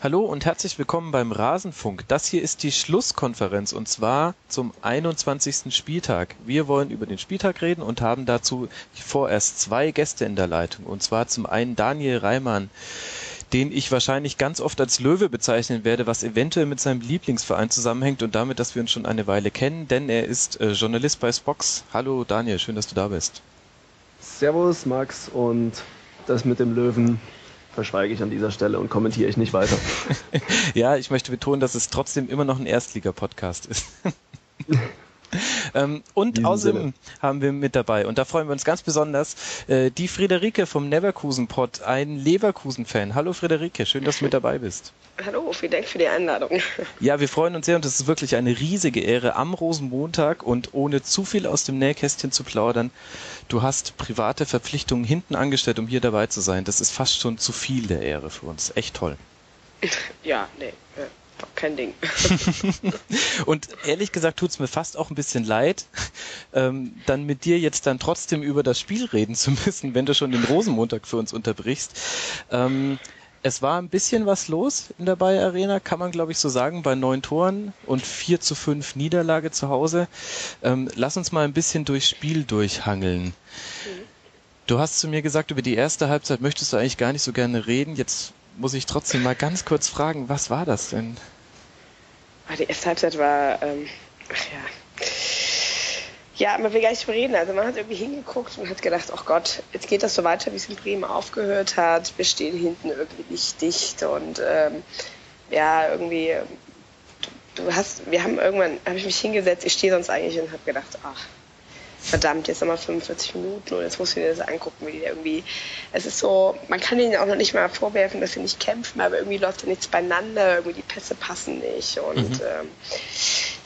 Hallo und herzlich willkommen beim Rasenfunk. Das hier ist die Schlusskonferenz und zwar zum 21. Spieltag. Wir wollen über den Spieltag reden und haben dazu vorerst zwei Gäste in der Leitung. Und zwar zum einen Daniel Reimann, den ich wahrscheinlich ganz oft als Löwe bezeichnen werde, was eventuell mit seinem Lieblingsverein zusammenhängt und damit, dass wir uns schon eine Weile kennen, denn er ist äh, Journalist bei Spox. Hallo Daniel, schön, dass du da bist. Servus Max und das mit dem Löwen verschweige ich an dieser Stelle und kommentiere ich nicht weiter. ja, ich möchte betonen, dass es trotzdem immer noch ein Erstliga-Podcast ist. ähm, und außerdem Sinne. haben wir mit dabei, und da freuen wir uns ganz besonders, äh, die Friederike vom Neverkusen-Pod, ein Leverkusen-Fan. Hallo Friederike, schön, dass du mit dabei bist. Hallo, vielen Dank für die Einladung. Ja, wir freuen uns sehr und es ist wirklich eine riesige Ehre am Rosenmontag und ohne zu viel aus dem Nähkästchen zu plaudern. Du hast private Verpflichtungen hinten angestellt, um hier dabei zu sein. Das ist fast schon zu viel der Ehre für uns. Echt toll. Ja, nee, kein Ding. und ehrlich gesagt tut es mir fast auch ein bisschen leid, ähm, dann mit dir jetzt dann trotzdem über das Spiel reden zu müssen, wenn du schon den Rosenmontag für uns unterbrichst. Ähm, es war ein bisschen was los in der Bayer Arena, kann man glaube ich so sagen, bei neun Toren und 4 zu 5 Niederlage zu Hause. Ähm, lass uns mal ein bisschen durchs Spiel durchhangeln. Mhm. Du hast zu mir gesagt, über die erste Halbzeit möchtest du eigentlich gar nicht so gerne reden. Jetzt muss ich trotzdem mal ganz kurz fragen, was war das denn? Die erste Halbzeit war, ähm, ach ja, ja, man will gar nicht reden. Also man hat irgendwie hingeguckt und hat gedacht, oh Gott, jetzt geht das so weiter, wie es in Bremen aufgehört hat. Wir stehen hinten irgendwie nicht dicht und ähm, ja, irgendwie, du hast, wir haben irgendwann, habe ich mich hingesetzt, ich stehe sonst eigentlich und habe gedacht, ach, verdammt, jetzt nochmal 45 Minuten und jetzt muss ich mir das angucken, wie die irgendwie, es ist so, man kann ihnen auch noch nicht mal vorwerfen, dass sie nicht kämpfen, aber irgendwie läuft da nichts beieinander, irgendwie die Pässe passen nicht und mhm. ähm,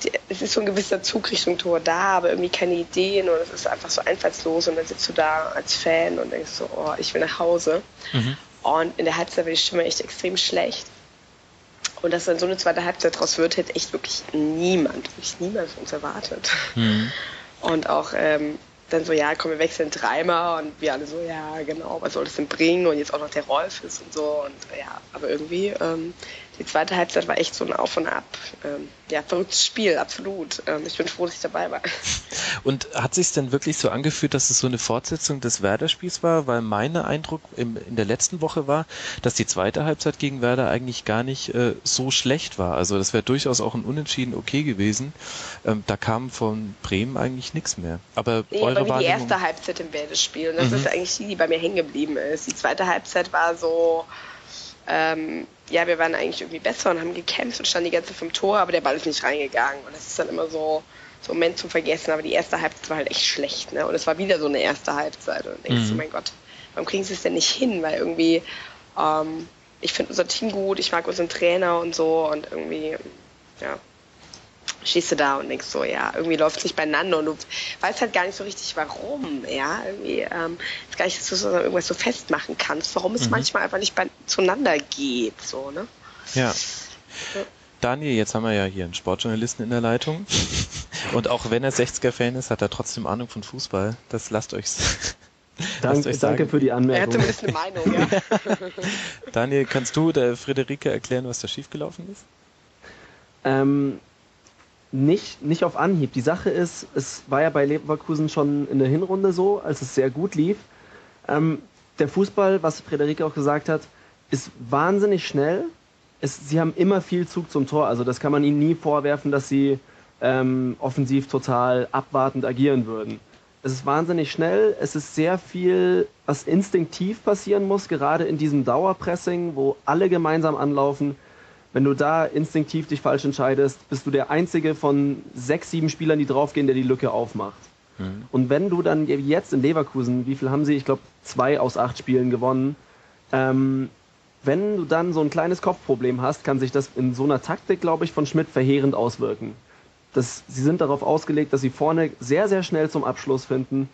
die, es ist so ein gewisser Zug Richtung Tor da, aber irgendwie keine Ideen und es ist einfach so einfallslos und dann sitzt du da als Fan und denkst so, oh, ich will nach Hause. Mhm. Und in der Halbzeit war die Stimme echt extrem schlecht. Und dass dann so eine zweite Halbzeit draus wird, hätte echt wirklich niemand, wirklich niemand von uns erwartet. Mhm. Und auch ähm, dann so, ja, komm, wir wechseln dreimal und wir alle so, ja, genau, was soll das denn bringen? Und jetzt auch noch der Rolf ist und so. Und ja, aber irgendwie ähm, die zweite Halbzeit war echt so ein Auf und Ab. Ähm, ja, verrücktes Spiel, absolut. Ähm, ich bin froh, dass ich dabei war. Und hat sich denn wirklich so angefühlt, dass es so eine Fortsetzung des Werder-Spiels war? Weil mein Eindruck im, in der letzten Woche war, dass die zweite Halbzeit gegen Werder eigentlich gar nicht äh, so schlecht war. Also das wäre durchaus auch ein Unentschieden okay gewesen. Ähm, da kam von Bremen eigentlich nichts mehr. Aber nee, eure wie die erste Halbzeit im Werder-Spiel. Und das mhm. ist eigentlich die, die bei mir hängen geblieben ist. Die zweite Halbzeit war so ähm, ja, wir waren eigentlich irgendwie besser und haben gekämpft und standen die ganze Zeit vom Tor, aber der Ball ist nicht reingegangen. Und das ist dann immer so, so ein Moment zum Vergessen. Aber die erste Halbzeit war halt echt schlecht, ne? Und es war wieder so eine erste Halbzeit. Und denkst du, mhm. mein Gott, warum kriegen sie es denn nicht hin? Weil irgendwie, ähm, ich finde unser Team gut, ich mag unseren Trainer und so und irgendwie, ja, stehst du da und denkst so, ja, irgendwie läuft es nicht beieinander und du weißt halt gar nicht so richtig, warum, ja, irgendwie, ähm, ist gar nicht, dass du so irgendwas so festmachen kannst, warum es mhm. manchmal einfach nicht bei, zueinander geht, so, ne? Ja. Daniel, jetzt haben wir ja hier einen Sportjournalisten in der Leitung. Und auch wenn er 60er-Fan ist, hat er trotzdem Ahnung von Fußball. Das lasst euch Dank, danke für die Anmerkung. Er hat zumindest eine Meinung, ja. Daniel, kannst du der Friederike erklären, was da schiefgelaufen ist? Ähm, nicht, nicht auf Anhieb. Die Sache ist, es war ja bei Leverkusen schon in der Hinrunde so, als es sehr gut lief. Ähm, der Fußball, was Frederike auch gesagt hat, ist wahnsinnig schnell. Es, sie haben immer viel Zug zum Tor. Also das kann man ihnen nie vorwerfen, dass sie ähm, offensiv total abwartend agieren würden. Es ist wahnsinnig schnell. Es ist sehr viel, was instinktiv passieren muss, gerade in diesem Dauerpressing, wo alle gemeinsam anlaufen wenn du da instinktiv dich falsch entscheidest, bist du der einzige von sechs, sieben Spielern, die draufgehen, der die Lücke aufmacht. Mhm. Und wenn du dann jetzt in Leverkusen, wie viel haben sie? Ich glaube, zwei aus acht Spielen gewonnen. Ähm, wenn du dann so ein kleines Kopfproblem hast, kann sich das in so einer Taktik, glaube ich, von Schmidt verheerend auswirken. Das, sie sind darauf ausgelegt, dass sie vorne sehr, sehr schnell zum Abschluss finden,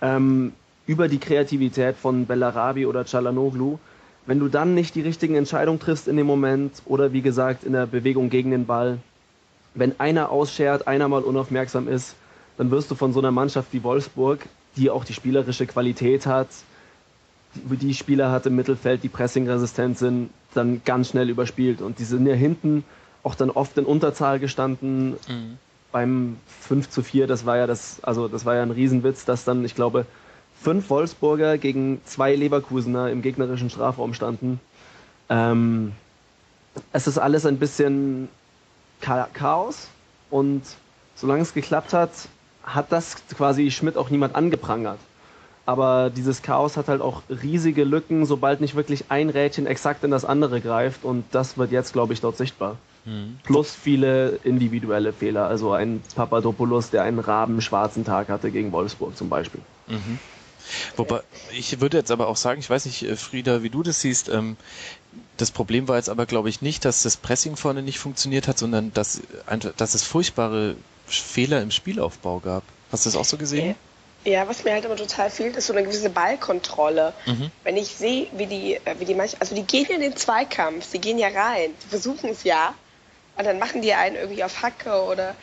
ähm, über die Kreativität von Bellarabi oder Chalanoglu wenn du dann nicht die richtigen Entscheidungen triffst in dem Moment oder wie gesagt in der Bewegung gegen den Ball, wenn einer ausschert, einer mal unaufmerksam ist, dann wirst du von so einer Mannschaft wie Wolfsburg, die auch die spielerische Qualität hat, die Spieler hat im Mittelfeld, die pressingresistent sind, dann ganz schnell überspielt. Und die sind ja hinten auch dann oft in Unterzahl gestanden. Mhm. Beim 5 zu 4, das war ja das, also das war ja ein Riesenwitz, dass dann, ich glaube, fünf Wolfsburger gegen zwei Leverkusener im gegnerischen Strafraum standen. Ähm, es ist alles ein bisschen Chaos und solange es geklappt hat, hat das quasi Schmidt auch niemand angeprangert. Aber dieses Chaos hat halt auch riesige Lücken, sobald nicht wirklich ein Rädchen exakt in das andere greift. Und das wird jetzt, glaube ich, dort sichtbar. Mhm. Plus viele individuelle Fehler. Also ein Papadopoulos, der einen rabenschwarzen Tag hatte gegen Wolfsburg zum Beispiel. Mhm. Wobei, ich würde jetzt aber auch sagen, ich weiß nicht, äh, Frieda, wie du das siehst, ähm, das Problem war jetzt aber, glaube ich, nicht, dass das Pressing vorne nicht funktioniert hat, sondern dass, dass es furchtbare Fehler im Spielaufbau gab. Hast du das auch so gesehen? Ja, was mir halt immer total fehlt, ist so eine gewisse Ballkontrolle. Mhm. Wenn ich sehe, wie die, äh, wie die manch, also die gehen ja in den Zweikampf, sie gehen ja rein, die versuchen es ja, und dann machen die einen irgendwie auf Hacke oder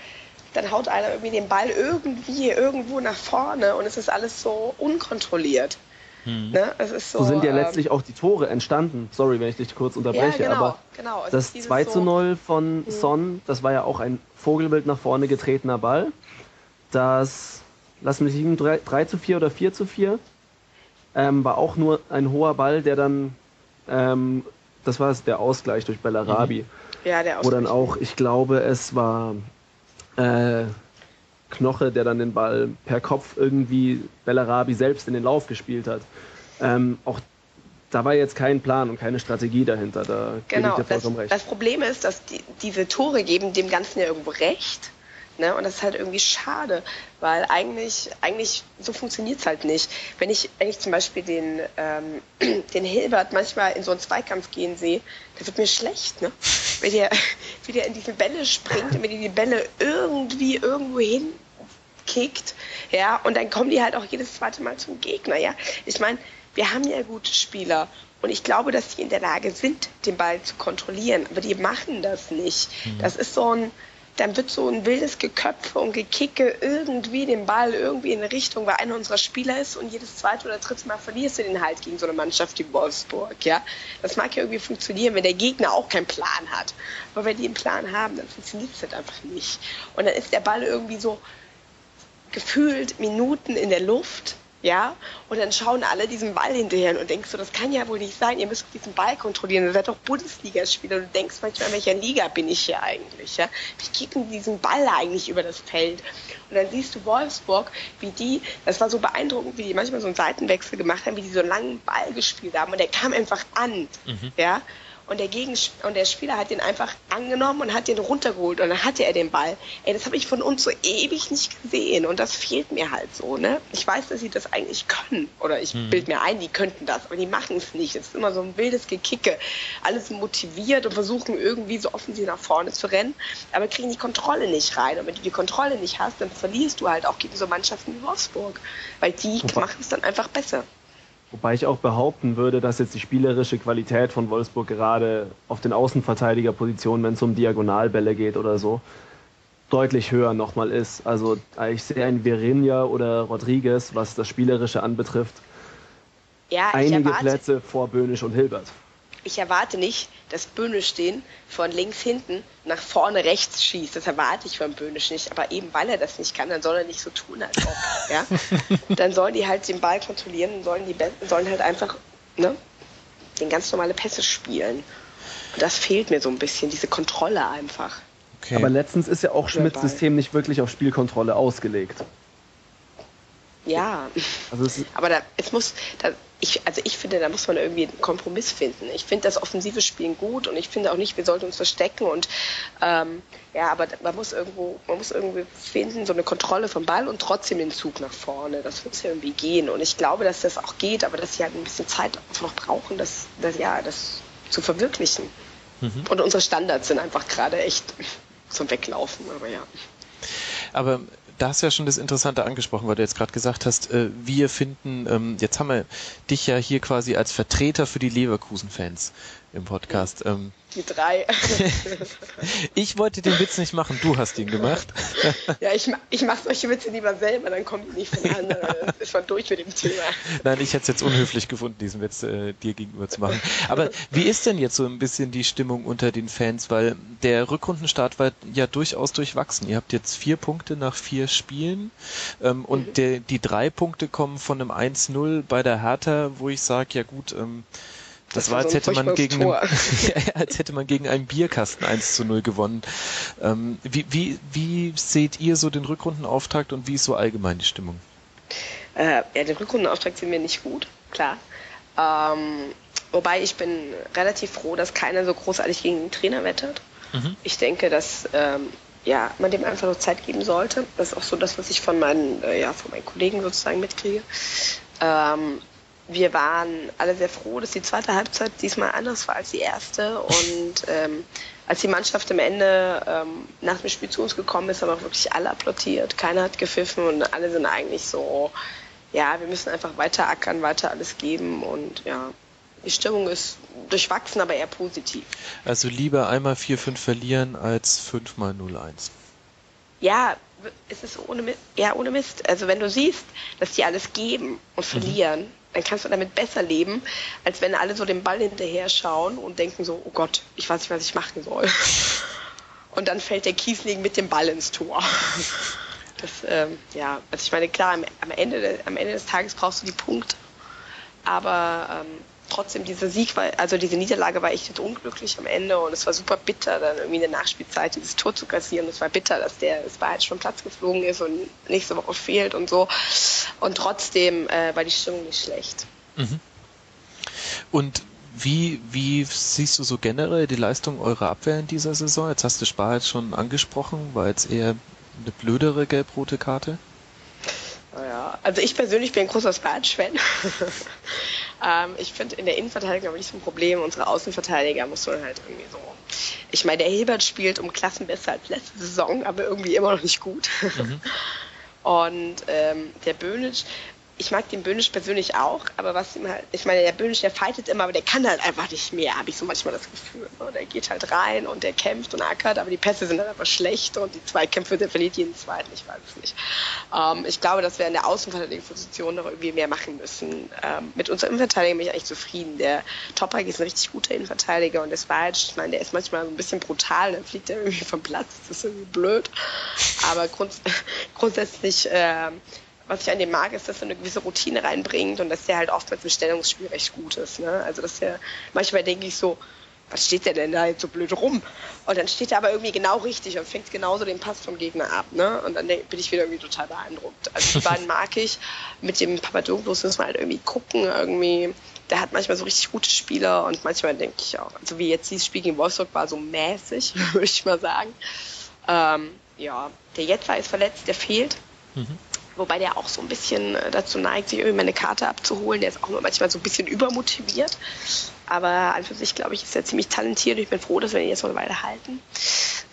dann haut einer irgendwie den Ball irgendwie irgendwo nach vorne und es ist alles so unkontrolliert. Hm. Ne? Es ist so, so sind ja ähm, letztlich auch die Tore entstanden. Sorry, wenn ich dich kurz unterbreche, ja, genau, aber genau. das 2 zu 0 von hm. Son, das war ja auch ein Vogelbild nach vorne getretener Ball. Das, lass mich liegen, 3, 3 zu 4 oder 4 zu 4, ähm, war auch nur ein hoher Ball, der dann, ähm, das war der Ausgleich durch Bellarabi. Mhm. Ja, der Ausgleich. Wo dann auch, ich glaube, es war äh, Knoche, der dann den Ball per Kopf irgendwie Bellarabi selbst in den Lauf gespielt hat. Ähm, auch da war jetzt kein Plan und keine Strategie dahinter. Da genau, gebe ich dir vollkommen das, recht. Das Problem ist, dass die, diese Tore geben dem Ganzen ja irgendwo recht. Ne? Und das ist halt irgendwie schade, weil eigentlich, eigentlich so funktioniert es halt nicht. Wenn ich, wenn ich zum Beispiel den, ähm, den Hilbert manchmal in so einen Zweikampf gehen sehe, da wird mir schlecht, ne? Wenn der, wie der in diese Bälle springt und wenn die die Bälle irgendwie irgendwo hinkickt, ja, und dann kommen die halt auch jedes zweite Mal zum Gegner, ja. Ich meine, wir haben ja gute Spieler und ich glaube, dass sie in der Lage sind, den Ball zu kontrollieren, aber die machen das nicht. Mhm. Das ist so ein, dann wird so ein wildes Geköpfe und Gekicke irgendwie den Ball irgendwie in eine Richtung, weil einer unserer Spieler ist und jedes zweite oder dritte Mal verlierst du den halt gegen so eine Mannschaft wie Wolfsburg, ja. Das mag ja irgendwie funktionieren, wenn der Gegner auch keinen Plan hat. Aber wenn die einen Plan haben, dann funktioniert es halt einfach nicht. Und dann ist der Ball irgendwie so gefühlt Minuten in der Luft ja, und dann schauen alle diesen Ball hinterher und denkst so, das kann ja wohl nicht sein, ihr müsst diesen Ball kontrollieren, ihr seid doch Bundesligaspieler, du denkst manchmal, in welcher Liga bin ich hier eigentlich, ja, wie kicken diesen Ball eigentlich über das Feld? Und dann siehst du Wolfsburg, wie die, das war so beeindruckend, wie die manchmal so einen Seitenwechsel gemacht haben, wie die so einen langen Ball gespielt haben. Und der kam einfach an, mhm. ja, und der, Gegensp und der Spieler hat den einfach angenommen und hat den runtergeholt und dann hatte er den Ball. Ey, das habe ich von uns so ewig nicht gesehen und das fehlt mir halt so, ne? Ich weiß, dass sie das eigentlich können oder ich mhm. bild mir ein, die könnten das, aber die machen es nicht. Es ist immer so ein wildes Gekicke. Alles motiviert und versuchen irgendwie so offensiv nach vorne zu rennen, aber kriegen die Kontrolle nicht rein. Und wenn du die Kontrolle nicht hast, dann verlierst du halt auch gegen so Mannschaften wie Wolfsburg, weil die machen es dann einfach besser. Wobei ich auch behaupten würde, dass jetzt die spielerische Qualität von Wolfsburg gerade auf den Außenverteidigerpositionen, wenn es um Diagonalbälle geht oder so, deutlich höher nochmal ist. Also ich sehe einen Virinja oder Rodriguez, was das Spielerische anbetrifft, ja, einige erwarte, Plätze vor Böhnisch und Hilbert ich erwarte nicht, dass Böhnisch den von links hinten nach vorne rechts schießt. Das erwarte ich von Böhnisch nicht. Aber eben weil er das nicht kann, dann soll er nicht so tun, als ob. Ja? dann sollen die halt den Ball kontrollieren und sollen, die sollen halt einfach ne, den ganz normale Pässe spielen. Und das fehlt mir so ein bisschen, diese Kontrolle einfach. Okay. Aber letztens ist ja auch Schmidts System nicht wirklich auf Spielkontrolle ausgelegt. Ja, also aber da, es muss, da, ich, also ich finde, da muss man irgendwie einen Kompromiss finden. Ich finde das offensive Spielen gut und ich finde auch nicht, wir sollten uns verstecken und ähm, ja, aber man muss irgendwo, man muss irgendwie finden, so eine Kontrolle vom Ball und trotzdem den Zug nach vorne. Das muss ja irgendwie gehen. Und ich glaube, dass das auch geht, aber dass sie halt ein bisschen Zeit noch brauchen, das, das ja, das zu verwirklichen. Mhm. Und unsere Standards sind einfach gerade echt zum Weglaufen, aber ja. Aber da hast ja schon das Interessante angesprochen, weil du jetzt gerade gesagt hast, äh, wir finden, ähm, jetzt haben wir dich ja hier quasi als Vertreter für die Leverkusen-Fans im Podcast. Ähm, die drei. ich wollte den Witz nicht machen, du hast ihn gemacht. ja, ich, ich mache solche Witze lieber selber, dann kommt nicht von anderen. ist man durch mit dem Thema. Nein, ich hätte es jetzt unhöflich gefunden, diesen Witz äh, dir gegenüber zu machen. Aber wie ist denn jetzt so ein bisschen die Stimmung unter den Fans? Weil der Rückrundenstart war ja durchaus durchwachsen. Ihr habt jetzt vier Punkte nach vier Spielen ähm, und mhm. der, die drei Punkte kommen von einem 1-0 bei der Hertha, wo ich sage, ja gut, ähm, das, das war, als, so hätte man gegen einen, als hätte man gegen einen Bierkasten 1 zu 0 gewonnen. Ähm, wie, wie, wie seht ihr so den Rückrundenauftakt und wie ist so allgemein die Stimmung? Äh, ja, den Rückrundenauftakt sehen wir nicht gut, klar. Ähm, wobei ich bin relativ froh, dass keiner so großartig gegen den Trainer wettert. Mhm. Ich denke, dass ähm, ja, man dem einfach noch Zeit geben sollte. Das ist auch so das, was ich von meinen, äh, ja, von meinen Kollegen sozusagen mitkriege. Ähm, wir waren alle sehr froh, dass die zweite Halbzeit diesmal anders war als die erste. Und ähm, als die Mannschaft am Ende ähm, nach dem Spiel zu uns gekommen ist, haben auch wirklich alle applaudiert. Keiner hat gepfiffen und alle sind eigentlich so, ja, wir müssen einfach weiter ackern, weiter alles geben. Und ja, die Stimmung ist durchwachsen, aber eher positiv. Also lieber einmal 4-5 verlieren als 5 mal 0-1. Ja, es ist ohne Mist, ja, ohne Mist. Also wenn du siehst, dass die alles geben und mhm. verlieren, mhm dann kannst du damit besser leben, als wenn alle so den Ball hinterher schauen und denken so, oh Gott, ich weiß nicht, was ich machen soll. Und dann fällt der Kiesling mit dem Ball ins Tor. Das, ähm, ja, also ich meine, klar, am, am, Ende, am Ende des Tages brauchst du die Punkte, aber ähm, trotzdem dieser Sieg war, also diese Niederlage war echt unglücklich am Ende und es war super bitter, dann irgendwie in der Nachspielzeit dieses Tor zu kassieren. Es war bitter, dass der halt schon Platz geflogen ist und nächste Woche fehlt und so. Und trotzdem äh, war die Stimmung nicht schlecht. Mhm. Und wie, wie siehst du so generell die Leistung eurer Abwehr in dieser Saison? Jetzt hast du Spar jetzt schon angesprochen, war jetzt eher eine blödere gelb-rote Karte? Ja, also ich persönlich bin ein großer Sparge-Fan. Ähm, ich finde in der Innenverteidigung aber nicht so ein Problem. Unsere Außenverteidiger muss man halt irgendwie so. Ich meine, der Hilbert spielt um Klassen besser als letzte Saison, aber irgendwie immer noch nicht gut. Mhm. Und ähm, der Böhnisch, ich mag den Böhnisch persönlich auch, aber was ihm halt, ich meine, der Böhnisch, der fightet immer, aber der kann halt einfach nicht mehr, habe ich so manchmal das Gefühl. Ne? Der geht halt rein und der kämpft und ackert, aber die Pässe sind halt einfach schlecht und die Zweikämpfe, der verliert jeden zweiten, ich weiß es nicht. Ähm, ich glaube, dass wir in der Außenverteidigungsposition noch irgendwie mehr machen müssen. Ähm, mit unserer Innenverteidigung bin ich eigentlich zufrieden. Der Toprak ist ein richtig guter Innenverteidiger und der Schweiz, ich meine, der ist manchmal so ein bisschen brutal, dann fliegt er irgendwie vom Platz, das ist irgendwie blöd. Aber grunds grundsätzlich, äh, was ich an dem mag, ist, dass er eine gewisse Routine reinbringt und dass der halt oftmals im Stellungsspiel recht gut ist. Ne? Also dass der, manchmal denke ich so, was steht der denn da jetzt so blöd rum? Und dann steht er aber irgendwie genau richtig und fängt genauso den Pass vom Gegner ab. Ne? Und dann bin ich wieder irgendwie total beeindruckt. Also die beiden mag ich. Mit dem Papadopoulos müssen wir halt irgendwie gucken. Irgendwie, der hat manchmal so richtig gute Spieler und manchmal denke ich auch, also wie jetzt dieses Spiel gegen Wolfsburg war so mäßig, würde ich mal sagen. Ähm, ja, der Jetzer ist verletzt, der fehlt. Mhm wobei der auch so ein bisschen äh, dazu neigt, sich irgendwie meine Karte abzuholen. Der ist auch manchmal so ein bisschen übermotiviert. Aber an für sich, glaube ich, ist er ziemlich talentiert. Ich bin froh, dass wir ihn jetzt noch eine Weile halten.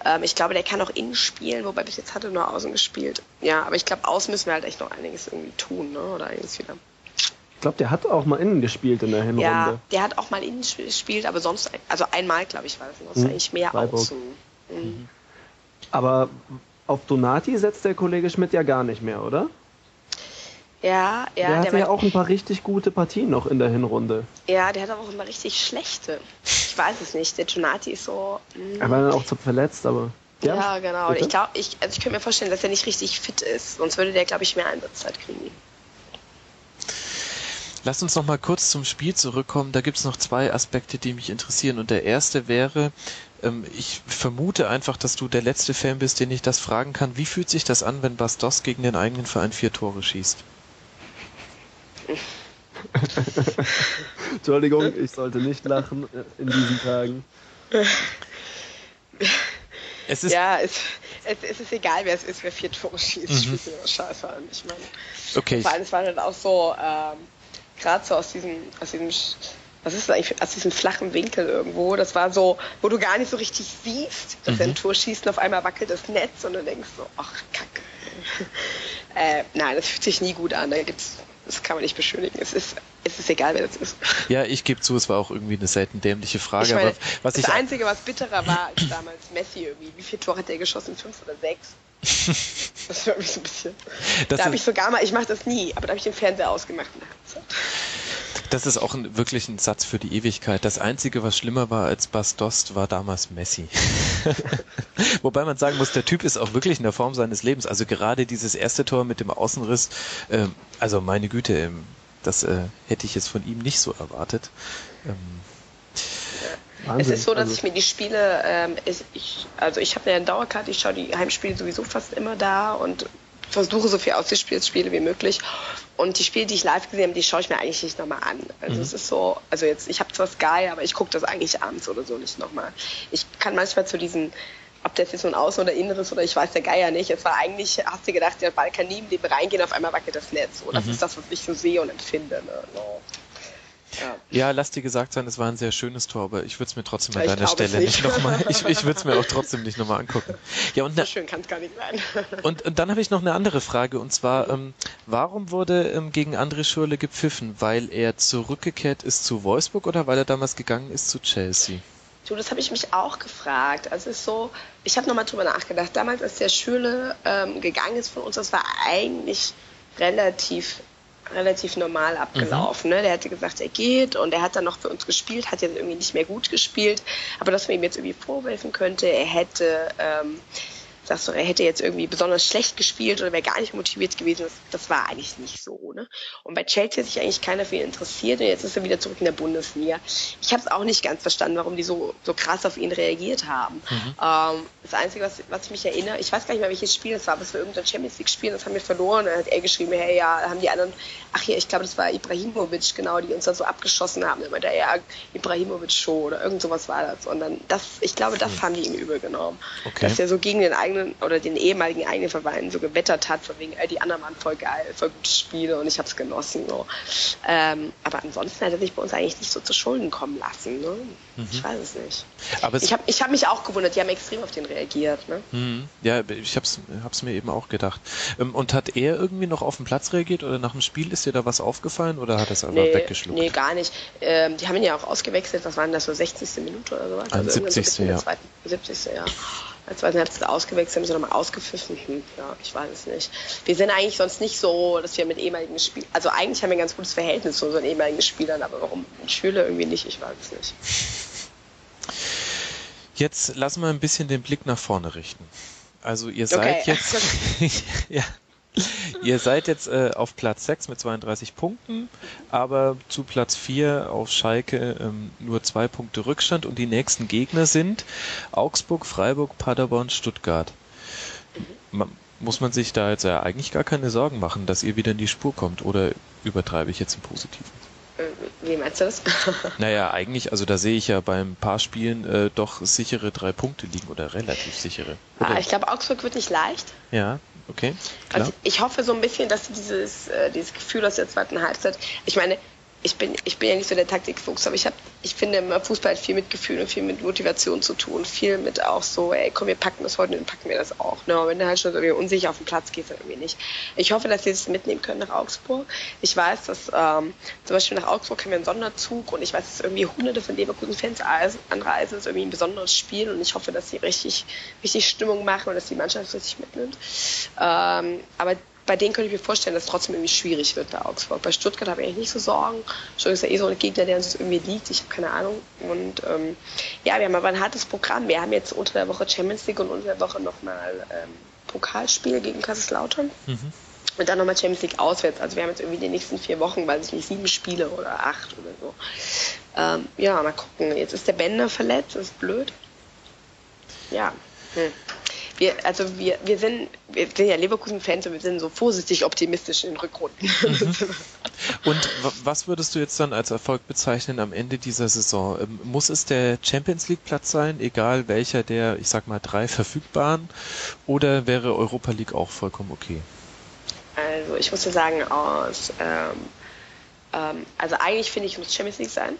Ähm, ich glaube, der kann auch innen spielen, wobei bis jetzt hat er nur außen gespielt. Ja, aber ich glaube, außen müssen wir halt echt noch einiges irgendwie tun, ne? oder einiges wieder. Ich glaube, der hat auch mal innen gespielt in der Hinrunde. Ja, der hat auch mal innen gespielt, aber sonst, also einmal, glaube ich, war das. Sonst hm, eigentlich mehr Freiburg. außen. Mhm. Aber auf Donati setzt der Kollege Schmidt ja gar nicht mehr, oder? Ja, ja. Der hatte der ja auch ein paar richtig gute Partien noch in der Hinrunde. Ja, der hat aber auch immer richtig schlechte. Ich weiß es nicht. Der Donati ist so. Mh. Er war dann auch zu verletzt, aber. Ja, ja genau. Bitte? Ich glaube, ich, also ich könnte mir vorstellen, dass er nicht richtig fit ist. Sonst würde der, glaube ich, mehr Einsatzzeit kriegen. Lass uns noch mal kurz zum Spiel zurückkommen. Da gibt es noch zwei Aspekte, die mich interessieren. Und der erste wäre, ähm, ich vermute einfach, dass du der letzte Fan bist, den ich das fragen kann. Wie fühlt sich das an, wenn Bastos gegen den eigenen Verein vier Tore schießt? Entschuldigung, ich sollte nicht lachen in diesen Tagen. Es ist ja, es, es, es, ist egal, wer es ist, wer vier Tore schießt. Mhm. Mir scheiße an. Ich meine, okay. vor allem, es war dann auch so, ähm, gerade so aus diesem, aus diesem, was ist das eigentlich, aus diesem flachen Winkel irgendwo. Das war so, wo du gar nicht so richtig siehst, dass mhm. er ein Tor schießt und auf einmal wackelt das Netz und du denkst so, ach, kacke. äh, nein, das fühlt sich nie gut an. Da gibt's, das kann man nicht beschönigen. Es ist, es ist egal, wer das ist. Ja, ich gebe zu, es war auch irgendwie eine selten dämliche Frage. Ich meine, aber was das ich Einzige, was bitterer war, ist damals Messi irgendwie. Wie viele Tore hat der geschossen? Fünf oder sechs? Das war mich so ein bisschen. Das da habe ich sogar mal, ich mache das nie, aber da habe ich den Fernseher ausgemacht. Das ist auch ein, wirklich ein Satz für die Ewigkeit. Das Einzige, was schlimmer war als Bas Dost, war damals Messi. Wobei man sagen muss, der Typ ist auch wirklich in der Form seines Lebens. Also gerade dieses erste Tor mit dem Außenriss, ähm, also meine Güte, ähm, das äh, hätte ich jetzt von ihm nicht so erwartet. Ähm, Wahnsinn. Es ist so, dass Also- ich mir die Spiele, ähm, ist, ich, also ich habe eine Dauerkarte, ich schaue die Heimspiele sowieso fast immer da und versuche so viel Ausspiele wie möglich. Und die Spiele, die ich live gesehen habe, die schaue ich mir eigentlich nicht nochmal an. Also es ist so, also jetzt, ich habe zwar Sky, aber ich gucke das eigentlich abends oder so nicht nochmal. Ich kann manchmal zu diesen, ob das jetzt so ein Außen- oder Inneres oder ich weiß der Geier nicht. Es war eigentlich, hast du gedacht, der Ball kann nie im Leben reingehen, auf einmal wackelt das Netz. So, das ist das, was ich so sehe und empfinde. Ne? No. Ja. ja, lass dir gesagt sein, es war ein sehr schönes Tor, aber ich würde es mir trotzdem an Ich deiner Stelle nicht nicht. nochmal, ich, ich würde es mir auch trotzdem nicht nochmal angucken. Ja, und So schön kann es gar nicht sein. Und, und dann habe ich noch eine andere Frage und zwar, ähm, warum wurde ähm, gegen André Schürrle gepfiffen? Weil er zurückgekehrt ist zu Wolfsburg oder weil er damals gegangen ist zu Chelsea? Du, das habe ich mich auch gefragt. Also es ist so, ich habe nochmal drüber nachgedacht. Damals, als der Schüle ähm, gegangen ist von uns, das war eigentlich relativ relativ normal abgelaufen. Ne? Der hatte gesagt, er geht und er hat dann noch für uns gespielt, hat jetzt irgendwie nicht mehr gut gespielt. Aber dass man ihm jetzt irgendwie vorwerfen könnte, er hätte, ähm, sagst du, er hätte jetzt irgendwie besonders schlecht gespielt oder wäre gar nicht motiviert gewesen, das, das war eigentlich nicht so. Ne? Und bei Chelsea hat sich eigentlich keiner für ihn interessiert und jetzt ist er wieder zurück in der Bundesliga. Ich habe es auch nicht ganz verstanden, warum die so, so krass auf ihn reagiert haben. Ähm, das Einzige, was, was ich mich erinnere, ich weiß gar nicht mehr, welches Spiel das war, aber es war irgendein Champions League Spiel, das haben wir verloren. Dann hat er geschrieben, hey, ja, haben die anderen, ach ja, ich glaube, das war Ibrahimovic, genau, die uns da so abgeschossen haben. Dann meinte er, ja, Ibrahimovic Show oder irgend sowas war das. Und dann, das, ich glaube, das haben die ihm übel genommen. Okay. Dass er so gegen den eigenen oder den ehemaligen eigenen Verein so gewettert hat, von wegen, ey, die anderen waren voll geil, voll gute Spiele und ich habe es genossen. So. Ähm, aber ansonsten hat er sich bei uns eigentlich nicht so zu Schulden kommen lassen. Ne? Ich weiß es nicht. Aber es, Ich habe ich hab mich auch gewundert, die haben extrem auf den reagiert. Ne? Hm, ja, ich hab's, hab's mir eben auch gedacht. Ähm, Und hat er irgendwie noch auf den Platz reagiert oder nach dem Spiel ist dir da was aufgefallen oder hat er es einfach Nee, weggeschluckt? nee, gar nicht. Ähm, die haben ihn ja auch ausgewechselt, was waren das, so 60. Minute oder sowas? So ein 70. bisschen in der ja. Zweiten, 70. ja. Als zweiten Halbzeit ausgewechselt, haben sie nochmal ausgepfiffen. Hm, ja, ich weiß es nicht. Wir sind eigentlich sonst nicht so, dass wir mit ehemaligen Spielern, also eigentlich haben wir ein ganz gutes Verhältnis zu unseren ehemaligen Spielern, aber warum Schüler irgendwie nicht, ich weiß es nicht. Jetzt lassen wir ein bisschen den Blick nach vorne richten. Also ihr seid Okay. jetzt, ja, ihr seid jetzt äh, auf Platz 6 mit 32 Punkten, aber zu Platz 4 auf Schalke ähm, nur zwei Punkte Rückstand und die nächsten Gegner sind Augsburg, Freiburg, Paderborn, Stuttgart. Ma muss man sich da jetzt ja eigentlich gar keine Sorgen machen, dass ihr wieder in die Spur kommt oder übertreibe ich jetzt im Positiven? Äh, Wie meinst du das? Naja, eigentlich, also da sehe ich ja beim paar Spielen äh, doch sichere drei Punkte liegen oder relativ sichere. ah, Oder? ich glaube, Augsburg wird nicht leicht. Ja, okay, klar. Also ich hoffe so ein bisschen, dass dieses, äh, dieses Gefühl aus der zweiten Halbzeit, ich meine, ich bin, ich bin ja nicht so der Taktikfuchs, aber ich habe, ich finde immer, Fußball hat viel mit Gefühl und viel mit Motivation zu tun, viel mit auch so, ey, komm, wir packen das heute und dann packen wir das auch. Ne? Aber wenn du halt schon irgendwie unsicher auf den Platz gehst, dann irgendwie nicht. Ich hoffe, dass sie das mitnehmen können nach Augsburg. Ich weiß, dass ähm, zum Beispiel nach Augsburg haben wir einen Sonderzug und ich weiß, dass irgendwie hunderte von Leverkusen-Fans anreisen. Das ist irgendwie ein besonderes Spiel und ich hoffe, dass sie richtig, richtig Stimmung machen und dass die Mannschaft richtig mitnimmt. Ähm, aber bei denen könnte ich mir vorstellen, dass es trotzdem irgendwie schwierig wird bei Augsburg. Bei Stuttgart habe ich eigentlich nicht so Sorgen. Stuttgart ist ja eh so ein Gegner, der uns irgendwie liegt. Ich habe keine Ahnung. Und ähm, ja, wir haben aber ein hartes Programm. Wir haben jetzt unter der Woche Champions League und unter der Woche nochmal ähm, Pokalspiel gegen Kaiserslautern. Und dann nochmal Champions League auswärts. Also wir haben jetzt irgendwie die nächsten vier Wochen, weiß ich nicht, sieben Spiele oder acht oder so. Ähm, ja, mal gucken. Jetzt ist der Bänder verletzt, das ist blöd. Ja. Hm. Wir, also wir, wir sind, wir sind ja Leverkusen-Fans und wir sind so vorsichtig optimistisch in den Rückrunden. Und w- was würdest du jetzt dann als Erfolg bezeichnen am Ende dieser Saison? Ähm, Muss es der Champions League Platz sein, egal welcher der, ich sag mal, drei verfügbaren, oder wäre Europa League auch vollkommen okay? Also ich muss dir sagen, aus, ähm, ähm, also eigentlich finde ich, muss Champions League sein.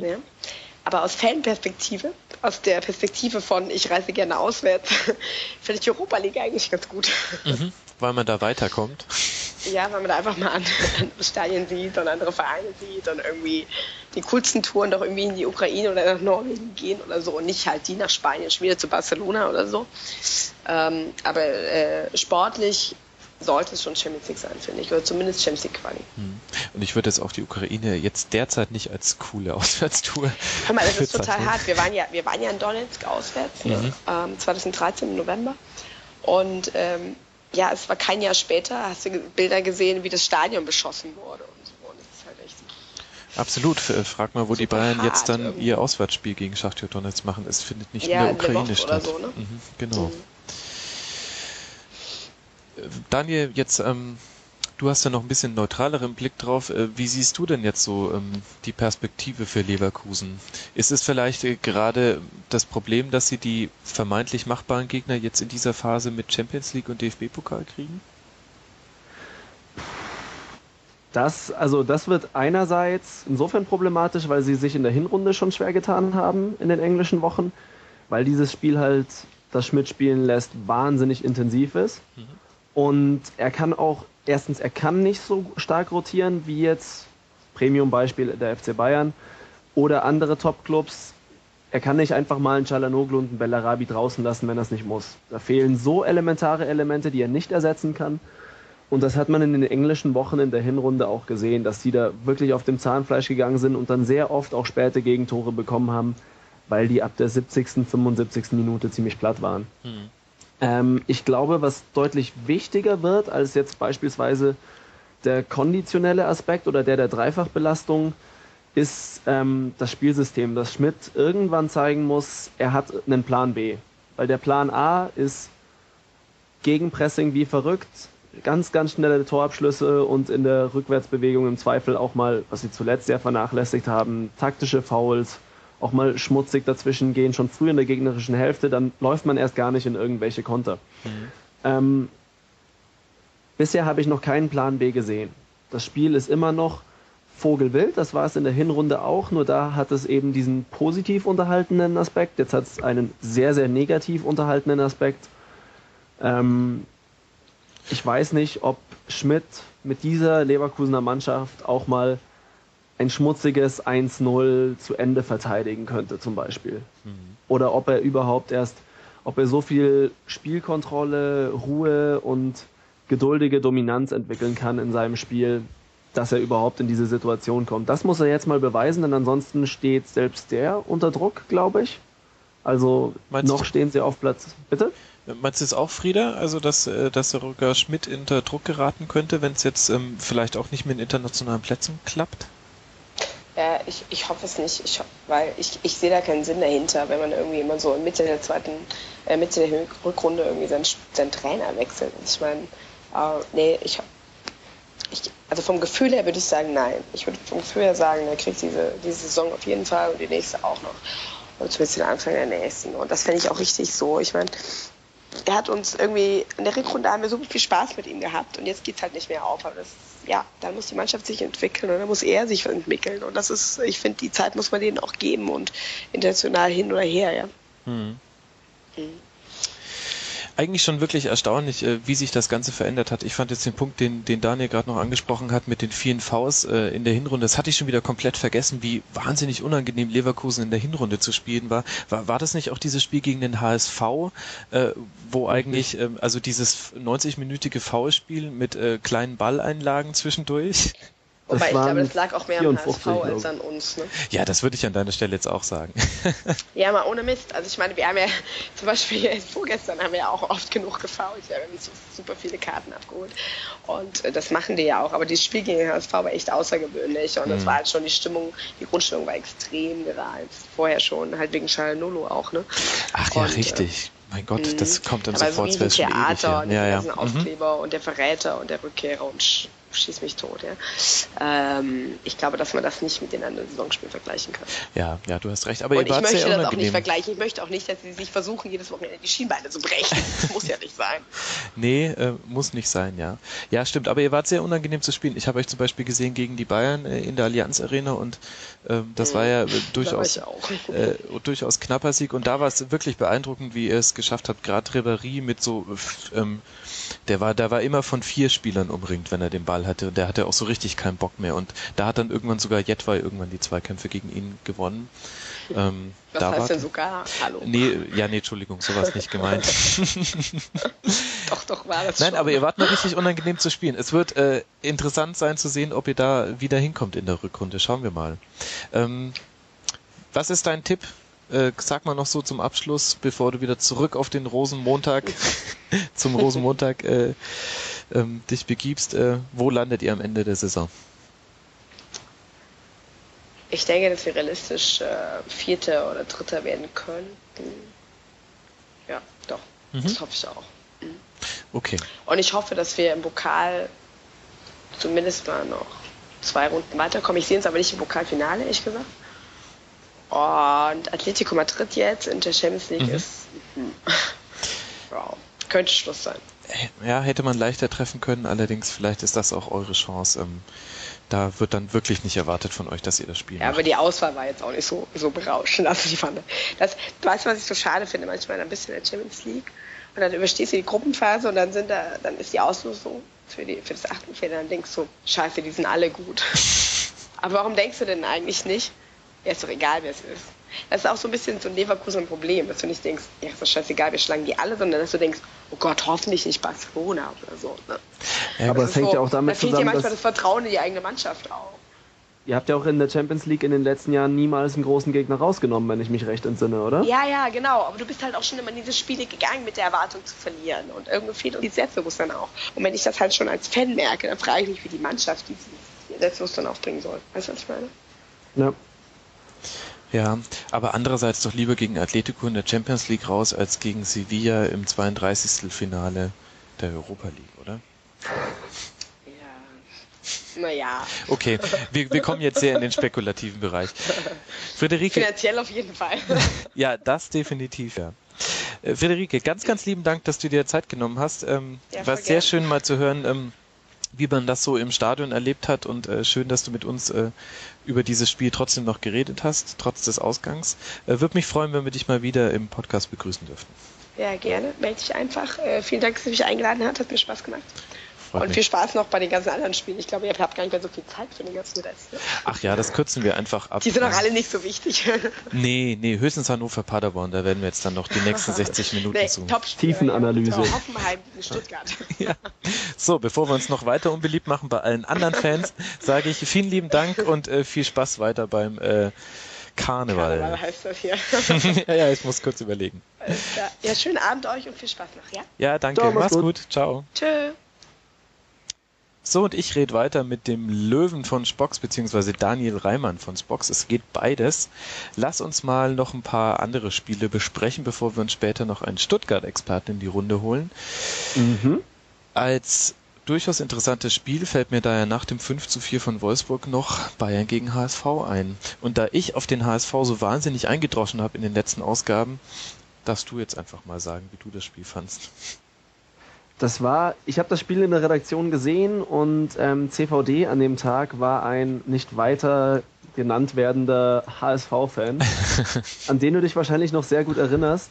Ja. Aber aus Fanperspektive, aus der Perspektive von ich reise gerne auswärts, finde ich Europa League eigentlich ganz gut. Weil man da weiterkommt? Ja, weil man da einfach mal andere, Stadien sieht und andere Vereine sieht und irgendwie die coolsten Touren doch irgendwie in die Ukraine oder nach Norwegen gehen oder so und nicht halt die nach Spanien, schon wieder zu Barcelona oder so. Ähm, aber äh, sportlich sollte es schon Champions League sein, finde ich. Oder zumindest Champions League Quali. Hm. Und ich würde jetzt auch die Ukraine jetzt derzeit nicht als coole Auswärtstour. Hör mal, das ist total hart. Wir waren ja, wir waren ja in Donetsk auswärts, mhm. ähm, 2013 im November. Und ähm, ja, es war kein Jahr später, hast du Bilder gesehen, wie das Stadion beschossen wurde und so. Und das ist halt echt. Absolut. Frag mal, wo die Bayern jetzt dann irgendwie. ihr Auswärtsspiel gegen Schachtjo Donetsk machen. Es findet nicht ja, in der Ukraine statt. So, ne? mhm, genau. Mhm. Daniel, jetzt, ähm, du hast ja noch ein bisschen neutraleren Blick drauf. Äh, wie siehst du denn jetzt so ähm, die Perspektive für Leverkusen? Ist es vielleicht äh, gerade das Problem, dass sie die vermeintlich machbaren Gegner jetzt in dieser Phase mit Champions League und DFB-Pokal kriegen? Das, also das wird einerseits insofern problematisch, weil sie sich in der Hinrunde schon schwer getan haben in den englischen Wochen, weil dieses Spiel halt das Schmidt spielen lässt, wahnsinnig intensiv ist. Mhm. Und er kann auch, erstens, er kann nicht so stark rotieren wie jetzt Premium-Beispiel der FC Bayern oder andere Top-Clubs. Er kann nicht einfach mal einen Chalanoglu und einen Bellarabi draußen lassen, wenn er es nicht muss. Da fehlen so elementare Elemente, die er nicht ersetzen kann. Und das hat man in den englischen Wochen in der Hinrunde auch gesehen, dass die da wirklich auf dem Zahnfleisch gegangen sind und dann sehr oft auch späte Gegentore bekommen haben, weil die ab der 70., 75. Minute ziemlich platt waren. Mhm. Ähm, ich glaube, was deutlich wichtiger wird als jetzt beispielsweise der konditionelle Aspekt oder der der Dreifachbelastung, ist ähm, das Spielsystem, dass Schmidt irgendwann zeigen muss, er hat einen Plan B. Weil der Plan A ist Gegenpressing wie verrückt, ganz, ganz schnelle Torabschlüsse und in der Rückwärtsbewegung im Zweifel auch mal, was sie zuletzt sehr vernachlässigt haben, taktische Fouls auch mal schmutzig dazwischen gehen, schon früh in der gegnerischen Hälfte, dann läuft man erst gar nicht in irgendwelche Konter. Mhm. Ähm, bisher habe ich noch keinen Plan B gesehen. Das Spiel ist immer noch Vogelwild, das war es in der Hinrunde auch, nur da hat es eben diesen positiv unterhaltenen Aspekt, jetzt hat es einen sehr, sehr negativ unterhaltenen Aspekt. Ähm, ich weiß nicht, ob Schmidt mit dieser Leverkusener Mannschaft auch mal ein schmutziges 1-0 zu Ende verteidigen könnte zum Beispiel. Mhm. Oder ob er überhaupt erst, ob er so viel Spielkontrolle, Ruhe und geduldige Dominanz entwickeln kann in seinem Spiel, dass er überhaupt in diese Situation kommt. Das muss er jetzt mal beweisen, denn ansonsten steht selbst der unter Druck, glaube ich. Also Meinst noch du? stehen sie auf Platz. Bitte? Meinst du es auch, Frieda? Also, dass, äh, dass Rücker Schmidt unter Druck geraten könnte, wenn es jetzt ähm, vielleicht auch nicht mit internationalen Plätzen klappt? Ja, ich, ich hoffe es nicht, ich, weil ich, ich sehe da keinen Sinn dahinter, wenn man irgendwie immer so in Mitte der zweiten, äh, Mitte der Rückrunde irgendwie seinen, seinen Trainer wechselt. Ich meine, äh, nee, ich, ich, also vom Gefühl her würde ich sagen, nein. Ich würde vom Gefühl her sagen, er kriegt diese, diese Saison auf jeden Fall und die nächste auch noch. Und zumindest den Anfang der nächsten. Und das fände ich auch richtig so. Ich meine, er hat uns irgendwie, in der Rückrunde haben wir so viel Spaß mit ihm gehabt und jetzt geht es halt nicht mehr auf. Aber das ja, dann muss die Mannschaft sich entwickeln und dann muss er sich entwickeln. Und das ist, ich finde, die Zeit muss man denen auch geben und international hin oder her, ja. Hm. Hm eigentlich schon wirklich erstaunlich, äh, wie sich das Ganze verändert hat. Ich fand jetzt den Punkt, den, den Daniel gerade noch angesprochen hat mit den vielen Vs äh, in der Hinrunde, das hatte ich schon wieder komplett vergessen, wie wahnsinnig unangenehm Leverkusen in der Hinrunde zu spielen war. War, war das nicht auch dieses Spiel gegen den HSV, äh, wo eigentlich, äh, also dieses 90-minütige Foulspiel mit äh, kleinen Balleinlagen zwischendurch? Wobei ich glaube, das lag auch mehr am HSV als an uns. Ne? Ja, das würde ich an deiner Stelle jetzt auch sagen. ja, mal ohne Mist. Also ich meine, wir haben ja zum Beispiel vorgestern haben wir ja auch oft genug gefault. Wir haben so super viele Karten abgeholt. Und äh, das machen die ja auch. Aber dieses Spiel gegen den HSV war echt außergewöhnlich. Und mhm. das war halt schon die Stimmung, die Grundstimmung war extrem gereizt. Vorher schon, halt wegen Nolo auch, ne? Ach ja, und, richtig. Äh, mein Gott, mhm. das kommt dann aber sofort. So wie Theater und ja, ja. Mhm. Aufkleber mhm. und der Verräter und der Rückkehrer und schieß mich tot. Ja. Ähm, ich glaube, dass man das nicht mit den anderen Saisonspielen vergleichen kann. Ja, ja, du hast recht. Aber Und ich möchte das auch unangenehm. nicht vergleichen. Ich möchte auch nicht, dass sie sich versuchen, jedes Wochenende die Schienbeine zu brechen. Das muss ja nicht sein. Nee, äh, muss nicht sein, ja. Ja, stimmt, aber ihr wart sehr unangenehm zu spielen. Ich habe euch zum Beispiel gesehen gegen die Bayern äh, in der Allianz Arena und ähm, das war ja äh, Da war durchaus, auch. äh, durchaus knapper Sieg und da war es wirklich beeindruckend, wie ihr es geschafft habt. Gerade Ribéry mit so, ähm, der war, der war immer von vier Spielern umringt, wenn er den Ball hatte. Und der hatte auch so richtig keinen Bock mehr. Und da hat dann irgendwann sogar Jetway irgendwann die Zweikämpfe gegen ihn gewonnen. Ähm, Was da heißt war, denn sogar? Hallo. Nee, ja, nee, Entschuldigung, sowas nicht gemeint. Doch, doch, war das Nein, schon. aber ihr wart mal richtig unangenehm zu spielen. Es wird äh, interessant sein zu sehen, ob ihr da wieder hinkommt in der Rückrunde. Schauen wir mal. Ähm, was ist dein Tipp? Äh, sag mal noch so zum Abschluss, bevor du wieder zurück auf den Rosenmontag, zum Rosenmontag äh, ähm, dich begibst. Äh, wo landet ihr am Ende der Saison? Ich denke, dass wir realistisch äh, Vierter oder Dritter werden könnten. Ja, doch. Mhm. Das hoffe ich auch. Okay. Und ich hoffe, dass wir im Pokal zumindest mal noch zwei Runden weiterkommen. Ich sehe uns aber nicht im Pokalfinale, ehrlich gesagt. Und Atletico Madrid jetzt in der Champions League Mhm. ist. hm, Ja, könnte Schluss sein. Ja, hätte man leichter treffen können, allerdings vielleicht ist das auch eure Chance. Ähm, da wird dann wirklich nicht erwartet von euch, dass ihr das Spiel Ja, macht. aber die Auswahl war jetzt auch nicht so, so berauschend. Also die fand, das, weißt du, was ich so schade finde? Manchmal ein bisschen in der Champions League. Und dann überstehst du die Gruppenphase und dann sind da, dann ist die Auslosung für, die, für das Achtelfinale. Dann denkst du, scheiße, die sind alle gut. aber warum denkst du denn eigentlich nicht? Ja, ist doch egal, wer es ist. Das ist auch so ein bisschen so ein Leverkusen-Problem, dass du nicht denkst, ja, ist doch scheißegal, wir schlagen die alle, sondern dass du denkst, oh Gott, hoffentlich nicht Barcelona oder so. Ne? Ja, Aber Das es ist hängt so, ja auch damit da fehlt dir zusammen, manchmal dass das Vertrauen in die eigene Mannschaft auch. ihr habt ja auch in der Champions League in den letzten Jahren niemals einen großen Gegner rausgenommen, wenn ich mich recht entsinne, oder? Ja, ja, genau. Aber du bist halt auch schon immer in diese Spiele gegangen mit der Erwartung zu verlieren. Und irgendwie fehlt uns die Selbstbewusstsein auch. Und wenn ich das halt schon als Fan merke, dann frage ich mich, wie die Mannschaft dieses Selbstbewusstsein aufbringen soll. Weißt du, was ich meine? Ja. Ja, aber andererseits doch lieber gegen Atletico in der Champions League raus als gegen Sevilla im 32. Finale der Europa League, oder? Ja. Naja, Okay, wir, wir kommen jetzt sehr in den spekulativen Bereich. Friederike, finanziell auf jeden Fall. ja, das definitiv, ja. Äh, Friederike, ganz, ganz lieben Dank, dass du dir Zeit genommen hast. Ähm, Ja, war sehr schön mal zu hören, ähm, wie man das so im Stadion erlebt hat und äh, schön, dass du mit uns äh, über dieses Spiel trotzdem noch geredet hast, trotz des Ausgangs. Äh, Würde mich freuen, wenn wir dich mal wieder im Podcast begrüßen dürften. Ja, gerne. Melde dich einfach. Äh, vielen Dank, dass du mich eingeladen hast. Hat mir Spaß gemacht. Freut Und mich. viel Spaß noch bei den ganzen anderen Spielen. Ich glaube, ihr habt gar nicht mehr so viel Zeit für den ganzen Rest. Ne? Ach ja, das kürzen wir einfach ab. Die sind auch alle nicht so wichtig. Nee, nee, höchstens Hannover Paderborn, da werden wir jetzt dann noch die nächsten 60 Minuten nee, zu. Tiefenanalyse. Hoffenheim gegen Stuttgart. Ja. So, bevor wir uns noch weiter unbeliebt machen bei allen anderen Fans, sage ich vielen lieben Dank und äh, viel Spaß weiter beim äh, Karneval. Karneval heißt das hier. ja, ja, ich muss kurz überlegen. ja. ja, schönen Abend euch und viel Spaß noch, ja? Ja, danke. Ciao, mach's Mach's gut. Ciao. Tschö. So, und ich rede weiter mit dem Löwen von Spox, beziehungsweise Daniel Reimann von Spox. Es geht beides. Lass uns mal noch ein paar andere Spiele besprechen, bevor wir uns später noch einen Stuttgart-Experten in die Runde holen. Mhm. Als durchaus interessantes Spiel fällt mir daher nach dem 5 zu 4 von Wolfsburg noch Bayern gegen HSV ein. Und da ich auf den HSV so wahnsinnig eingedroschen habe in den letzten Ausgaben, darfst du jetzt einfach mal sagen, wie du das Spiel fandst. Das war, ich habe das Spiel in der Redaktion gesehen und ähm, CVD an dem Tag war ein nicht weiter genannt werdender HSV-Fan, an den du dich wahrscheinlich noch sehr gut erinnerst,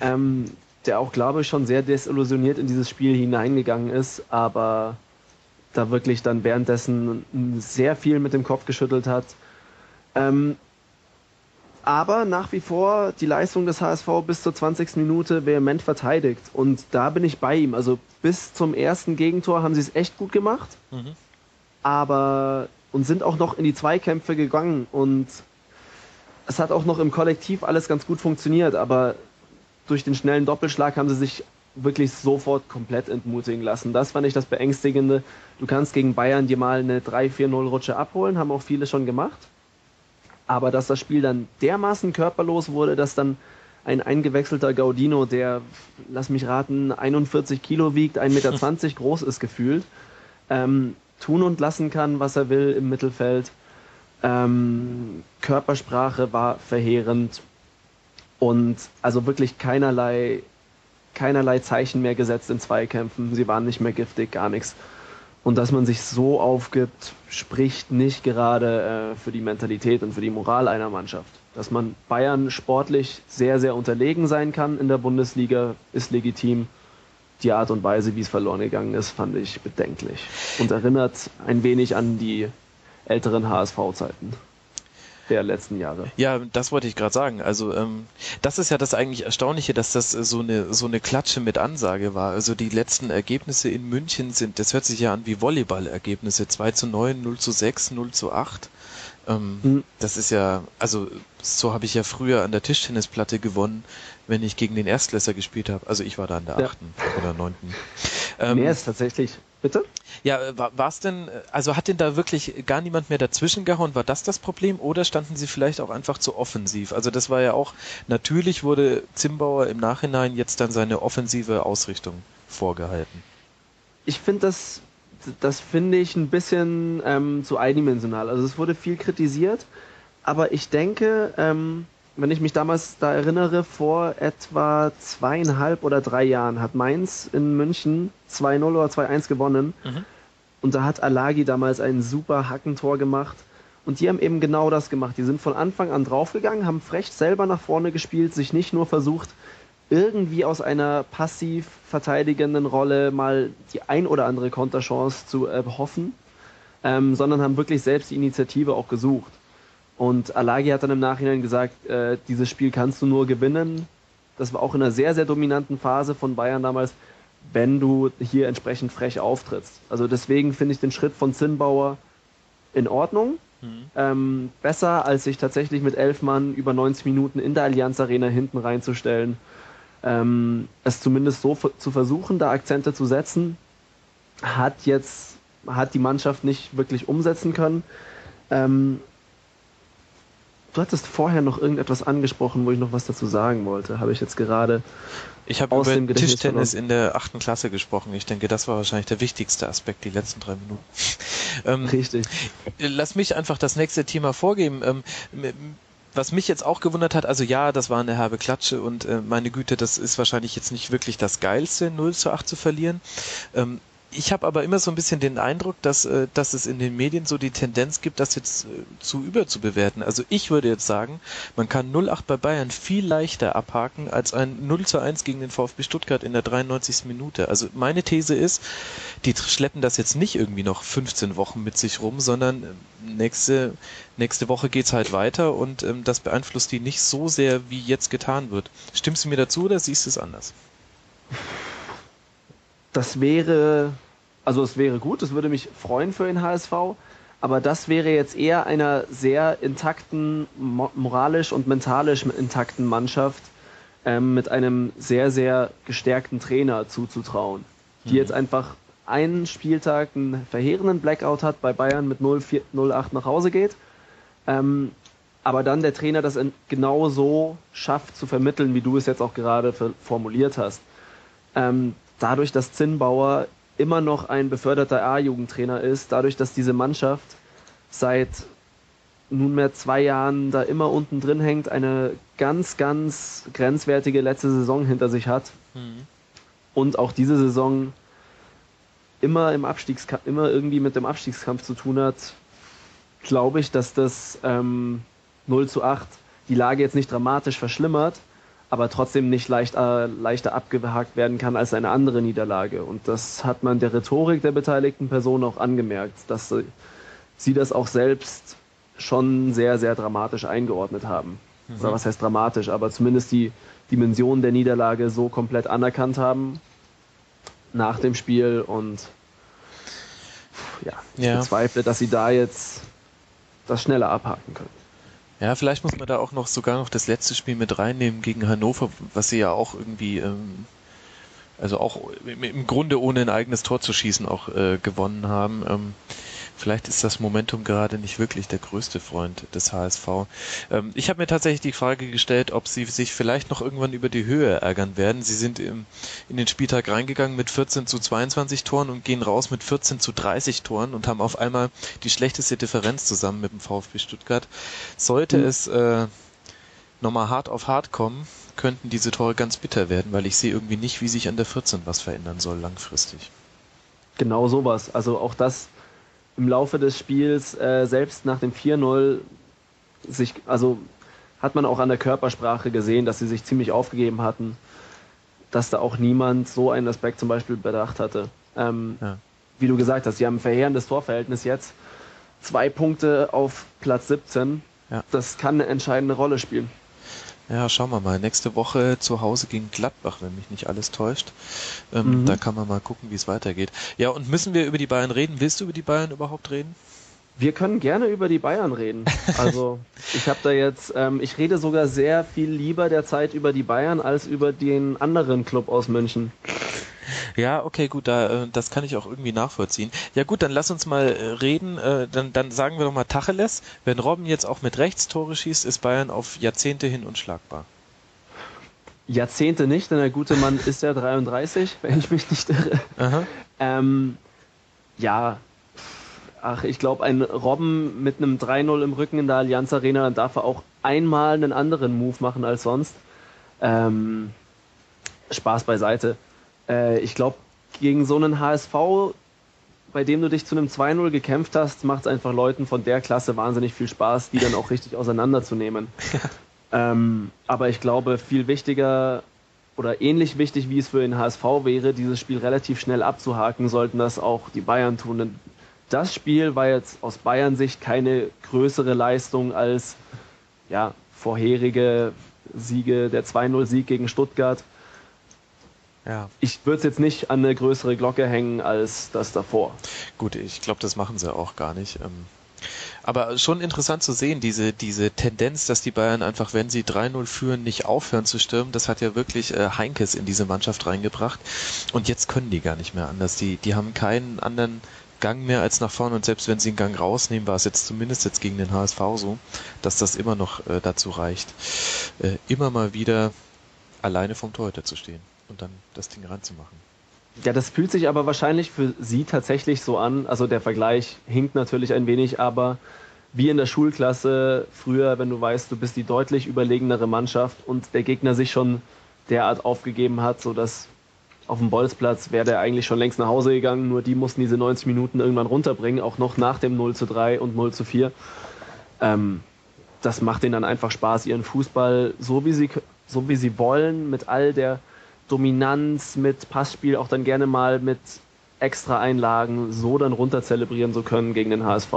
ähm, der auch, glaube ich, schon sehr desillusioniert in dieses Spiel hineingegangen ist, aber da wirklich dann währenddessen sehr viel mit dem Kopf geschüttelt hat. Ähm, aber nach wie vor die Leistung des HSV bis zur 20. Minute vehement verteidigt. Und da bin ich bei ihm. Also bis zum ersten Gegentor haben sie es echt gut gemacht. Mhm. Aber und sind auch noch in die Zweikämpfe gegangen. Und es hat auch noch im Kollektiv alles ganz gut funktioniert. Aber durch den schnellen Doppelschlag haben sie sich wirklich sofort komplett entmutigen lassen. Das fand ich das Beängstigende. Du kannst gegen Bayern dir mal eine 3-4-0-Rutsche abholen, haben auch viele schon gemacht. Aber dass das Spiel dann dermaßen körperlos wurde, dass dann ein eingewechselter Gaudino, der, lass mich raten, 41 Kilo wiegt, 1,20 Meter groß ist gefühlt, ähm, tun und lassen kann, was er will im Mittelfeld. Ähm, Körpersprache war verheerend und also wirklich keinerlei, keinerlei Zeichen mehr gesetzt in Zweikämpfen. Sie waren nicht mehr giftig, gar nichts. Und dass man sich so aufgibt, spricht nicht gerade äh, für die Mentalität und für die Moral einer Mannschaft. Dass man Bayern sportlich sehr, sehr unterlegen sein kann in der Bundesliga, ist legitim. Die Art und Weise, wie es verloren gegangen ist, fand ich bedenklich und erinnert ein wenig an die älteren HSV-Zeiten der letzten Jahre. Ja, das wollte ich gerade sagen. Also ähm, das ist ja das eigentlich Erstaunliche, dass das so eine so eine Klatsche mit Ansage war. Also die letzten Ergebnisse in München sind, das hört sich ja an wie Volleyball-Ergebnisse. 2 zu 9, 0 zu 6, 0 zu 8. Ähm, mhm. Das ist ja, also so habe ich ja früher an der Tischtennisplatte gewonnen, wenn ich gegen den Erstklässer gespielt habe. Also ich war da an der achten ja. oder neunten. Ähm, Mehr ist tatsächlich. Bitte? Ja, war es denn, also hat denn da wirklich gar niemand mehr dazwischen gehauen? War das das Problem oder standen sie vielleicht auch einfach zu offensiv? Also das war ja auch, natürlich wurde Zimbauer im Nachhinein jetzt dann seine offensive Ausrichtung vorgehalten. Ich finde das das finde ich ein bisschen ähm, zu eindimensional. Also es wurde viel kritisiert, aber ich denke, ähm, wenn ich mich damals da erinnere, vor etwa zweieinhalb oder drei Jahren hat Mainz in München 2-0 oder 2-1 gewonnen. Mhm. Und da hat Alagi damals ein super Hackentor gemacht. Und die haben eben genau das gemacht. Die sind von Anfang an draufgegangen, haben frech selber nach vorne gespielt, sich nicht nur versucht, irgendwie aus einer passiv verteidigenden Rolle mal die ein oder andere Konterchance zu erhoffen, ähm, sondern haben wirklich selbst die Initiative auch gesucht. Und Alagi hat dann im Nachhinein gesagt, äh, dieses Spiel kannst du nur gewinnen. Das war auch in einer sehr, sehr dominanten Phase von Bayern damals, wenn du hier entsprechend frech auftrittst. Also deswegen finde ich den Schritt von Zinnbauer in Ordnung. Mhm. Ähm, besser, als sich tatsächlich mit elf Mann über 90 Minuten in der Allianz Arena hinten reinzustellen ähm, es zumindest so zu versuchen, da Akzente zu setzen, hat jetzt hat die Mannschaft nicht wirklich umsetzen können. Ähm, du hattest vorher noch irgendetwas angesprochen, wo ich noch was dazu sagen wollte. Habe ich jetzt gerade. Ich habe über dem Tischtennis in der achten Klasse gesprochen. Ich denke, das war wahrscheinlich der wichtigste Aspekt, die letzten drei Minuten. ähm, Richtig. Lass mich einfach das nächste Thema vorgeben. Ähm, was mich jetzt auch gewundert hat, also ja, das war eine herbe Klatsche und äh, meine Güte, das ist wahrscheinlich jetzt nicht wirklich das Geilste, 0 zu 8 zu verlieren. Ähm, ich habe aber immer so ein bisschen den Eindruck, dass, äh, dass es in den Medien so die Tendenz gibt, das jetzt äh, zu überzubewerten. Also ich würde jetzt sagen, man kann 0-8 bei Bayern viel leichter abhaken als ein 0 zu 1 gegen den VfB Stuttgart in der 93. Minute. Also meine These ist, die schleppen das jetzt nicht irgendwie noch 15 Wochen mit sich rum, sondern äh, nächste, nächste Woche geht's halt weiter und ähm, das beeinflusst die nicht so sehr, wie jetzt getan wird. Stimmst du mir dazu oder siehst du es anders? das wäre, also es wäre gut, es würde mich freuen für den HSV, aber das wäre jetzt eher einer sehr intakten, moralisch und mentalisch intakten Mannschaft ähm, mit einem sehr, sehr gestärkten Trainer zuzutrauen, die mhm. jetzt einfach einen Spieltag einen verheerenden Blackout hat, bei Bayern mit 0-8 nach Hause geht, ähm, aber dann der Trainer das genau so schafft zu vermitteln, wie du es jetzt auch gerade formuliert hast. Ähm, dadurch, dass Zinnbauer immer noch ein beförderter A-Jugendtrainer ist, dadurch, dass diese Mannschaft seit nunmehr zwei Jahren da immer unten drin hängt, eine ganz, ganz grenzwertige letzte Saison hinter sich hat mhm. und auch diese Saison immer im Abstiegskampf, immer irgendwie mit dem Abstiegskampf zu tun hat, glaube ich, dass das ähm, 0 zu 8 die Lage jetzt nicht dramatisch verschlimmert, aber trotzdem nicht leicht, äh, leichter abgehakt werden kann als eine andere Niederlage. Und das hat man der Rhetorik der beteiligten Personen auch angemerkt, dass sie, sie das auch selbst schon sehr, sehr dramatisch eingeordnet haben. Mhm. Oder was heißt dramatisch, aber zumindest die Dimension der Niederlage so komplett anerkannt haben nach dem Spiel und ja, ich ja. bezweifle, dass sie da jetzt das schneller abhaken können. Ja, vielleicht muss man da auch noch sogar noch das letzte Spiel mit reinnehmen gegen Hannover, was sie ja auch irgendwie, ähm, also auch im, Grunde ohne ein eigenes Tor zu schießen auch äh, gewonnen haben. Ähm, Vielleicht ist das Momentum gerade nicht wirklich der größte Freund des HSV. Ähm, ich habe mir tatsächlich die Frage gestellt, ob sie sich vielleicht noch irgendwann über die Höhe ärgern werden. Sie sind im, in den Spieltag reingegangen mit 14 zu 22 Toren und gehen raus mit 14 zu 30 Toren und haben auf einmal die schlechteste Differenz zusammen mit dem VfB Stuttgart. Sollte mhm. es äh, nochmal hart auf hart kommen, könnten diese Tore ganz bitter werden, weil ich sehe irgendwie nicht, wie sich an der 14 was verändern soll langfristig. Genau sowas. Also auch das im Laufe des Spiels, äh, selbst nach dem 4-0, sich, also hat man auch an der Körpersprache gesehen, dass sie sich ziemlich aufgegeben hatten, dass da auch niemand so einen Aspekt zum Beispiel bedacht hatte. Ähm, ja. Wie du gesagt hast, sie haben ein verheerendes Torverhältnis jetzt. Zwei Punkte auf Platz 17. Ja. Das kann eine entscheidende Rolle spielen. Ja, schauen wir mal. Nächste Woche zu Hause gegen Gladbach, wenn mich nicht alles täuscht. Ähm, mhm. Da kann man mal gucken, wie es weitergeht. Ja, und müssen wir über die Bayern reden? Willst du über die Bayern überhaupt reden? Wir können gerne über die Bayern reden. Also ich habe da jetzt, ähm, ich rede sogar sehr viel lieber derzeit über die Bayern als über den anderen Club aus München. Ja, okay, gut, da, äh, das kann ich auch irgendwie nachvollziehen. Ja gut, dann lass uns mal äh, reden. Äh, dann, dann sagen wir doch mal Tacheles. Wenn Robben jetzt auch mit rechts Tore schießt, ist Bayern auf Jahrzehnte hin unschlagbar. Jahrzehnte nicht, denn der gute Mann ist ja 33, wenn ich mich nicht irre. Ähm, ja, ach, ich glaube, ein Robben mit einem 3-0 im Rücken in der Allianz Arena, dann darf er auch einmal einen anderen Move machen als sonst. Ähm, Spaß beiseite. Äh, ich glaube, gegen so einen HSV, bei dem du dich zu einem 2-0 gekämpft hast, macht es einfach Leuten von der Klasse wahnsinnig viel Spaß, die dann auch richtig auseinanderzunehmen. ähm, aber ich glaube, viel wichtiger oder ähnlich wichtig, wie es für den HSV wäre, dieses Spiel relativ schnell abzuhaken, sollten das auch die Bayern tun. Denn das Spiel war jetzt aus Bayern Sicht keine größere Leistung als ja, vorherige Siege, der 2-0-Sieg gegen Stuttgart. Ja. Ich würde es jetzt nicht an eine größere Glocke hängen als das davor. Gut, ich glaube, das machen sie auch gar nicht. Ähm, aber schon interessant zu sehen, diese, diese Tendenz, dass die Bayern einfach, wenn sie 3-0 führen, nicht aufhören zu stürmen. Das hat ja wirklich äh, Heinkes in diese Mannschaft reingebracht. Und jetzt können die gar nicht mehr anders. Die, die haben keinen anderen Gang mehr als nach vorne und selbst wenn sie einen Gang rausnehmen, war es jetzt zumindest jetzt gegen den HSV so, dass das immer noch äh, dazu reicht, äh, immer mal wieder alleine vom Torhüter zu stehen und dann das Ding ranzumachen. Ja, das fühlt sich aber wahrscheinlich für Sie tatsächlich so an. Also der Vergleich hinkt natürlich ein wenig, aber wie in der Schulklasse früher, wenn du weißt, du bist die deutlich überlegenere Mannschaft und der Gegner sich schon derart aufgegeben hat, sodass auf dem Bolzplatz wäre der eigentlich schon längst nach Hause gegangen, nur die mussten diese 90 Minuten irgendwann runterbringen, auch noch nach dem 0 zu 3 und 0 zu 4. Ähm, das macht ihnen dann einfach Spaß, ihren Fußball so wie sie, so wie sie wollen, mit all der Dominanz, mit Passspiel, auch dann gerne mal mit extra Einlagen so dann runter zelebrieren zu können gegen den HSV.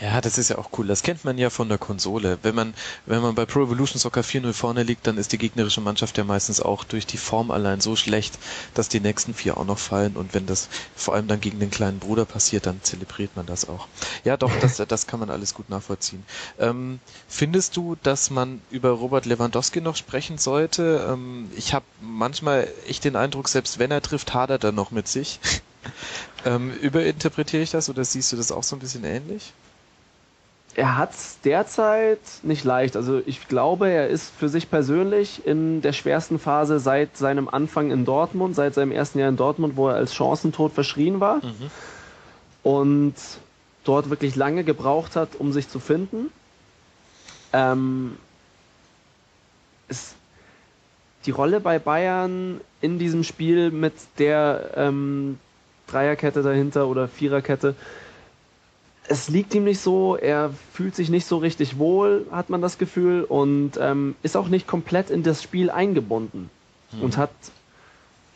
Ja, das ist ja auch cool. Das kennt man ja von der Konsole. Wenn man, wenn man bei Pro Evolution Soccer 4-0 vorne liegt, dann ist die gegnerische Mannschaft ja meistens auch durch die Form allein so schlecht, dass die nächsten vier auch noch fallen. Und wenn das vor allem dann gegen den kleinen Bruder passiert, dann zelebriert man das auch. Ja, doch, das, das kann man alles gut nachvollziehen. Ähm, findest du, dass man über Robert Lewandowski noch sprechen sollte? Ähm, ich habe manchmal echt den Eindruck, selbst wenn er trifft, hadert er noch mit sich. ähm, überinterpretiere ich das oder siehst du das auch so ein bisschen ähnlich? er hat es derzeit nicht leicht. Also ich glaube, er ist für sich persönlich in der schwersten Phase seit seinem Anfang in Dortmund, seit seinem ersten Jahr in Dortmund, wo er als Chancentod verschrien war mhm. und dort wirklich lange gebraucht hat, um sich zu finden. Ähm, ist die Rolle bei Bayern in diesem Spiel mit der ähm, Dreierkette dahinter oder Viererkette es liegt ihm nicht so, er fühlt sich nicht so richtig wohl, hat man das Gefühl, und ähm, ist auch nicht komplett in das Spiel eingebunden mhm. und hat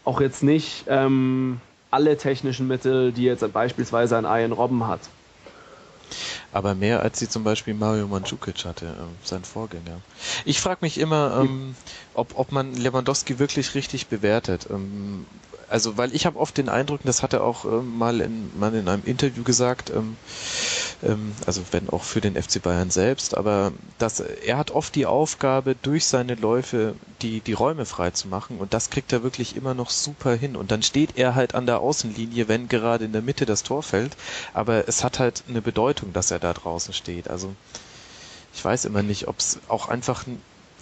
auch jetzt nicht ähm, alle technischen Mittel, die jetzt beispielsweise ein Ian Robben hat. Aber mehr als sie zum Beispiel Mario Mandzukic hatte, äh, sein Vorgänger. Ich frage mich immer, ähm, ob, ob man Lewandowski wirklich richtig bewertet. Ähm, also weil ich habe oft den Eindruck, das hat er auch ähm, mal, in, mal in einem Interview gesagt, ähm, ähm, also wenn auch für den FC Bayern selbst, aber das, er hat oft die Aufgabe, durch seine Läufe die, die Räume frei zu machen und das kriegt er wirklich immer noch super hin. Und dann steht er halt an der Außenlinie, wenn gerade in der Mitte das Tor fällt, aber es hat halt eine Bedeutung, dass er da draußen steht, also ich weiß immer nicht, ob es auch einfach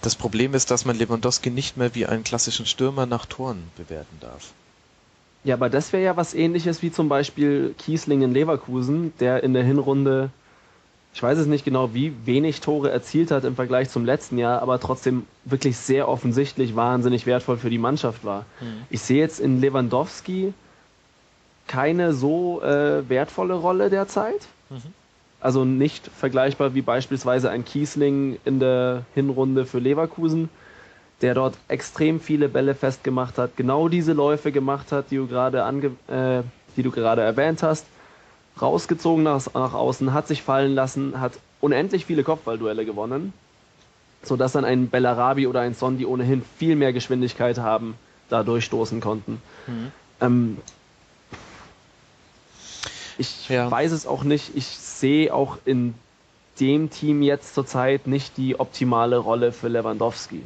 das Problem ist, dass man Lewandowski nicht mehr wie einen klassischen Stürmer nach Toren bewerten darf. Ja, aber das wäre ja was ähnliches wie zum Beispiel Kiesling in Leverkusen, der in der Hinrunde, ich weiß es nicht genau, wie wenig Tore erzielt hat im Vergleich zum letzten Jahr, aber trotzdem wirklich sehr offensichtlich wahnsinnig wertvoll für die Mannschaft war. Mhm. Ich sehe jetzt in Lewandowski keine so äh, wertvolle Rolle derzeit. Mhm. Also nicht vergleichbar wie beispielsweise ein Kiesling in der Hinrunde für Leverkusen der dort extrem viele Bälle festgemacht hat, genau diese Läufe gemacht hat, die du gerade ange äh, die du gerade erwähnt hast, rausgezogen nach, nach außen, hat sich fallen lassen, hat unendlich viele Kopfballduelle gewonnen, sodass dann ein Bellarabi oder ein Son, die ohnehin viel mehr Geschwindigkeit haben, da durchstoßen konnten. Mhm. Ähm, ich ja. weiß es auch nicht. Ich sehe auch in dem Team jetzt zurzeit nicht die optimale Rolle für Lewandowski.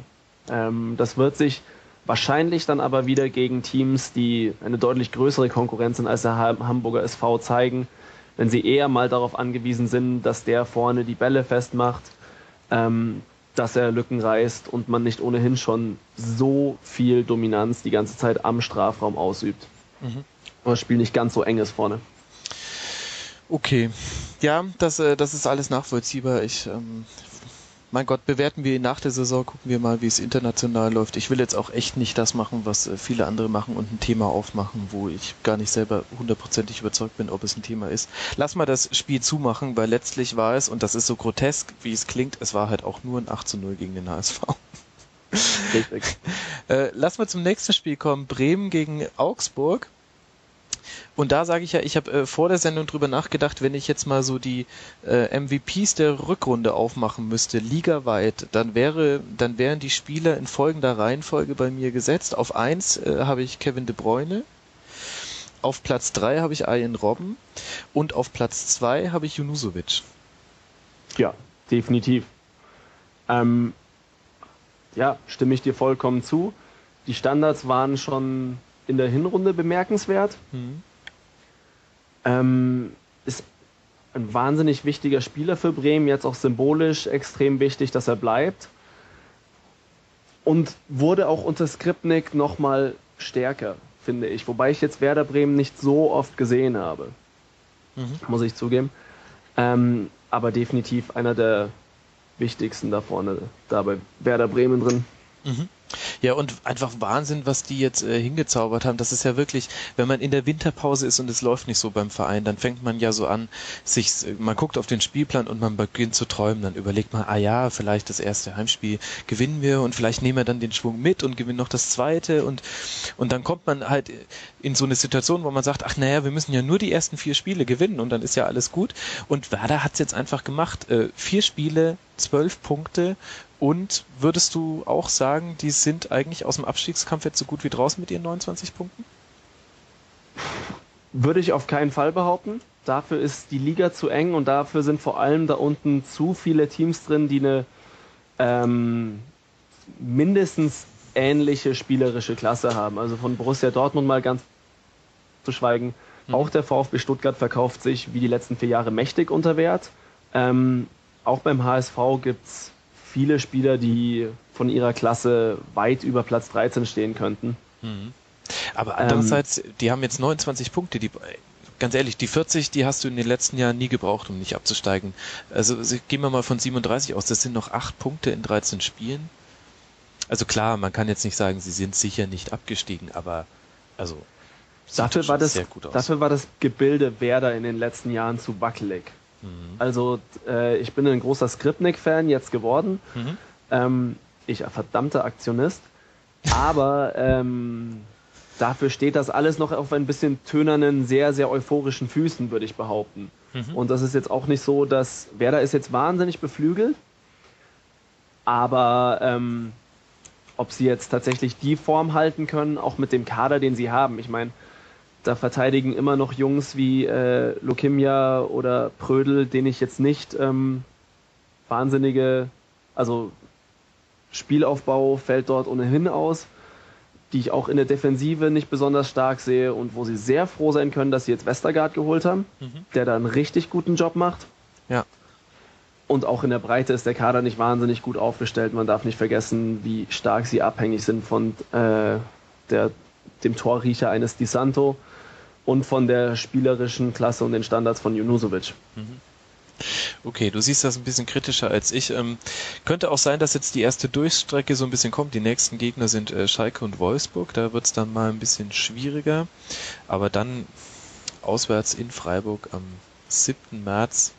Ähm, das wird sich wahrscheinlich dann aber wieder gegen Teams, die eine deutlich größere Konkurrenz sind als der Hamburger SV zeigen, wenn sie eher mal darauf angewiesen sind, dass der vorne die Bälle festmacht, ähm, dass er Lücken reißt und man nicht ohnehin schon so viel Dominanz die ganze Zeit am Strafraum ausübt. Mhm. Und das Spiel nicht ganz so eng ist vorne. Okay. Ja, das, äh, das ist alles nachvollziehbar. Ich ähm, mein Gott, bewerten wir ihn nach der Saison, gucken wir mal, wie es international läuft. Ich will jetzt auch echt nicht das machen, was äh, viele andere machen und ein Thema aufmachen, wo ich gar nicht selber hundertprozentig überzeugt bin, ob es ein Thema ist. Lass mal das Spiel zumachen, weil letztlich war es, und das ist so grotesk, wie es klingt, es war halt auch nur ein 8 zu 0 gegen den HSV. Richtig. äh, lass mal zum nächsten Spiel kommen. Bremen gegen Augsburg. Und da sage ich ja, ich habe äh, vor der Sendung drüber nachgedacht, wenn ich jetzt mal so die äh, MVPs der Rückrunde aufmachen müsste, ligaweit, dann wäre, dann wären die Spieler in folgender Reihenfolge bei mir gesetzt. Auf eins äh, habe ich Kevin De Bruyne, auf Platz drei habe ich Ian Robben und auf Platz zwei habe ich Junusovic. Ja, definitiv. Ähm, ja, stimme ich dir vollkommen zu. Die Standards waren schon in der Hinrunde bemerkenswert. Mhm. Ähm, ist ein wahnsinnig wichtiger Spieler für Bremen, jetzt auch symbolisch extrem wichtig, dass er bleibt. Und wurde auch unter Skripnik nochmal stärker, finde ich. Wobei ich jetzt Werder Bremen nicht so oft gesehen habe. Mhm. Muss ich zugeben. Ähm, aber definitiv einer der wichtigsten da vorne, da bei Werder Bremen drin. Mhm. Ja, und einfach Wahnsinn, was die jetzt äh, hingezaubert haben. Das ist ja wirklich, wenn man in der Winterpause ist und es läuft nicht so beim Verein, dann fängt man ja so an, sich, man guckt auf den Spielplan und man beginnt zu träumen. Dann überlegt man, ah ja, vielleicht das erste Heimspiel gewinnen wir und vielleicht nehmen wir dann den Schwung mit und gewinnen noch das zweite und, und dann kommt man halt in so eine Situation, wo man sagt, ach naja, wir müssen ja nur die ersten vier Spiele gewinnen und dann ist ja alles gut. Und Werder hat es jetzt einfach gemacht. Äh, vier Spiele, zwölf Punkte und würdest du auch sagen, die sind eigentlich aus dem Abstiegskampf jetzt so gut wie draußen mit ihren 29 Punkten? Würde ich auf keinen Fall behaupten. Dafür ist die Liga zu eng und dafür sind vor allem da unten zu viele Teams drin, die eine ähm, mindestens ähnliche spielerische Klasse haben. Also von Borussia Dortmund mal ganz zu schweigen. Mhm. Auch der VfB Stuttgart verkauft sich wie die letzten vier Jahre mächtig unter Wert. Ähm, auch beim HSV gibt es viele Spieler, die von ihrer Klasse weit über Platz 13 stehen könnten. Mhm. Aber andererseits, ähm, die haben jetzt 29 Punkte, die ganz ehrlich, die 40, die hast du in den letzten Jahren nie gebraucht, um nicht abzusteigen. Also gehen wir mal von 37 aus, das sind noch 8 Punkte in 13 Spielen. Also klar, man kann jetzt nicht sagen, sie sind sicher nicht abgestiegen, aber also dafür war das dafür war das Gebilde Werder in den letzten Jahren zu wackelig. Mhm. Also äh, ich bin ein großer Skripnik-Fan jetzt geworden. Mhm. Ähm, ich verdammter Aktionist. Aber ähm, dafür steht das alles noch auf ein bisschen tönernen, sehr, sehr euphorischen Füßen, würde ich behaupten. Mhm. Und das ist jetzt auch nicht so, dass Werder ist jetzt wahnsinnig beflügelt. Aber ähm, ob sie jetzt tatsächlich die Form halten können, auch mit dem Kader, den sie haben. Ich meine, da verteidigen immer noch Jungs wie äh, Lokimia oder Prödel, den ich jetzt nicht ähm, wahnsinnige, also Spielaufbau fällt dort ohnehin aus, die ich auch in der Defensive nicht besonders stark sehe und wo sie sehr froh sein können, dass sie jetzt Westergaard geholt haben, mhm. der da einen richtig guten Job macht. Ja. Und auch in der Breite ist der Kader nicht wahnsinnig gut aufgestellt. Man darf nicht vergessen, wie stark sie abhängig sind von äh, der, dem Torriecher eines Di Santo und von der spielerischen Klasse und den Standards von Junusovic. Mhm. Okay, du siehst das ein bisschen kritischer als ich. Ähm, könnte auch sein, dass jetzt die erste Durchstrecke so ein bisschen kommt. Die nächsten Gegner sind äh, Schalke und Wolfsburg. Da wird es dann mal ein bisschen schwieriger. Aber dann auswärts in Freiburg am 7. März.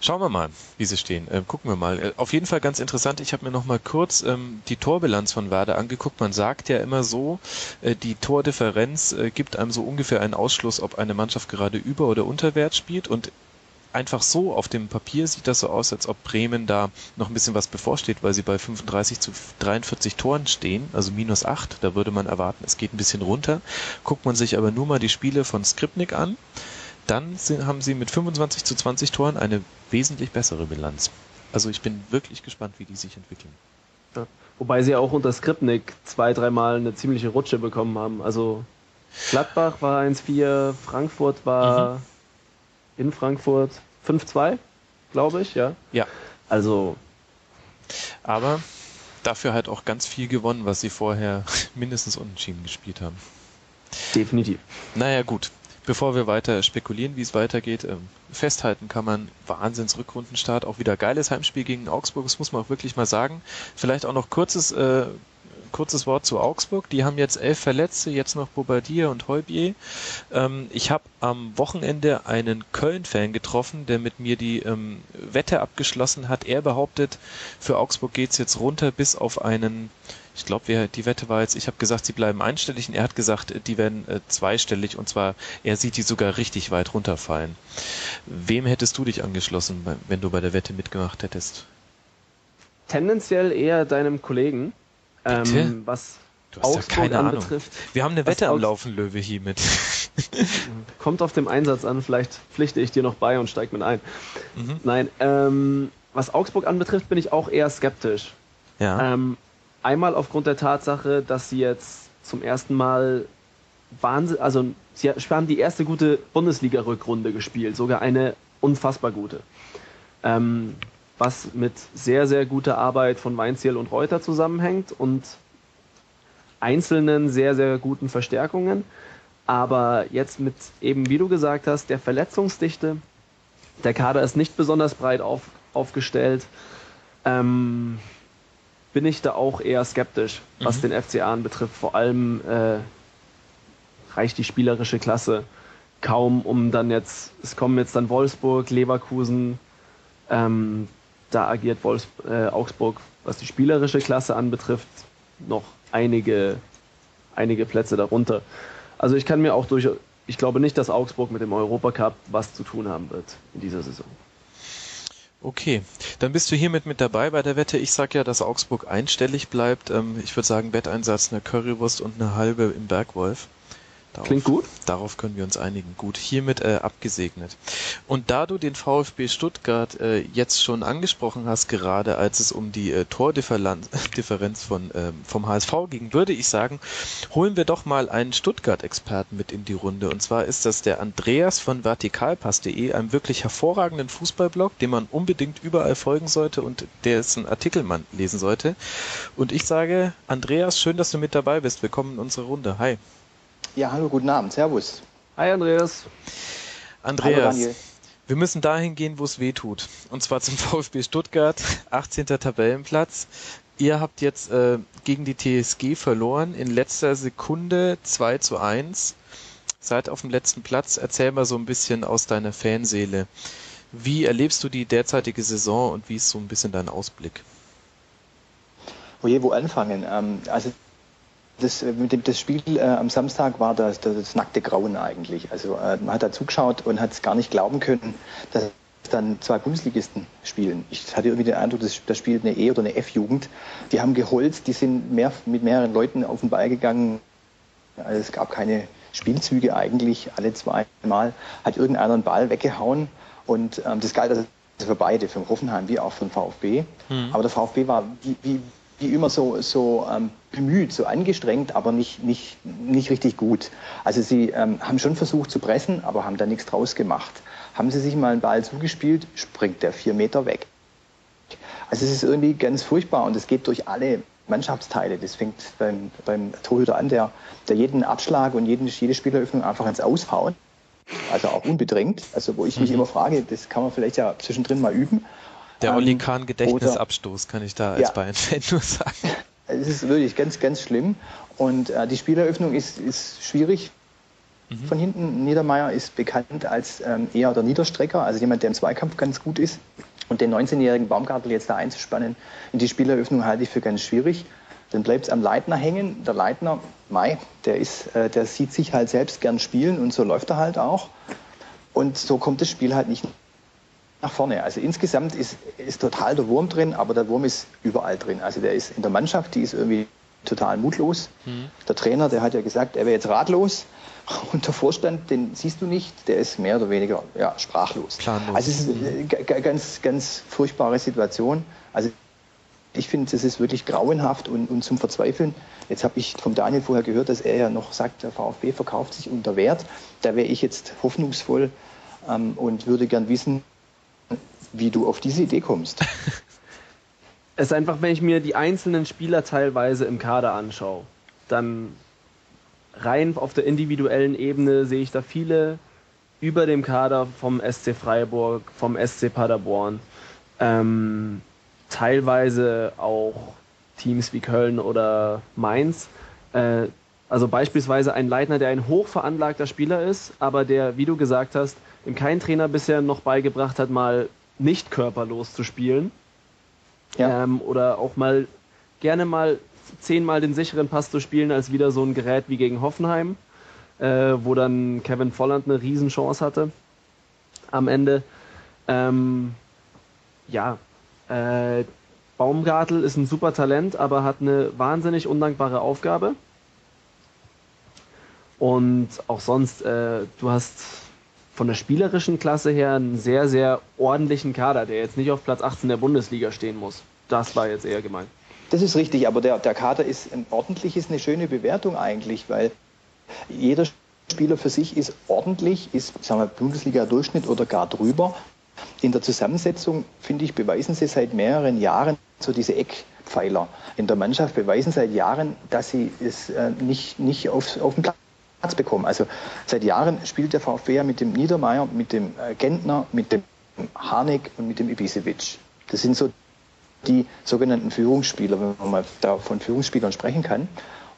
Schauen wir mal, wie sie stehen. Ähm, gucken wir mal. Äh, auf jeden Fall ganz interessant. Ich habe mir noch mal kurz ähm, die Torbilanz von Werder angeguckt. Man sagt ja immer so, äh, die Tordifferenz äh, gibt einem so ungefähr einen Ausschluss, ob eine Mannschaft gerade über oder unter Wert spielt. Und einfach so auf dem Papier sieht das so aus, als ob Bremen da noch ein bisschen was bevorsteht, weil sie bei 35 zu 43 Toren stehen, also minus 8. Da würde man erwarten, es geht ein bisschen runter. Guckt man sich aber nur mal die Spiele von Skripnik an, dann sind, haben sie mit 25 zu 20 Toren eine wesentlich bessere Bilanz. Also ich bin wirklich gespannt, wie die sich entwickeln. Ja. Wobei sie auch unter Skripnik zwei, dreimal eine ziemliche Rutsche bekommen haben. Also Gladbach war 1-4, Frankfurt war mhm. in Frankfurt 5-2, glaube ich, ja. Ja. Also. Aber dafür halt auch ganz viel gewonnen, was sie vorher mindestens unentschieden gespielt haben. Definitiv. Naja, gut. Bevor wir weiter spekulieren, wie es weitergeht, ähm, festhalten kann man Wahnsinns Rückrundenstart, auch wieder geiles Heimspiel gegen Augsburg, das muss man auch wirklich mal sagen. Vielleicht auch noch kurzes äh, kurzes Wort zu Augsburg. Die haben jetzt elf Verletzte, jetzt noch Bobadilla und Heubier. Ähm, ich habe am Wochenende einen Köln-Fan getroffen, der mit mir die ähm, Wette abgeschlossen hat. Er behauptet, für Augsburg geht's jetzt runter bis auf einen ich glaube, die Wette war jetzt, ich habe gesagt, sie bleiben einstellig und er hat gesagt, die werden äh, zweistellig und zwar, er sieht die sogar richtig weit runterfallen. Wem hättest du dich angeschlossen, wenn du bei der Wette mitgemacht hättest? Tendenziell eher deinem Kollegen. Ähm, was du hast Augsburg ja keine Ahnung. Betrifft, Wir haben eine Wette am Laufen, Löwe, hiermit. Kommt auf dem Einsatz an, vielleicht pflichte ich dir noch bei und steig mit ein. Mhm. Nein, ähm, was Augsburg anbetrifft, bin ich auch eher skeptisch. Ja. Ähm, einmal aufgrund der Tatsache, dass sie jetzt zum ersten Mal Wahnsinn, also sie haben die erste gute Bundesliga-Rückrunde gespielt, sogar eine unfassbar gute. Ähm, was mit sehr, sehr guter Arbeit von Weinziel und Reuter zusammenhängt und einzelnen sehr, sehr guten Verstärkungen. Aber jetzt mit eben, wie du gesagt hast, der Verletzungsdichte, der Kader ist nicht besonders breit auf, aufgestellt, ähm, bin ich da auch eher skeptisch, was mhm. den FCA anbetrifft. Vor allem äh, reicht die spielerische Klasse kaum, um dann jetzt, es kommen jetzt dann Wolfsburg, Leverkusen, ähm, da agiert Wolfs äh, Augsburg, was die spielerische Klasse anbetrifft, noch einige, einige Plätze darunter. Also ich kann mir auch durch, ich glaube nicht, dass Augsburg mit dem Europacup was zu tun haben wird in dieser Saison. Okay, dann bist du hiermit mit dabei bei der Wette. Ich sage ja, dass Augsburg einstellig bleibt. Ähm, ich würde sagen, Wetteinsatz eine Currywurst und eine halbe im Bergwolf. Darauf, Klingt gut. Darauf können wir uns einigen. Gut, hiermit äh, abgesegnet. Und da du den VfB Stuttgart äh, jetzt schon angesprochen hast, gerade als es um die äh, Tordifferenz von, äh, vom HSV ging, würde ich sagen, holen wir doch mal einen Stuttgart-Experten mit in die Runde. Und zwar ist das der Andreas von vertikalpass.de, einem wirklich hervorragenden Fußballblog, dem man unbedingt überall folgen sollte und dessen Artikel man lesen sollte. Und ich sage, Andreas, schön, dass du mit dabei bist. Willkommen in unserer Runde. Hi. Ja, hallo, guten Abend. Servus. Hi, Andreas. Andreas. Hallo, wir müssen dahin gehen, wo es weh tut. Und zwar zum VfB Stuttgart, 18. Tabellenplatz. Ihr habt jetzt äh, gegen die TSG verloren, in letzter Sekunde 2 zu 1. Seid auf dem letzten Platz. Erzähl mal so ein bisschen aus deiner Fanseele. Wie erlebst du die derzeitige Saison und wie ist so ein bisschen dein Ausblick? Woje, wo anfangen? Ähm, also das, äh, mit dem, das Spiel äh, am Samstag war das, das, das, nackte Grauen eigentlich. Also äh, man hat da zugeschaut und hat es gar nicht glauben können, dass dann zwei Bundesligisten spielen. Ich hatte irgendwie den Eindruck, das, das spielt eine E- oder eine F-Jugend. Die haben geholzt, die sind mehr, mit mehreren Leuten auf den Ball gegangen. Also es gab keine Spielzüge eigentlich alle zweimal hat irgendeiner einen Ball weggehauen und ähm, das galt also für beide, für Hoffenheim wie auch für den VfB. Mhm. Aber der VfB war wie, wie, wie immer so, so ähm, bemüht, so angestrengt, aber nicht, nicht, nicht richtig gut. Also sie ähm, haben schon versucht zu pressen, aber haben da nichts draus gemacht. Haben sie sich mal einen Ball zugespielt, springt der vier Meter weg. Also es ist irgendwie ganz furchtbar und es geht durch alle Mannschaftsteile. Das fängt beim, beim Torhüter an, der, der jeden Abschlag und jeden, jede Spieleröffnung einfach ins Aushauen. Also auch unbedrängt. Also wo ich mich mhm. immer frage, das kann man vielleicht ja zwischendrin mal üben. Der ähm, Olli Kahn Gedächtnisabstoß kann ich da als ja, Bayern-Fan nur sagen. Es ist wirklich ganz, ganz schlimm. Und äh, die Spieleröffnung ist, ist schwierig. Mhm. Von hinten, Niedermeyer ist bekannt als ähm, eher der Niederstrecker, also jemand, der im Zweikampf ganz gut ist. Und den 19-jährigen Baumgartel jetzt da einzuspannen in die Spieleröffnung halte ich für ganz schwierig. Dann bleibt es am Leitner hängen. Der Leitner, Mai, der, ist, äh, der sieht sich halt selbst gern spielen und so läuft er halt auch. Und so kommt das Spiel halt nicht nach vorne. Also insgesamt ist, ist total der Wurm drin, aber der Wurm ist überall drin. Also der ist in der Mannschaft, die ist irgendwie total mutlos. Mhm. Der Trainer, der hat ja gesagt, er wäre jetzt ratlos. Und der Vorstand, den siehst du nicht, der ist mehr oder weniger ja, sprachlos. Planlos. Also es ist eine ganz, ganz furchtbare Situation. Also ich finde, es ist wirklich grauenhaft und, und zum Verzweifeln. Jetzt habe ich vom Daniel vorher gehört, dass er ja noch sagt, der VfB verkauft sich unter Wert. Da wäre ich jetzt hoffnungsvoll ähm, und würde gern wissen, wie du auf diese Idee kommst. es ist einfach, wenn ich mir die einzelnen Spieler teilweise im Kader anschaue, dann rein auf der individuellen Ebene sehe ich da viele über dem Kader vom SC Freiburg, vom SC Paderborn, ähm, teilweise auch Teams wie Köln oder Mainz. Äh, also beispielsweise ein Leitner, der ein hochveranlagter Spieler ist, aber der, wie du gesagt hast, ihm kein Trainer bisher noch beigebracht hat, mal nicht körperlos zu spielen. Ja. Ähm, oder auch mal gerne mal zehnmal den sicheren Pass zu spielen, als wieder so ein Gerät wie gegen Hoffenheim, äh, wo dann Kevin Volland eine Riesenchance hatte am Ende. Ähm, ja, äh, Baumgartel ist ein super Talent, aber hat eine wahnsinnig undankbare Aufgabe. Und auch sonst, äh, du hast von der spielerischen Klasse her einen sehr, sehr ordentlichen Kader, der jetzt nicht auf Platz 18 der Bundesliga stehen muss. Das war jetzt eher gemeint. Das ist richtig, aber der, der Kader ist ordentlich, ist eine schöne Bewertung eigentlich, weil jeder Spieler für sich ist ordentlich, ist Bundesliga-Durchschnitt oder gar drüber. In der Zusammensetzung, finde ich, beweisen sie seit mehreren Jahren so diese Eckpfeiler in der Mannschaft, beweisen seit Jahren, dass sie es äh, nicht, nicht auf, auf den Platz bekommen. Also seit Jahren spielt der VfB ja mit dem Niedermeyer, mit dem äh, Gentner, mit dem Harnik und mit dem Ibisevic. Das sind so die sogenannten Führungsspieler, wenn man mal da von Führungsspielern sprechen kann.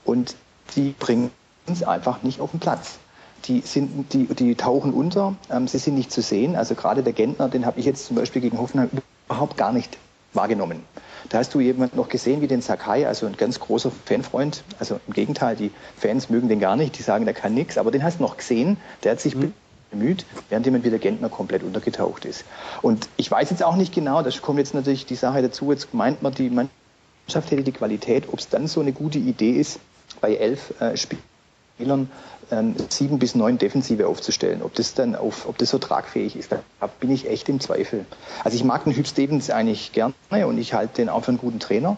Und die bringen es einfach nicht auf den Platz. Die, sind, die, die tauchen unter, ähm, sie sind nicht zu sehen. Also gerade der Gentner, den habe ich jetzt zum Beispiel gegen Hoffenheim überhaupt gar nicht wahrgenommen. Da hast du jemanden noch gesehen wie den Sakai, also ein ganz großer Fanfreund. Also im Gegenteil, die Fans mögen den gar nicht, die sagen, der kann nichts. Aber den hast du noch gesehen, der hat sich mhm bemüht, während jemand wie der Gentner komplett untergetaucht ist. Und ich weiß jetzt auch nicht genau, da kommt jetzt natürlich die Sache dazu, jetzt meint man, die Mannschaft hätte die Qualität, ob es dann so eine gute Idee ist, bei elf äh, Spielern ähm, sieben bis neun Defensive aufzustellen. Ob das dann auf, ob das so tragfähig ist, da bin ich echt im Zweifel. Also ich mag den Hüb Stevens eigentlich gerne und ich halte den auch für einen guten Trainer.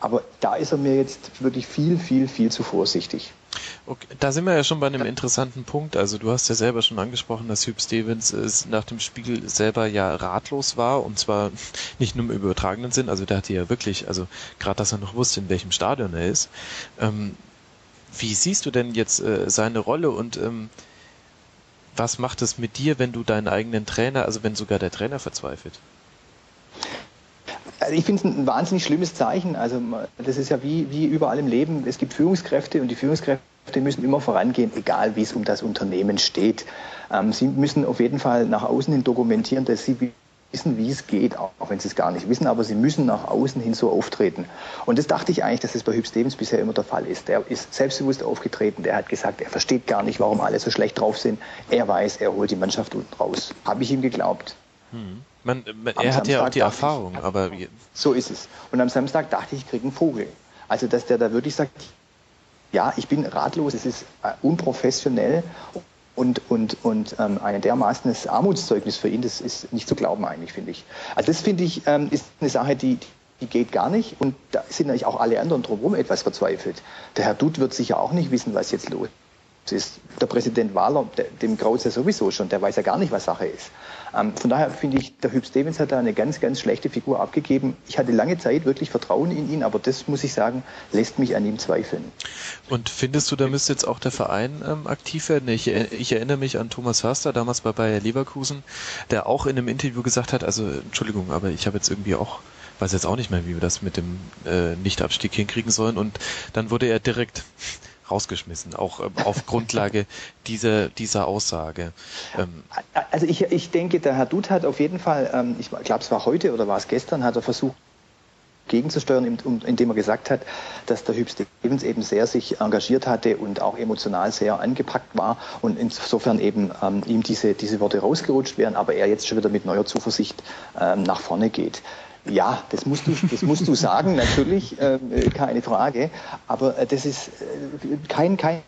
Aber da ist er mir jetzt wirklich viel, viel, viel zu vorsichtig. Okay, da sind wir ja schon bei einem interessanten Punkt. Also du hast ja selber schon angesprochen, dass Hugh Stevens äh, nach dem Spiel selber ja ratlos war und zwar nicht nur im übertragenen Sinn. Also der hatte ja wirklich, also gerade, dass er noch wusste, in welchem Stadion er ist. Ähm, wie siehst du denn jetzt äh, seine Rolle und ähm, was macht es mit dir, wenn du deinen eigenen Trainer, also wenn sogar der Trainer verzweifelt? Also ich finde es ein wahnsinnig schlimmes Zeichen. Also das ist ja wie, wie überall im Leben. Es gibt Führungskräfte und die Führungskräfte müssen immer vorangehen, egal wie es um das Unternehmen steht. Ähm, sie müssen auf jeden Fall nach außen hin dokumentieren, dass sie wissen, wie es geht, auch wenn sie es gar nicht wissen, aber sie müssen nach außen hin so auftreten. Und das dachte ich eigentlich, dass das bei Hüb Stevens bisher immer der Fall ist. Der ist selbstbewusst aufgetreten, der hat gesagt, er versteht gar nicht, warum alle so schlecht drauf sind. Er weiß, er holt die Mannschaft unten raus. Habe ich ihm geglaubt. Hm. Man, man, er hat ja auch die Erfahrung, ich, aber. So ist es. Und am Samstag dachte ich, ich kriege einen Vogel. Also, dass der da wirklich sagt, ja, ich bin ratlos, es ist äh, unprofessionell und, und, und ähm, ein dermaßenes Armutszeugnis für ihn, das ist nicht zu glauben eigentlich, finde ich. Also das finde ich, ähm, ist eine Sache, die, die geht gar nicht und da sind natürlich auch alle anderen drumherum etwas verzweifelt. Der Herr Dutt wird sicher auch nicht wissen, was jetzt los ist. Der Präsident Wahler, dem graut ja sowieso schon, der weiß ja gar nicht, was Sache ist. Ähm, von daher finde ich, der Hüb Stevens hat da eine ganz, ganz schlechte Figur abgegeben. Ich hatte lange Zeit wirklich Vertrauen in ihn, aber das muss ich sagen, lässt mich an ihm zweifeln. Und findest du, da müsste jetzt auch der Verein ähm, aktiv werden? Ich, ich, erinnere mich an Thomas Förster, damals bei Bayer Leverkusen, der auch in einem Interview gesagt hat, also Entschuldigung, aber ich habe jetzt irgendwie auch weiß jetzt auch nicht mehr, wie wir das mit dem äh, Nichtabstieg hinkriegen sollen. Und dann wurde er direkt rausgeschmissen, auch äh, auf Grundlage dieser, dieser Aussage. Ähm, also ich, ich denke, der Herr Dutt hat auf jeden Fall, ähm, ich glaube, es war heute oder war es gestern, hat er versucht, gegenzusteuern, indem er gesagt hat, dass der Hüb Stevens eben sehr sich engagiert hatte und auch emotional sehr angepackt war und insofern eben ähm, ihm diese, diese Worte rausgerutscht wären, aber er jetzt schon wieder mit neuer Zuversicht ähm, nach vorne geht. Ja, das musst du, das musst du sagen, natürlich, äh, keine Frage. Aber äh, das ist äh, kein, kein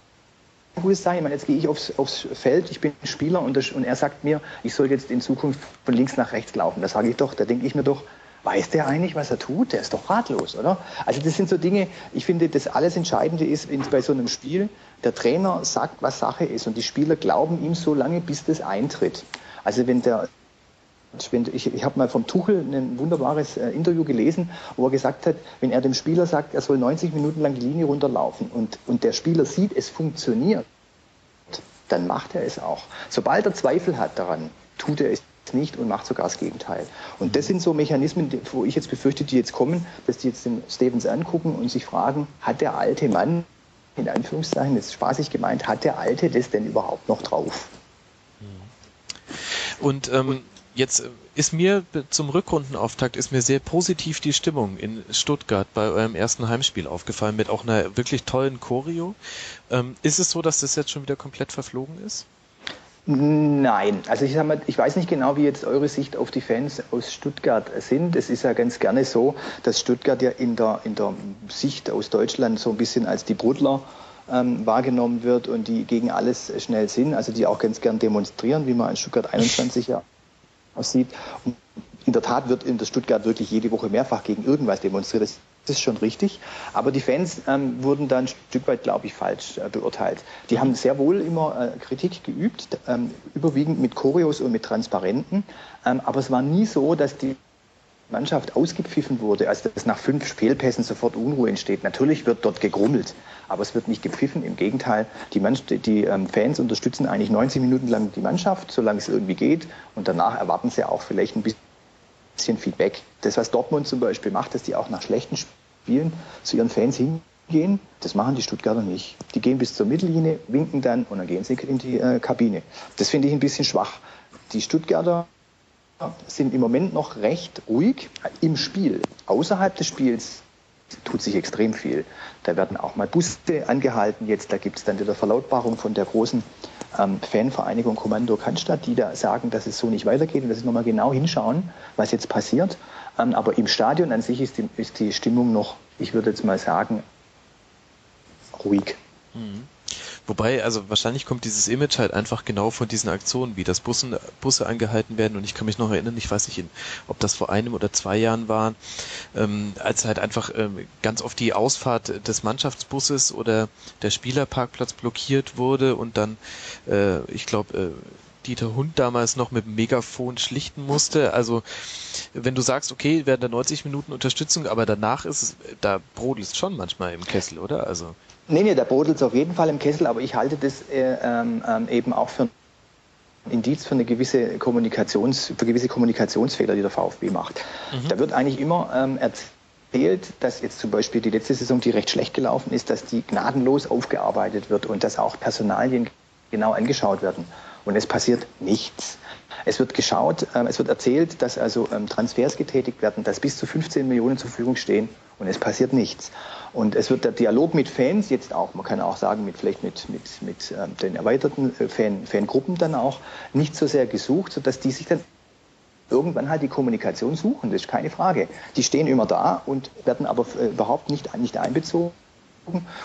gutes Zeichen. Ich meine, jetzt gehe ich aufs, aufs Feld, ich bin Spieler und, das, und er sagt mir, ich soll jetzt in Zukunft von links nach rechts laufen. Da sage ich doch, da denke ich mir doch, weiß der eigentlich, was er tut? Der ist doch ratlos, oder? Also das sind so Dinge, ich finde, das alles Entscheidende ist bei so einem Spiel, der Trainer sagt, was Sache ist und die Spieler glauben ihm so lange, bis das eintritt. Also wenn der ich, ich habe mal vom Tuchel ein wunderbares äh, Interview gelesen, wo er gesagt hat, wenn er dem Spieler sagt, er soll 90 Minuten lang die Linie runterlaufen und, und der Spieler sieht, es funktioniert, dann macht er es auch. Sobald er Zweifel hat daran, tut er es nicht und macht sogar das Gegenteil. Und das sind so Mechanismen, wo ich jetzt befürchte, die jetzt kommen, dass die jetzt den Stevens angucken und sich fragen, hat der alte Mann, in Anführungszeichen, jetzt spaßig gemeint, hat der Alte das denn überhaupt noch drauf? Und ähm, Jetzt äh, ist mir zum Rückrundenauftakt ist mir sehr positiv die Stimmung in Stuttgart bei eurem ersten Heimspiel aufgefallen mit auch einer wirklich tollen Choreo. Ähm, ist es so, dass das jetzt schon wieder komplett verflogen ist? Nein, also ich, mal, ich weiß nicht genau, wie jetzt eure Sicht auf die Fans aus Stuttgart sind. Es ist ja ganz gerne so, dass Stuttgart ja in der, in der Sicht aus Deutschland so ein bisschen als die Brudler ähm, wahrgenommen wird und die gegen alles schnell sind, also die auch ganz gern demonstrieren, wie man in Stuttgart 21 ja aussieht. Und in der Tat wird in der Stuttgart wirklich jede Woche mehrfach gegen irgendwas demonstriert. Das ist schon richtig. Aber die Fans ähm, wurden da ein Stück weit, glaube ich, falsch äh, beurteilt. Die haben sehr wohl immer äh, Kritik geübt, ähm, überwiegend mit Choreos und mit Transparenten. Ähm, aber es war nie so, dass die Mannschaft ausgepfiffen wurde, also dass nach fünf Fehlpässen sofort Unruhe entsteht. Natürlich wird dort gegrummelt, aber es wird nicht gepfiffen. Im Gegenteil, die, die ähm, Fans unterstützen eigentlich 90 Minuten lang die Mannschaft, solange es irgendwie geht. Und danach erwarten sie auch vielleicht ein bisschen Feedback. Das, was Dortmund zum Beispiel macht, dass die auch nach schlechten Spielen zu ihren Fans hingehen, das machen die Stuttgarter nicht. Die gehen bis zur Mittellinie, winken dann und dann gehen sie in die äh, Kabine. Das finde ich ein bisschen schwach. Die Stuttgarter sind im Moment noch recht ruhig im Spiel. Außerhalb des Spiels tut sich extrem viel. Da werden auch mal Busse angehalten. Jetzt, da gibt es dann wieder Verlautbarung von der großen ähm, Fanvereinigung Kommando Cannstatt, die da sagen, dass es so nicht weitergeht und dass sie nochmal genau hinschauen, was jetzt passiert. Ähm, aber im Stadion an sich ist die, ist die Stimmung noch, ich würde jetzt mal sagen, ruhig. Mhm. Wobei, also wahrscheinlich kommt dieses Image halt einfach genau von diesen Aktionen, wie das Bussen, Busse angehalten werden. Und ich kann mich noch erinnern, ich weiß nicht, ob das vor einem oder zwei Jahren war, ähm, als halt einfach ähm, ganz oft die Ausfahrt des Mannschaftsbusses oder der Spielerparkplatz blockiert wurde und dann, äh, ich glaube, äh, Dieter Hund damals noch mit dem Megafon schlichten musste. Also wenn du sagst, okay, werden da 90 Minuten Unterstützung, aber danach ist es, da brodelt schon manchmal im Kessel, oder? Also Nee, nee, da brodelt es auf jeden Fall im Kessel, aber ich halte das äh, ähm, ähm, eben auch für ein Indiz für eine gewisse Kommunikations, für gewisse Kommunikationsfehler, die der VfB macht. Mhm. Da wird eigentlich immer ähm, erzählt, dass jetzt zum Beispiel die letzte Saison, die recht schlecht gelaufen ist, dass die gnadenlos aufgearbeitet wird und dass auch Personalien genau angeschaut werden. Und es passiert nichts. Es wird geschaut, ähm, es wird erzählt, dass also ähm, Transfers getätigt werden, dass bis zu 15 Millionen zur Verfügung stehen und es passiert nichts. Und es wird der Dialog mit Fans jetzt auch, man kann auch sagen, mit vielleicht mit, mit, mit ähm, den erweiterten äh, Fan, Fangruppen dann auch nicht so sehr gesucht, sodass die sich dann irgendwann halt die Kommunikation suchen, das ist keine Frage. Die stehen immer da und werden aber äh, überhaupt nicht, nicht einbezogen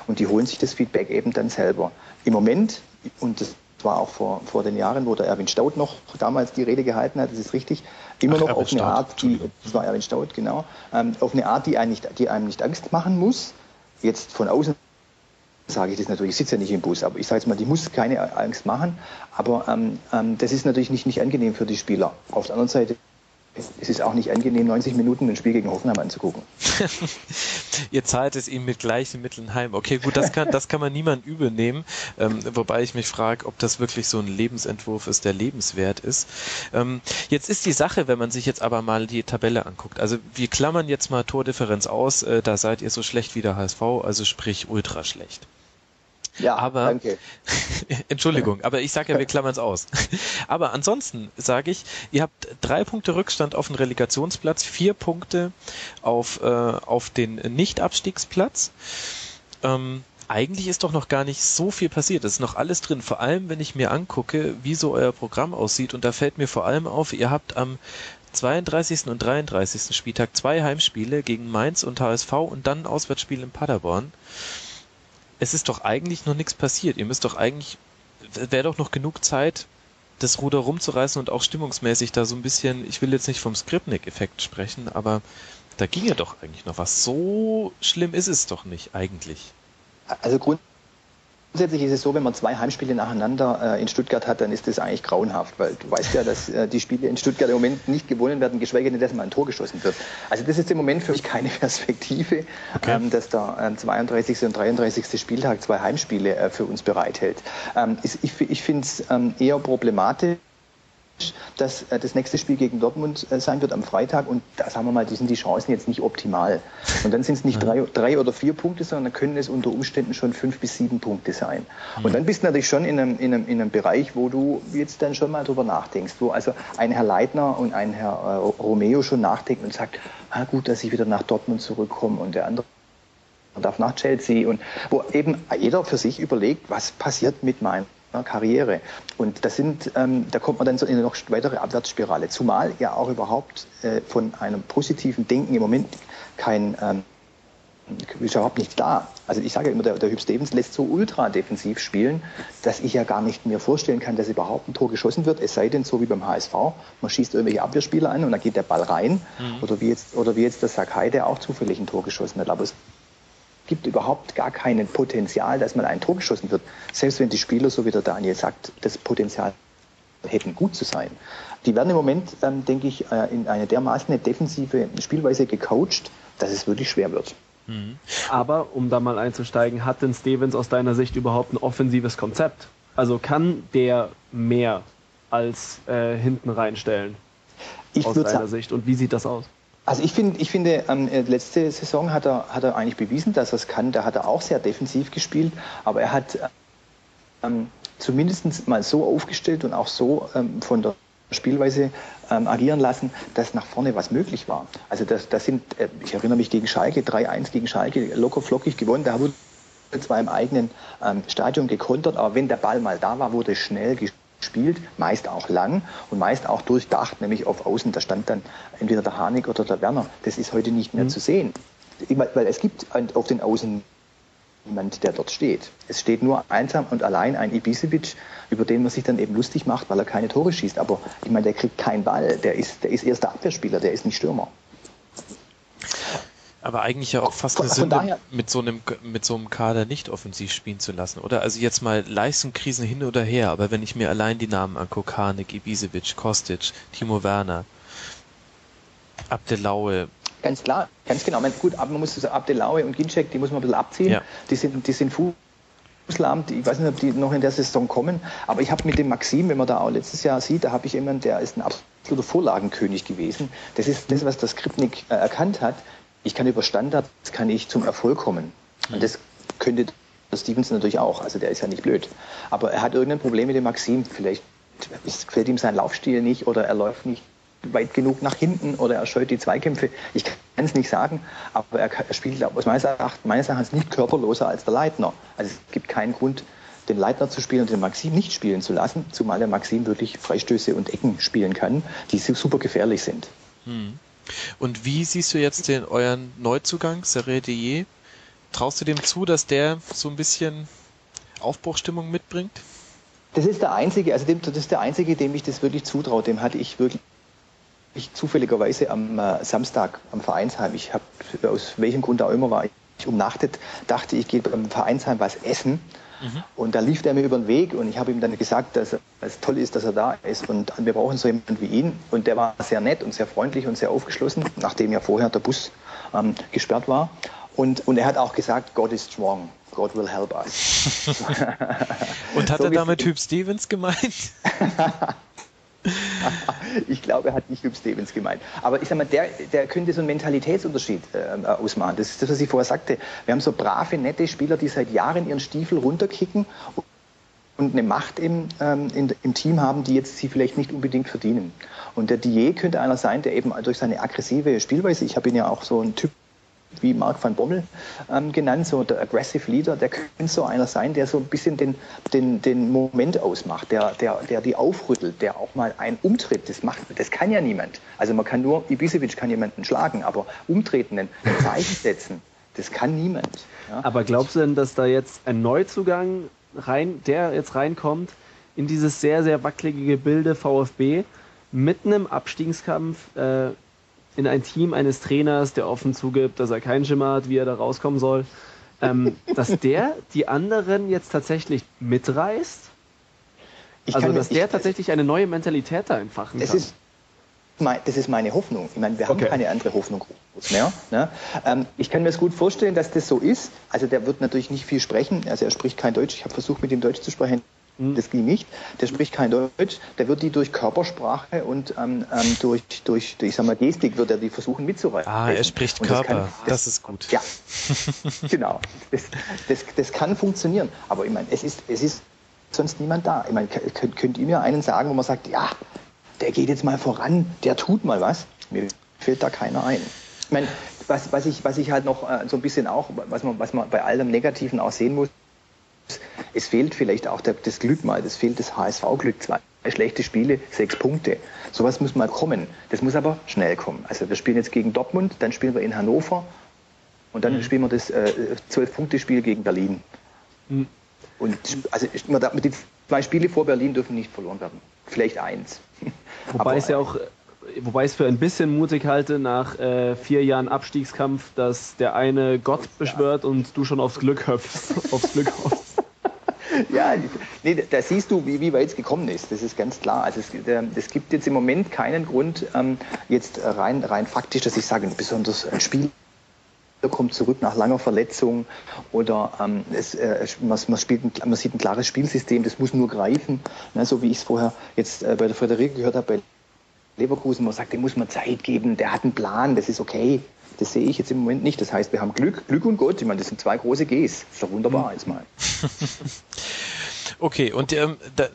und die holen sich das Feedback eben dann selber. Im Moment, und das war auch vor, vor den Jahren, wo der Erwin Staud noch damals die Rede gehalten hat, das ist richtig, immer Ach, noch Erwin auf eine Staud. Art, die, das war Erwin Staud, genau, ähm, auf eine Art, die einem, nicht, die einem nicht Angst machen muss. Jetzt von außen sage ich das natürlich, ich sitze ja nicht im Bus, aber ich sage jetzt mal, die muss keine Angst machen, aber ähm, ähm, das ist natürlich nicht, nicht angenehm für die Spieler. Auf der anderen Seite es ist auch nicht angenehm, 90 Minuten ein Spiel gegen Hoffenheim anzugucken. Ihr zahlt es ihm mit gleichen Mitteln heim. Okay, gut, das kann, das kann man niemand übel nehmen, ähm, wobei ich mich frage, ob das wirklich so ein Lebensentwurf ist, der lebenswert ist. Ähm, jetzt ist die Sache, wenn man sich jetzt aber mal die Tabelle anguckt. Also wir klammern jetzt mal Tordifferenz aus, äh, da seid ihr so schlecht wie der HSV, also sprich ultra schlecht. Ja, aber, danke. Entschuldigung, aber ich sage ja, wir klammern es aus. aber ansonsten sage ich, ihr habt drei Punkte Rückstand auf den Relegationsplatz, vier Punkte auf, äh, auf den Nicht-Abstiegsplatz. Ähm, eigentlich ist doch noch gar nicht so viel passiert. Es ist noch alles drin. Vor allem, wenn ich mir angucke, wie so euer Programm aussieht. Und da fällt mir vor allem auf, ihr habt am 32. und 33. Spieltag zwei Heimspiele gegen Mainz und HSV und dann ein Auswärtsspiel in Paderborn es ist doch eigentlich noch nichts passiert. Ihr müsst doch eigentlich, wäre doch noch genug Zeit, das Ruder rumzureißen und auch stimmungsmäßig da so ein bisschen, ich will jetzt nicht vom Skripnik-Effekt sprechen, aber da ginge doch eigentlich noch was. So schlimm ist es doch nicht eigentlich. Also Grund Grundsätzlich ist es so, wenn man zwei Heimspiele nacheinander äh, in Stuttgart hat, dann ist das eigentlich grauenhaft, weil du weißt ja, dass äh, die Spiele in Stuttgart im Moment nicht gewonnen werden, geschweige denn, dass mal ein Tor geschossen wird. Also das ist im Moment für mich keine Perspektive, okay. ähm, dass der äh, 32. und 33. Spieltag zwei Heimspiele äh, für uns bereithält. Ähm, ist, ich ich finde es ähm, eher problematisch, dass äh, das nächste Spiel gegen Dortmund äh, sein wird am Freitag. Und da sagen wir mal, die sind die Chancen jetzt nicht optimal. Und dann sind es nicht drei, drei oder vier Punkte, sondern dann können es unter Umständen schon fünf bis sieben Punkte sein. Und dann bist du natürlich schon in einem, in einem, in einem Bereich, wo du jetzt dann schon mal drüber nachdenkst, wo also ein Herr Leitner und ein Herr äh, Romeo schon nachdenken und sagt, ah, gut, dass ich wieder nach Dortmund zurückkomme und der andere darf nach Chelsea. Und wo eben jeder für sich überlegt, was passiert mit meinem Karriere. Und das sind, ähm, da kommt man dann so in eine noch weitere Abwärtsspirale. Zumal ja auch überhaupt äh, von einem positiven Denken im Moment kein ähm, ist überhaupt nichts da. Also ich sage immer, der, der Hüb Stevens lässt so ultra defensiv spielen, dass ich ja gar nicht mir vorstellen kann, dass überhaupt ein Tor geschossen wird. Es sei denn, so wie beim HSV, man schießt irgendwelche Abwehrspieler an und dann geht der Ball rein. Mhm. Oder, wie jetzt, oder wie jetzt der Sakai, der auch zufällig ein Tor geschossen hat. Aber es gibt überhaupt gar kein Potenzial, dass man ein Tor geschossen wird. Selbst wenn die Spieler, so wie der Daniel sagt, das Potenzial hätten, gut zu sein. Die werden im Moment, ähm, denke ich, äh, in eine dermaßen defensive Spielweise gecoacht, dass es wirklich schwer wird. Mhm. Aber, um da mal einzusteigen, hat denn Stevens aus deiner Sicht überhaupt ein offensives Konzept? Also kann der mehr als äh, hinten reinstellen? Ich aus deiner Sicht. Und wie sieht das aus? Also ich, find, ich finde, ähm, äh, letzte Saison hat er, hat er eigentlich bewiesen, dass er es kann. Da hat er auch sehr defensiv gespielt, aber er hat ähm, zumindest mal so aufgestellt und auch so ähm, von der Spielweise ähm, agieren lassen, dass nach vorne was möglich war. Also das, das sind, äh, ich erinnere mich gegen Schalke, 3-1 gegen Schalke, locker flockig gewonnen. Da wurde zwar im eigenen ähm, Stadion gekontert, aber wenn der Ball mal da war, wurde schnell gespielt spielt, meist auch lang und meist auch durchdacht, nämlich auf Außen. Da stand dann entweder der Harnik oder der Werner. Das ist heute nicht mehr mhm. zu sehen. Weil es gibt auf den Außen niemand, der dort steht. Es steht nur einsam und allein ein Ibisevic, über den man sich dann eben lustig macht, weil er keine Tore schießt. Aber ich meine, der kriegt keinen Ball. Der ist, der ist erster Abwehrspieler, der ist nicht Stürmer. Aber eigentlich ja auch fast eine Sünde, mit so einem, mit so einem Kader nicht offensiv spielen zu lassen, oder? Also jetzt mal Leistungskrisen hin oder her, aber wenn ich mir allein die Namen angucke, Harnik, Ibisevic, Kostic, Timo Werner, Abdelaue. Ganz klar, ganz genau. Man, gut, aber man muss Abdelaue und Ginczek, die muss man ein bisschen abziehen. Ja. Die sind, die sind Fußlahm, ich weiß nicht, ob die noch in der Saison kommen, aber ich habe mit dem Maxim, wenn man da auch letztes Jahr sieht, da habe ich jemanden, der ist ein absoluter Vorlagenkönig gewesen. Das ist das, was der Skripnik äh, erkannt hat ich kann über Standards kann ich zum Erfolg kommen. Und mhm. das könnte Stevenson natürlich auch. Also der ist ja nicht blöd. Aber er hat irgendein Problem mit dem Maxim. Vielleicht gefällt ihm sein Laufstil nicht oder er läuft nicht weit genug nach hinten oder er scheut die Zweikämpfe. Ich kann es nicht sagen, aber er, er spielt aus meines Erachtens, meines Erachtens nicht körperloser als der Leitner. Also es gibt keinen Grund, den Leitner zu spielen und den Maxim nicht spielen zu lassen, zumal der Maxim wirklich Freistöße und Ecken spielen kann, die super gefährlich sind. Hm. Und wie siehst du jetzt den euren Neuzugang, Serre Dier? traust du dem zu, dass der so ein bisschen Aufbruchstimmung mitbringt? Das ist der einzige, also dem, das ist der einzige, dem ich das wirklich zutraue. Dem hatte ich wirklich ich zufälligerweise am äh, Samstag am Vereinsheim. Ich habe aus welchem Grund auch immer war ich umnachtet, dachte ich gehe beim Vereinsheim was essen. Mhm. Und da lief der mir über den Weg und ich habe ihm dann gesagt, dass es toll ist, dass er da ist und wir brauchen so jemanden wie ihn. Und der war sehr nett und sehr freundlich und sehr aufgeschlossen, nachdem ja vorher der Bus ähm, gesperrt war. Und, und er hat auch gesagt, God is strong. God will help us. und hat so er damit Typ Stevens gemeint? ich glaube, er hat nicht Hugh Stevens gemeint. Aber ich sag mal, der, der könnte so einen Mentalitätsunterschied äh, ausmachen. Das ist das, was ich vorher sagte. Wir haben so brave, nette Spieler, die seit Jahren ihren Stiefel runterkicken und eine Macht im, ähm, in, im Team haben, die jetzt sie vielleicht nicht unbedingt verdienen. Und der Dier könnte einer sein, der eben durch seine aggressive Spielweise, ich habe ihn ja auch so einen Typ wie Mark van Bommel ähm, genannt, so der Aggressive Leader, der könnte so einer sein, der so ein bisschen den, den, den Moment ausmacht, der, der, der die aufrüttelt, der auch mal einen umtritt. Das, macht, das kann ja niemand. Also man kann nur, Ibisevic kann jemanden schlagen, aber umtreten, ein Zeichen setzen, das kann niemand. Ja? Aber glaubst du denn, dass da jetzt ein Neuzugang rein, der jetzt reinkommt, in dieses sehr, sehr wackelige Gebilde VfB mit einem Abstiegskampf äh, in ein Team eines Trainers, der offen zugibt, dass er keinen Schimmer hat, wie er da rauskommen soll, ähm, dass der die anderen jetzt tatsächlich mitreißt? Ich also, dass der ich, tatsächlich eine neue Mentalität da entfachen kann. Ist, das ist meine Hoffnung. Ich meine, wir haben okay. keine andere Hoffnung mehr. Ne? Ähm, ich kann mir es gut vorstellen, dass das so ist. Also der wird natürlich nicht viel sprechen. Also er spricht kein Deutsch. Ich habe versucht, mit ihm Deutsch zu sprechen. Hm. Das ging nicht. Der spricht kein Deutsch. Der wird die durch Körpersprache und ähm, ähm, durch, durch, ich sag mal, Gestik wird er die versuchen mitzureißen. Ah, er spricht Körper. Das, kann, das, das, ist gut. Ja, genau. Das, das, das kann funktionieren. Aber ich meine, es ist, es ist sonst niemand da. Ich meine, könnt, könnt ihr mir einen sagen, wo man sagt, ja, der geht jetzt mal voran, der tut mal was? Mir fällt da keiner ein. Ich meine, was, was, ich, was ich halt noch äh, so ein bisschen auch, was man, was man bei allem Negativen auch sehen muss, es fehlt vielleicht auch das Glück mal, es fehlt das HSV-Glück. Zwei schlechte Spiele, sechs Punkte. Sowas muss mal kommen. Das muss aber schnell kommen. Also wir spielen jetzt gegen Dortmund, dann spielen wir in Hannover und dann mhm. spielen wir das Zwölf-Punkte-Spiel äh, gegen Berlin. Mhm. Und also mit den zwei Spiele vor Berlin dürfen nicht verloren werden. Vielleicht eins. Wobei es ja auch wobei ich es für ein bisschen mutig halte, nach äh, vier Jahren Abstiegskampf, dass der eine Gott beschwört und du schon aufs Glück hüpfst. aufs Glück hoffst. ja, nee, da siehst du, wie, wie weit es gekommen ist. Das ist ganz klar. Also es, es gibt jetzt im Moment keinen Grund, ähm, jetzt rein, rein faktisch, dass ich sage, besonders ein Spiel kommt zurück nach langer Verletzung oder ähm, es, äh, man, man, spielt ein, man sieht ein klares Spielsystem, das muss nur greifen, ne, so wie ich es vorher jetzt äh, bei der Frederike gehört habe, bei Leverkusen, man sagt, dem muss man Zeit geben, der hat einen Plan, das ist okay. Das sehe ich jetzt im Moment nicht. Das heißt, wir haben Glück, Glück und Gott. Ich meine, das sind zwei große Gs. Das ist doch wunderbar mhm. jetzt mal. Okay, und ähm, da,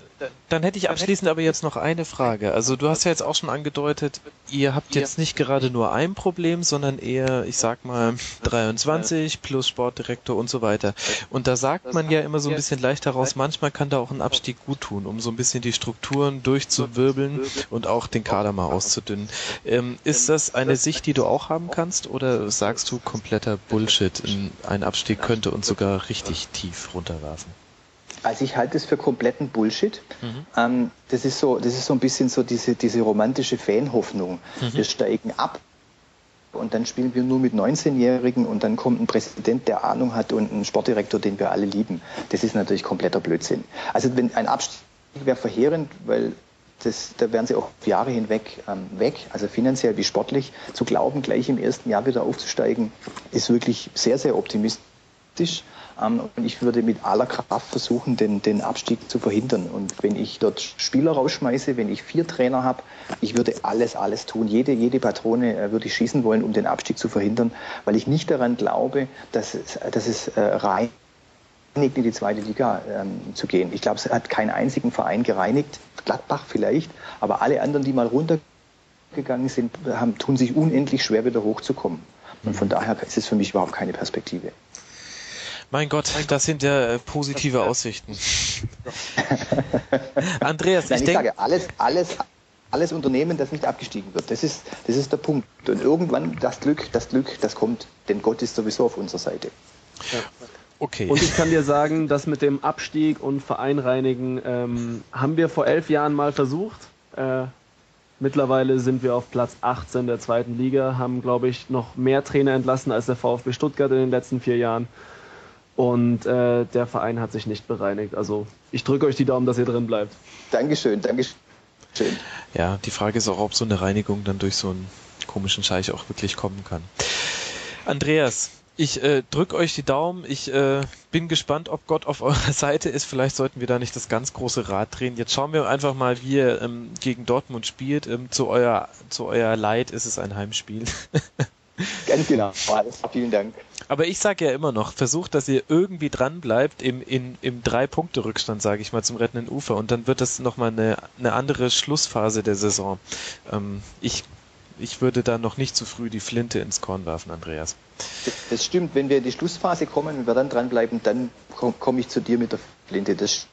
dann hätte ich abschließend aber jetzt noch eine Frage. Also du hast ja jetzt auch schon angedeutet, ihr habt jetzt nicht gerade nur ein Problem, sondern eher, ich sag mal, 23 plus Sportdirektor und so weiter. Und da sagt man ja immer so ein bisschen leicht heraus, manchmal kann da auch ein Abstieg gut tun, um so ein bisschen die Strukturen durchzuwirbeln und auch den Kader mal auszudünnen. Ähm, ist das eine Sicht, die du auch haben kannst oder sagst du kompletter Bullshit, ein Abstieg könnte uns sogar richtig tief runterwerfen? Also ich halte es für kompletten Bullshit. Mhm. Ähm, das, ist so, das ist so ein bisschen so diese, diese romantische Fanhoffnung. Mhm. Wir steigen ab und dann spielen wir nur mit 19-Jährigen und dann kommt ein Präsident, der Ahnung hat und ein Sportdirektor, den wir alle lieben. Das ist natürlich kompletter Blödsinn. Also wenn ein Abstieg wäre verheerend, weil das, da wären sie auch Jahre hinweg ähm, weg, also finanziell wie sportlich. Zu glauben, gleich im ersten Jahr wieder aufzusteigen, ist wirklich sehr, sehr optimistisch. Ähm, und ich würde mit aller Kraft versuchen, den, den Abstieg zu verhindern. Und wenn ich dort Spieler rausschmeiße, wenn ich vier Trainer habe, ich würde alles, alles tun. Jede, jede Patrone äh, würde ich schießen wollen, um den Abstieg zu verhindern, weil ich nicht daran glaube, dass es, dass es äh, rein in die zweite Liga ähm, zu gehen. Ich glaube, es hat keinen einzigen Verein gereinigt, Gladbach vielleicht, aber alle anderen, die mal runtergegangen sind, haben, tun sich unendlich schwer, wieder hochzukommen. Und von daher ist es für mich überhaupt keine Perspektive. Mein Gott, das sind ja äh, positive Aussichten. Andreas, Nein, ich, ich denke, sage, alles, alles, alles Unternehmen, das nicht abgestiegen wird, das ist, das ist der Punkt. Und irgendwann das Glück, das Glück, das kommt, denn Gott ist sowieso auf unserer Seite. Ja. Okay. Und ich kann dir sagen, dass mit dem Abstieg und Vereinreinigen ähm, haben wir vor elf Jahren mal versucht. Äh, mittlerweile sind wir auf Platz 18 der zweiten Liga, haben, glaube ich, noch mehr Trainer entlassen als der VfB Stuttgart in den letzten vier Jahren. Und äh, der Verein hat sich nicht bereinigt. Also ich drücke euch die Daumen, dass ihr drin bleibt. Dankeschön, Dankeschön. Ja, die Frage ist auch, ob so eine Reinigung dann durch so einen komischen Scheich auch wirklich kommen kann. Andreas, ich äh, drücke euch die Daumen. Ich äh, bin gespannt, ob Gott auf eurer Seite ist. Vielleicht sollten wir da nicht das ganz große Rad drehen. Jetzt schauen wir einfach mal, wie ihr ähm, gegen Dortmund spielt. Ähm, zu, euer, zu euer Leid ist es ein Heimspiel. Ganz genau. Alles, vielen Dank. Aber ich sage ja immer noch, versucht, dass ihr irgendwie dran bleibt im, in, im Drei-Punkte-Rückstand, sage ich mal, zum rettenden Ufer. Und dann wird das nochmal eine, eine andere Schlussphase der Saison. Ähm, ich ich würde da noch nicht zu früh die Flinte ins Korn werfen, Andreas. Das stimmt. Wenn wir in die Schlussphase kommen und wir dann dranbleiben, dann komme ich zu dir mit der Flinte. Das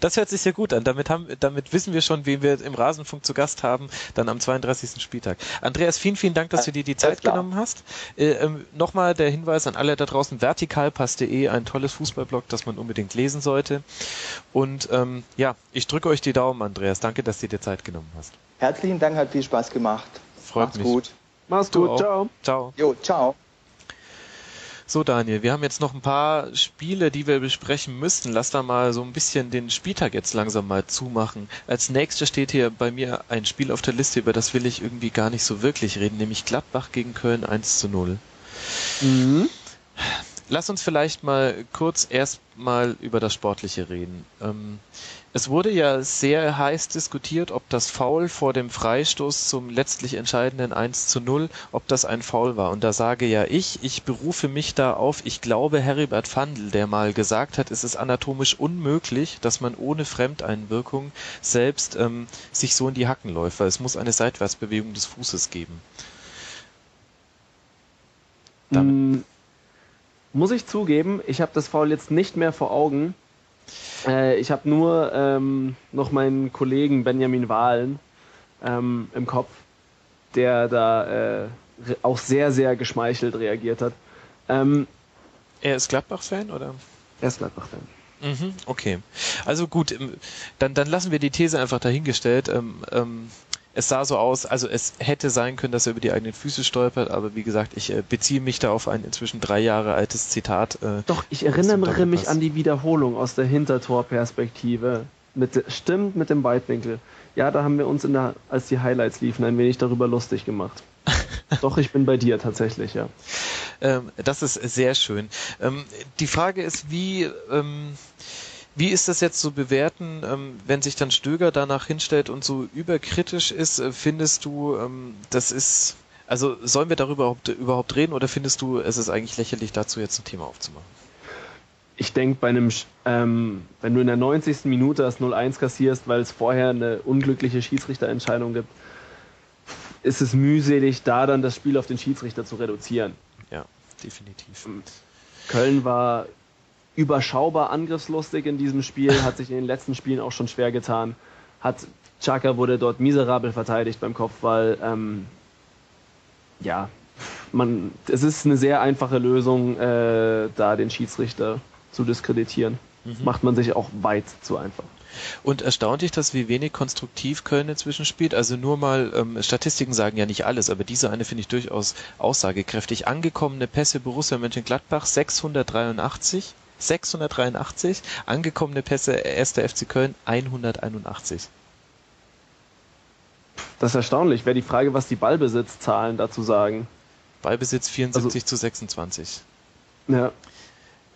das hört sich sehr gut an. Damit, haben, damit wissen wir schon, wen wir im Rasenfunk zu Gast haben, dann am 32. Spieltag. Andreas, vielen, vielen Dank, dass du dir die Zeit genommen hast. Äh, ähm, Nochmal der Hinweis an alle da draußen, vertikalpass.de, ein tolles Fußballblog, das man unbedingt lesen sollte. Und ähm, ja, ich drücke euch die Daumen, Andreas. Danke, dass du dir Zeit genommen hast. Herzlichen Dank, hat viel Spaß gemacht. Freut Macht's mich. gut. Mach's gut. Ciao. Ciao. Jo, ciao. So, Daniel, wir haben jetzt noch ein paar Spiele, die wir besprechen müssten. Lass da mal so ein bisschen den Spieltag jetzt langsam mal zumachen. Als nächstes steht hier bei mir ein Spiel auf der Liste, über das will ich irgendwie gar nicht so wirklich reden, nämlich Gladbach gegen Köln 1 zu 0. Mhm. Lass uns vielleicht mal kurz erstmal über das Sportliche reden. Ähm, es wurde ja sehr heiß diskutiert, ob das Foul vor dem Freistoß zum letztlich entscheidenden 1 zu 0, ob das ein Foul war. Und da sage ja ich, ich berufe mich da auf, ich glaube Heribert Fandl, der mal gesagt hat, es ist anatomisch unmöglich, dass man ohne Fremdeinwirkung selbst ähm, sich so in die Hacken läuft, weil es muss eine Seitwärtsbewegung des Fußes geben. Damit. Mm, muss ich zugeben, ich habe das Foul jetzt nicht mehr vor Augen. Äh, ich habe nur ähm, noch meinen Kollegen Benjamin Wahlen ähm, im Kopf, der da äh, auch sehr, sehr geschmeichelt reagiert hat. Ähm, er ist Gladbach-Fan, oder? Er ist Gladbach-Fan. Mhm, okay. Also gut, ähm, dann, dann lassen wir die These einfach dahingestellt. Ähm, ähm, es sah so aus, also es hätte sein können, dass er über die eigenen Füße stolpert, aber wie gesagt, ich äh, beziehe mich da auf ein inzwischen drei Jahre altes Zitat. Äh, Doch, ich erinnere mich an die Wiederholung aus der Hintertorperspektive. Mit, stimmt mit dem Weitwinkel. Ja, da haben wir uns in der, als die Highlights liefen, ein wenig darüber lustig gemacht. Doch, ich bin bei dir tatsächlich, ja. Ähm, das ist sehr schön. Ähm, die Frage ist, wie, ähm, wie ist das jetzt zu bewerten, ähm, wenn sich dann Stöger danach hinstellt und so überkritisch ist? Äh, findest du, ähm, das ist, also sollen wir darüber überhaupt, reden oder findest du, es ist eigentlich lächerlich, dazu jetzt ein Thema aufzumachen? Ich denke, bei einem, ähm, wenn du in der 90. Minute das 0-1 kassierst, weil es vorher eine unglückliche Schiedsrichterentscheidung gibt, ist es mühselig, da dann das Spiel auf den Schiedsrichter zu reduzieren. Ja, definitiv. Köln war überschaubar angriffslustig in diesem Spiel, hat sich in den letzten Spielen auch schon schwer getan. Hat Chaka wurde dort miserabel verteidigt beim Kopfball. Ähm, ja, man, es ist eine sehr einfache Lösung, äh, da den Schiedsrichter zu diskreditieren. Mhm. Macht man sich auch weit zu einfach. Und erstaunlich, dass wie wenig konstruktiv Köln inzwischen spielt. Also nur mal, ähm, Statistiken sagen ja nicht alles, aber diese eine finde ich durchaus aussagekräftig. Angekommene Pässe Borussia Mönchengladbach 683, 683, angekommene Pässe 1. FC Köln 181. Das ist erstaunlich. Wäre die Frage, was die Ballbesitzzahlen dazu sagen. Ballbesitz 74 also, zu 26. Ja.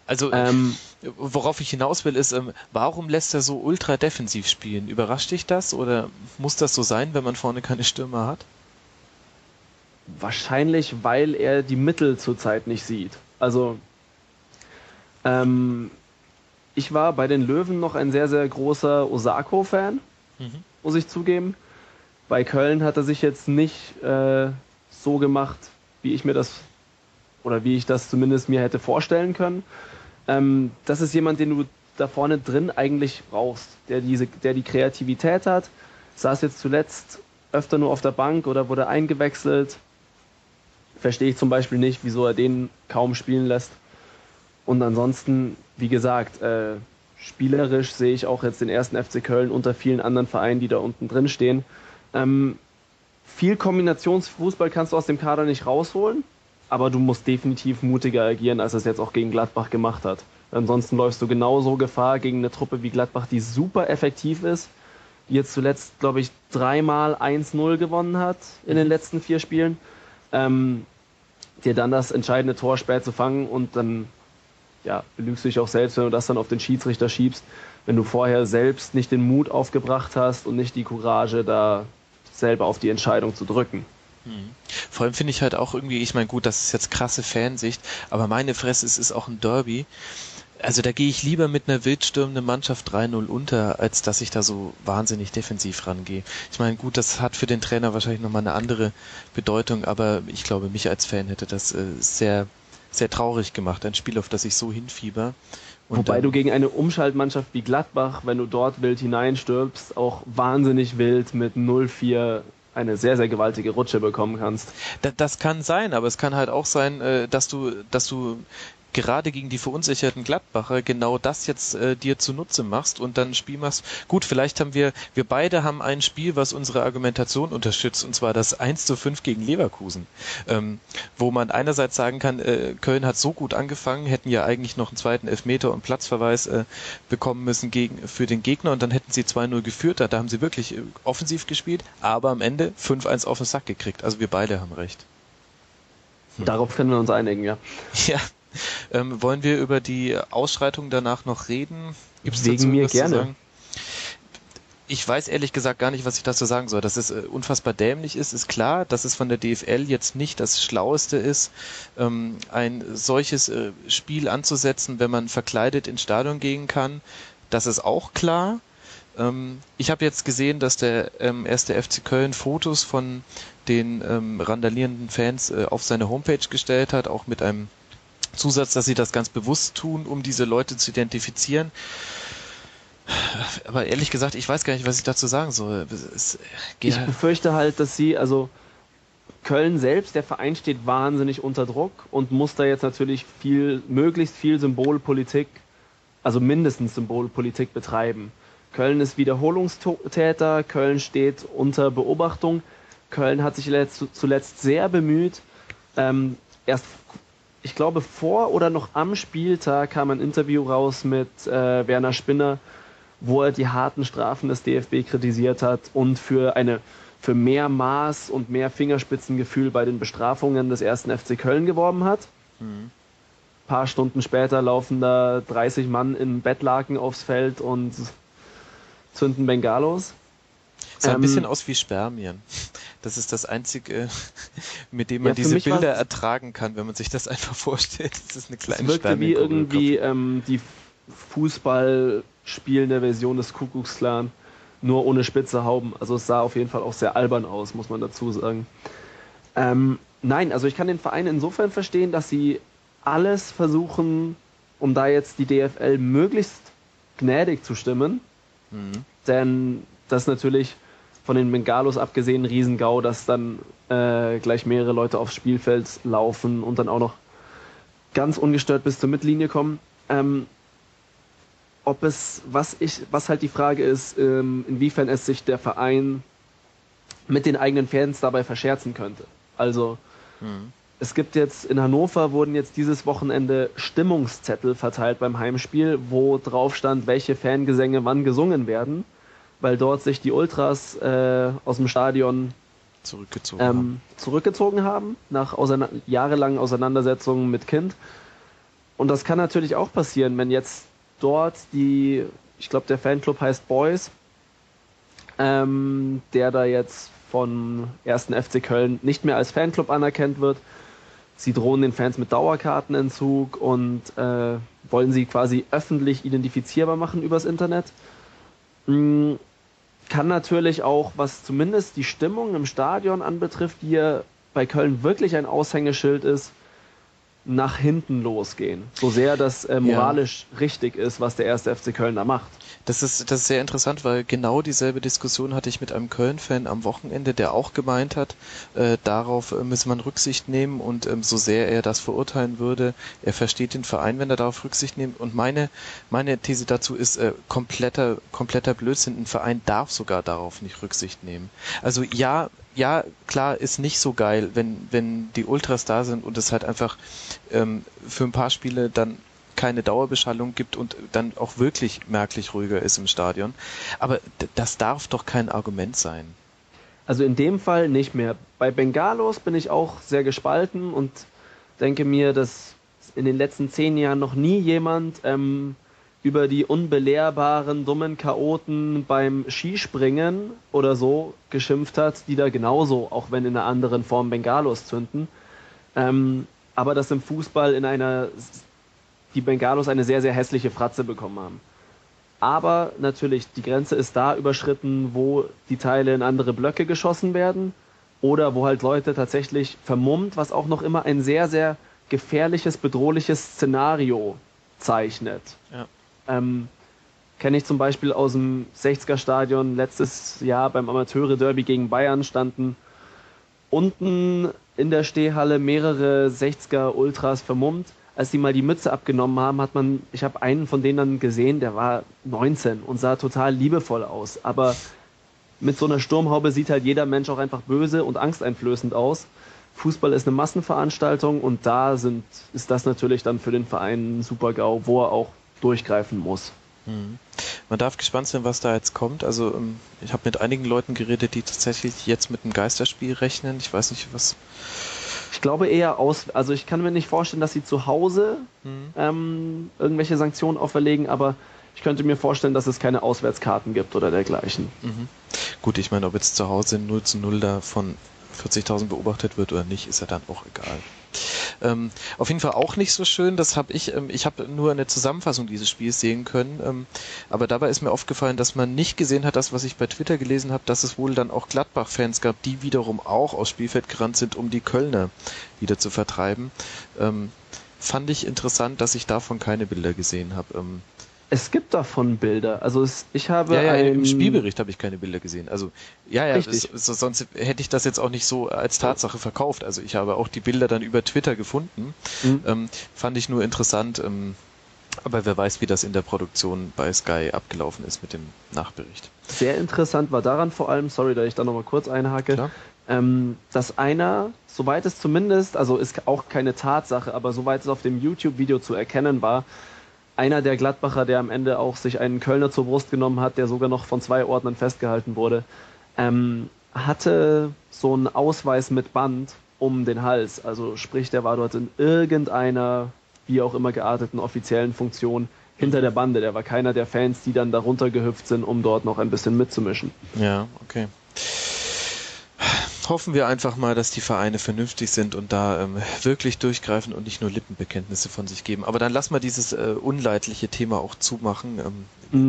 Also, ähm, worauf ich hinaus will, ist, ähm, warum lässt er so ultra defensiv spielen? Überrascht dich das oder muss das so sein, wenn man vorne keine Stürmer hat? Wahrscheinlich, weil er die Mittel zurzeit nicht sieht. Also, ähm, ich war bei den Löwen noch ein sehr, sehr großer Osako-Fan, mhm. muss ich zugeben. Bei Köln hat er sich jetzt nicht äh, so gemacht, wie ich mir das oder wie ich das zumindest mir hätte vorstellen können. Ähm, das ist jemand, den du da vorne drin eigentlich brauchst, der diese, der die Kreativität hat. Saß jetzt zuletzt öfter nur auf der Bank oder wurde eingewechselt. verstehe ich zum Beispiel nicht, wieso er den kaum spielen lässt. Und ansonsten, wie gesagt, äh, spielerisch sehe ich auch jetzt den ersten FC Köln unter vielen anderen Vereinen, die da unten drin stehen. Ähm, viel Kombinationsfußball kannst du aus dem Kader nicht rausholen, aber du musst definitiv mutiger agieren, als es jetzt auch gegen Gladbach gemacht hat. Ansonsten läufst du genauso Gefahr gegen eine Truppe wie Gladbach, die super effektiv ist, die jetzt zuletzt, glaube ich, dreimal 1-0 gewonnen hat in den letzten vier Spielen. Ähm, dir dann das entscheidende Tor spät zu fangen und dann ja, belügst dich auch selbst, wenn du das dann auf den Schiedsrichter schiebst, wenn du vorher selbst nicht den Mut aufgebracht hast und nicht die Courage, da selber auf die Entscheidung zu drücken. Mhm. Vor allem finde ich halt auch irgendwie, ich meine, gut, das ist jetzt krasse Fansicht, aber meine Fresse, es ist auch ein Derby also da gehe ich lieber mit einer wildstürmenden Mannschaft 3-0 unter, als dass ich da so wahnsinnig defensiv rangehe. Ich meine, gut, das hat für den Trainer wahrscheinlich nochmal eine andere Bedeutung, aber ich glaube, mich als Fan hätte das äh, sehr, sehr traurig gemacht, ein Spiel, auf das ich so hinfieber. Und Wobei du gegen eine Umschaltmannschaft wie Gladbach, wenn du dort wild hineinstürmst, auch wahnsinnig wild mit 0-4 eine sehr, sehr gewaltige Rutsche bekommen kannst. das kann sein, aber es kann halt auch sein, äh, dass du, dass du gerade gegen die verunsicherten Gladbacher genau das jetzt äh, dir zunutze machst und dann ein Spiel machst. Gut, vielleicht haben wir, wir beide haben ein Spiel, was unsere Argumentation unterstützt, und zwar das 1 zu 5 gegen Leverkusen, ähm, wo man einerseits sagen kann, äh, Köln hat so gut angefangen, hätten ja eigentlich noch einen zweiten Elfmeter und Platzverweis äh, bekommen müssen gegen, für den Gegner und dann hätten sie 2-0 geführt, da, da haben sie wirklich äh, offensiv gespielt, aber am Ende 5-1 auf den Sack gekriegt. Also wir beide haben recht. Hm. Darauf können wir uns einigen, ja. Ja, ähm, wollen wir über die Ausschreitung danach noch reden? Gibt's Wegen dazu mir gerne. Ich weiß ehrlich gesagt gar nicht, was ich dazu sagen soll. Dass es äh, unfassbar dämlich ist, ist klar. Dass es von der DFL jetzt nicht das Schlaueste ist, ähm, ein solches äh, Spiel anzusetzen, wenn man verkleidet ins Stadion gehen kann. Das ist auch klar. Ähm, ich habe jetzt gesehen, dass der ähm, erste FC Köln Fotos von den ähm, randalierenden Fans äh, auf seine Homepage gestellt hat, auch mit einem Zusatz, dass sie das ganz bewusst tun, um diese Leute zu identifizieren. Aber ehrlich gesagt, ich weiß gar nicht, was ich dazu sagen soll. Ich befürchte halt, dass sie, also Köln selbst, der Verein steht wahnsinnig unter Druck und muss da jetzt natürlich viel, möglichst viel Symbolpolitik, also mindestens Symbolpolitik betreiben. Köln ist Wiederholungstäter, Köln steht unter Beobachtung. Köln hat sich zuletzt sehr bemüht, ähm, erst ich glaube, vor oder noch am Spieltag kam ein Interview raus mit äh, Werner Spinner, wo er die harten Strafen des DFB kritisiert hat und für eine für mehr Maß und mehr Fingerspitzengefühl bei den Bestrafungen des ersten FC Köln geworben hat. Mhm. paar Stunden später laufen da 30 Mann in Bettlaken aufs Feld und zünden Bengalos. Sah ähm, ein bisschen aus wie Spermien. Das ist das Einzige, mit dem man ja, diese Bilder ertragen kann, wenn man sich das einfach vorstellt. Das ist eine kleine Es wirkte wie irgendwie ähm, die Fußball spielende Version des Kuckucksklan, nur ohne spitze Hauben. Also es sah auf jeden Fall auch sehr albern aus, muss man dazu sagen. Ähm, nein, also ich kann den Verein insofern verstehen, dass sie alles versuchen, um da jetzt die DFL möglichst gnädig zu stimmen. Mhm. Denn das natürlich von den Bengalos abgesehen Riesengau, dass dann äh, gleich mehrere Leute aufs Spielfeld laufen und dann auch noch ganz ungestört bis zur Mittellinie kommen. Ähm, ob es, was ich, was halt die Frage ist, ähm, inwiefern es sich der Verein mit den eigenen Fans dabei verscherzen könnte. Also mhm. es gibt jetzt in Hannover wurden jetzt dieses Wochenende Stimmungszettel verteilt beim Heimspiel, wo drauf stand, welche Fangesänge wann gesungen werden weil dort sich die Ultras äh, aus dem Stadion zurückgezogen, ähm, haben. zurückgezogen haben, nach auseina jahrelangen Auseinandersetzungen mit Kind. Und das kann natürlich auch passieren, wenn jetzt dort die, ich glaube, der Fanclub heißt Boys, ähm, der da jetzt von 1. FC Köln nicht mehr als Fanclub anerkannt wird. Sie drohen den Fans mit Dauerkartenentzug und äh, wollen sie quasi öffentlich identifizierbar machen übers Internet. Mhm kann natürlich auch, was zumindest die Stimmung im Stadion anbetrifft, die ja bei Köln wirklich ein Aushängeschild ist, nach hinten losgehen. So sehr das äh, moralisch ja. richtig ist, was der erste FC Köln da macht. Das ist, das ist sehr interessant, weil genau dieselbe Diskussion hatte ich mit einem Köln-Fan am Wochenende, der auch gemeint hat, äh, darauf äh, müsse man Rücksicht nehmen und ähm, so sehr er das verurteilen würde, er versteht den Verein, wenn er darauf Rücksicht nimmt. Und meine, meine These dazu ist äh, kompletter, kompletter Blödsinn. Ein Verein darf sogar darauf nicht Rücksicht nehmen. Also ja, ja, klar, ist nicht so geil, wenn, wenn die Ultras da sind und es halt einfach ähm, für ein paar Spiele dann keine Dauerbeschallung gibt und dann auch wirklich merklich ruhiger ist im Stadion. Aber das darf doch kein Argument sein. Also in dem Fall nicht mehr. Bei Bengalos bin ich auch sehr gespalten und denke mir, dass in den letzten zehn Jahren noch nie jemand ähm, über die unbelehrbaren, dummen Chaoten beim Skispringen oder so geschimpft hat, die da genauso, auch wenn in einer anderen Form Bengalos zünden. Ähm, aber dass im Fußball in einer, die Bengalos eine sehr, sehr hässliche Fratze bekommen haben. Aber natürlich, die Grenze ist da überschritten, wo die Teile in andere Blöcke geschossen werden oder wo halt Leute tatsächlich vermummt, was auch noch immer ein sehr, sehr gefährliches, bedrohliches Szenario zeichnet. Ja. Ähm, Kenne ich zum Beispiel aus dem 60er-Stadion letztes Jahr beim Amateure-Derby gegen Bayern standen unten in der Stehhalle mehrere 60er-Ultras vermummt. Als die mal die Mütze abgenommen haben, hat man, ich habe einen von denen dann gesehen, der war 19 und sah total liebevoll aus. Aber mit so einer Sturmhaube sieht halt jeder Mensch auch einfach böse und angsteinflößend aus. Fußball ist eine Massenveranstaltung und da sind, ist das natürlich dann für den Verein ein super GAU, wo er auch durchgreifen muss. Mhm. Man darf gespannt sein, was da jetzt kommt. Also ähm, ich habe mit einigen Leuten geredet, die tatsächlich jetzt mit einem Geisterspiel rechnen. Ich weiß nicht, was. Ich glaube eher aus, also ich kann mir nicht vorstellen, dass sie zu Hause mhm. ähm, irgendwelche Sanktionen auferlegen, aber ich könnte mir vorstellen, dass es keine Auswärtskarten gibt oder dergleichen. Mhm. Gut, ich meine, ob jetzt zu Hause 0 zu 0 da von 40.000 beobachtet wird oder nicht, ist ja dann auch egal. Ähm, auf jeden Fall auch nicht so schön. Das habe ich, ähm, ich habe nur eine Zusammenfassung dieses Spiels sehen können. Ähm, aber dabei ist mir aufgefallen, dass man nicht gesehen hat, das, was ich bei Twitter gelesen habe, dass es wohl dann auch Gladbach-Fans gab, die wiederum auch aus Spielfeld gerannt sind, um die Kölner wieder zu vertreiben. Ähm, fand ich interessant, dass ich davon keine Bilder gesehen habe. Es gibt davon Bilder. Also es, ich habe ja, ja, im Spielbericht habe ich keine Bilder gesehen. Also ja, ja, es, sonst hätte ich das jetzt auch nicht so als Tatsache verkauft. Also ich habe auch die Bilder dann über Twitter gefunden. Mhm. Ähm, fand ich nur interessant. Ähm, aber wer weiß, wie das in der Produktion bei Sky abgelaufen ist mit dem Nachbericht. Sehr interessant war daran vor allem, sorry, dass ich da nochmal kurz einhake, ähm, dass einer, soweit es zumindest, also ist auch keine Tatsache, aber soweit es auf dem YouTube-Video zu erkennen war, einer der Gladbacher, der am Ende auch sich einen Kölner zur Brust genommen hat, der sogar noch von zwei Ordnern festgehalten wurde, ähm, hatte so einen Ausweis mit Band um den Hals. Also sprich, der war dort in irgendeiner, wie auch immer gearteten offiziellen Funktion hinter der Bande. Der war keiner der Fans, die dann darunter gehüpft sind, um dort noch ein bisschen mitzumischen. Ja, okay hoffen wir einfach mal, dass die Vereine vernünftig sind und da ähm, wirklich durchgreifen und nicht nur Lippenbekenntnisse von sich geben. Aber dann lass mal dieses äh, unleidliche Thema auch zumachen. Ähm,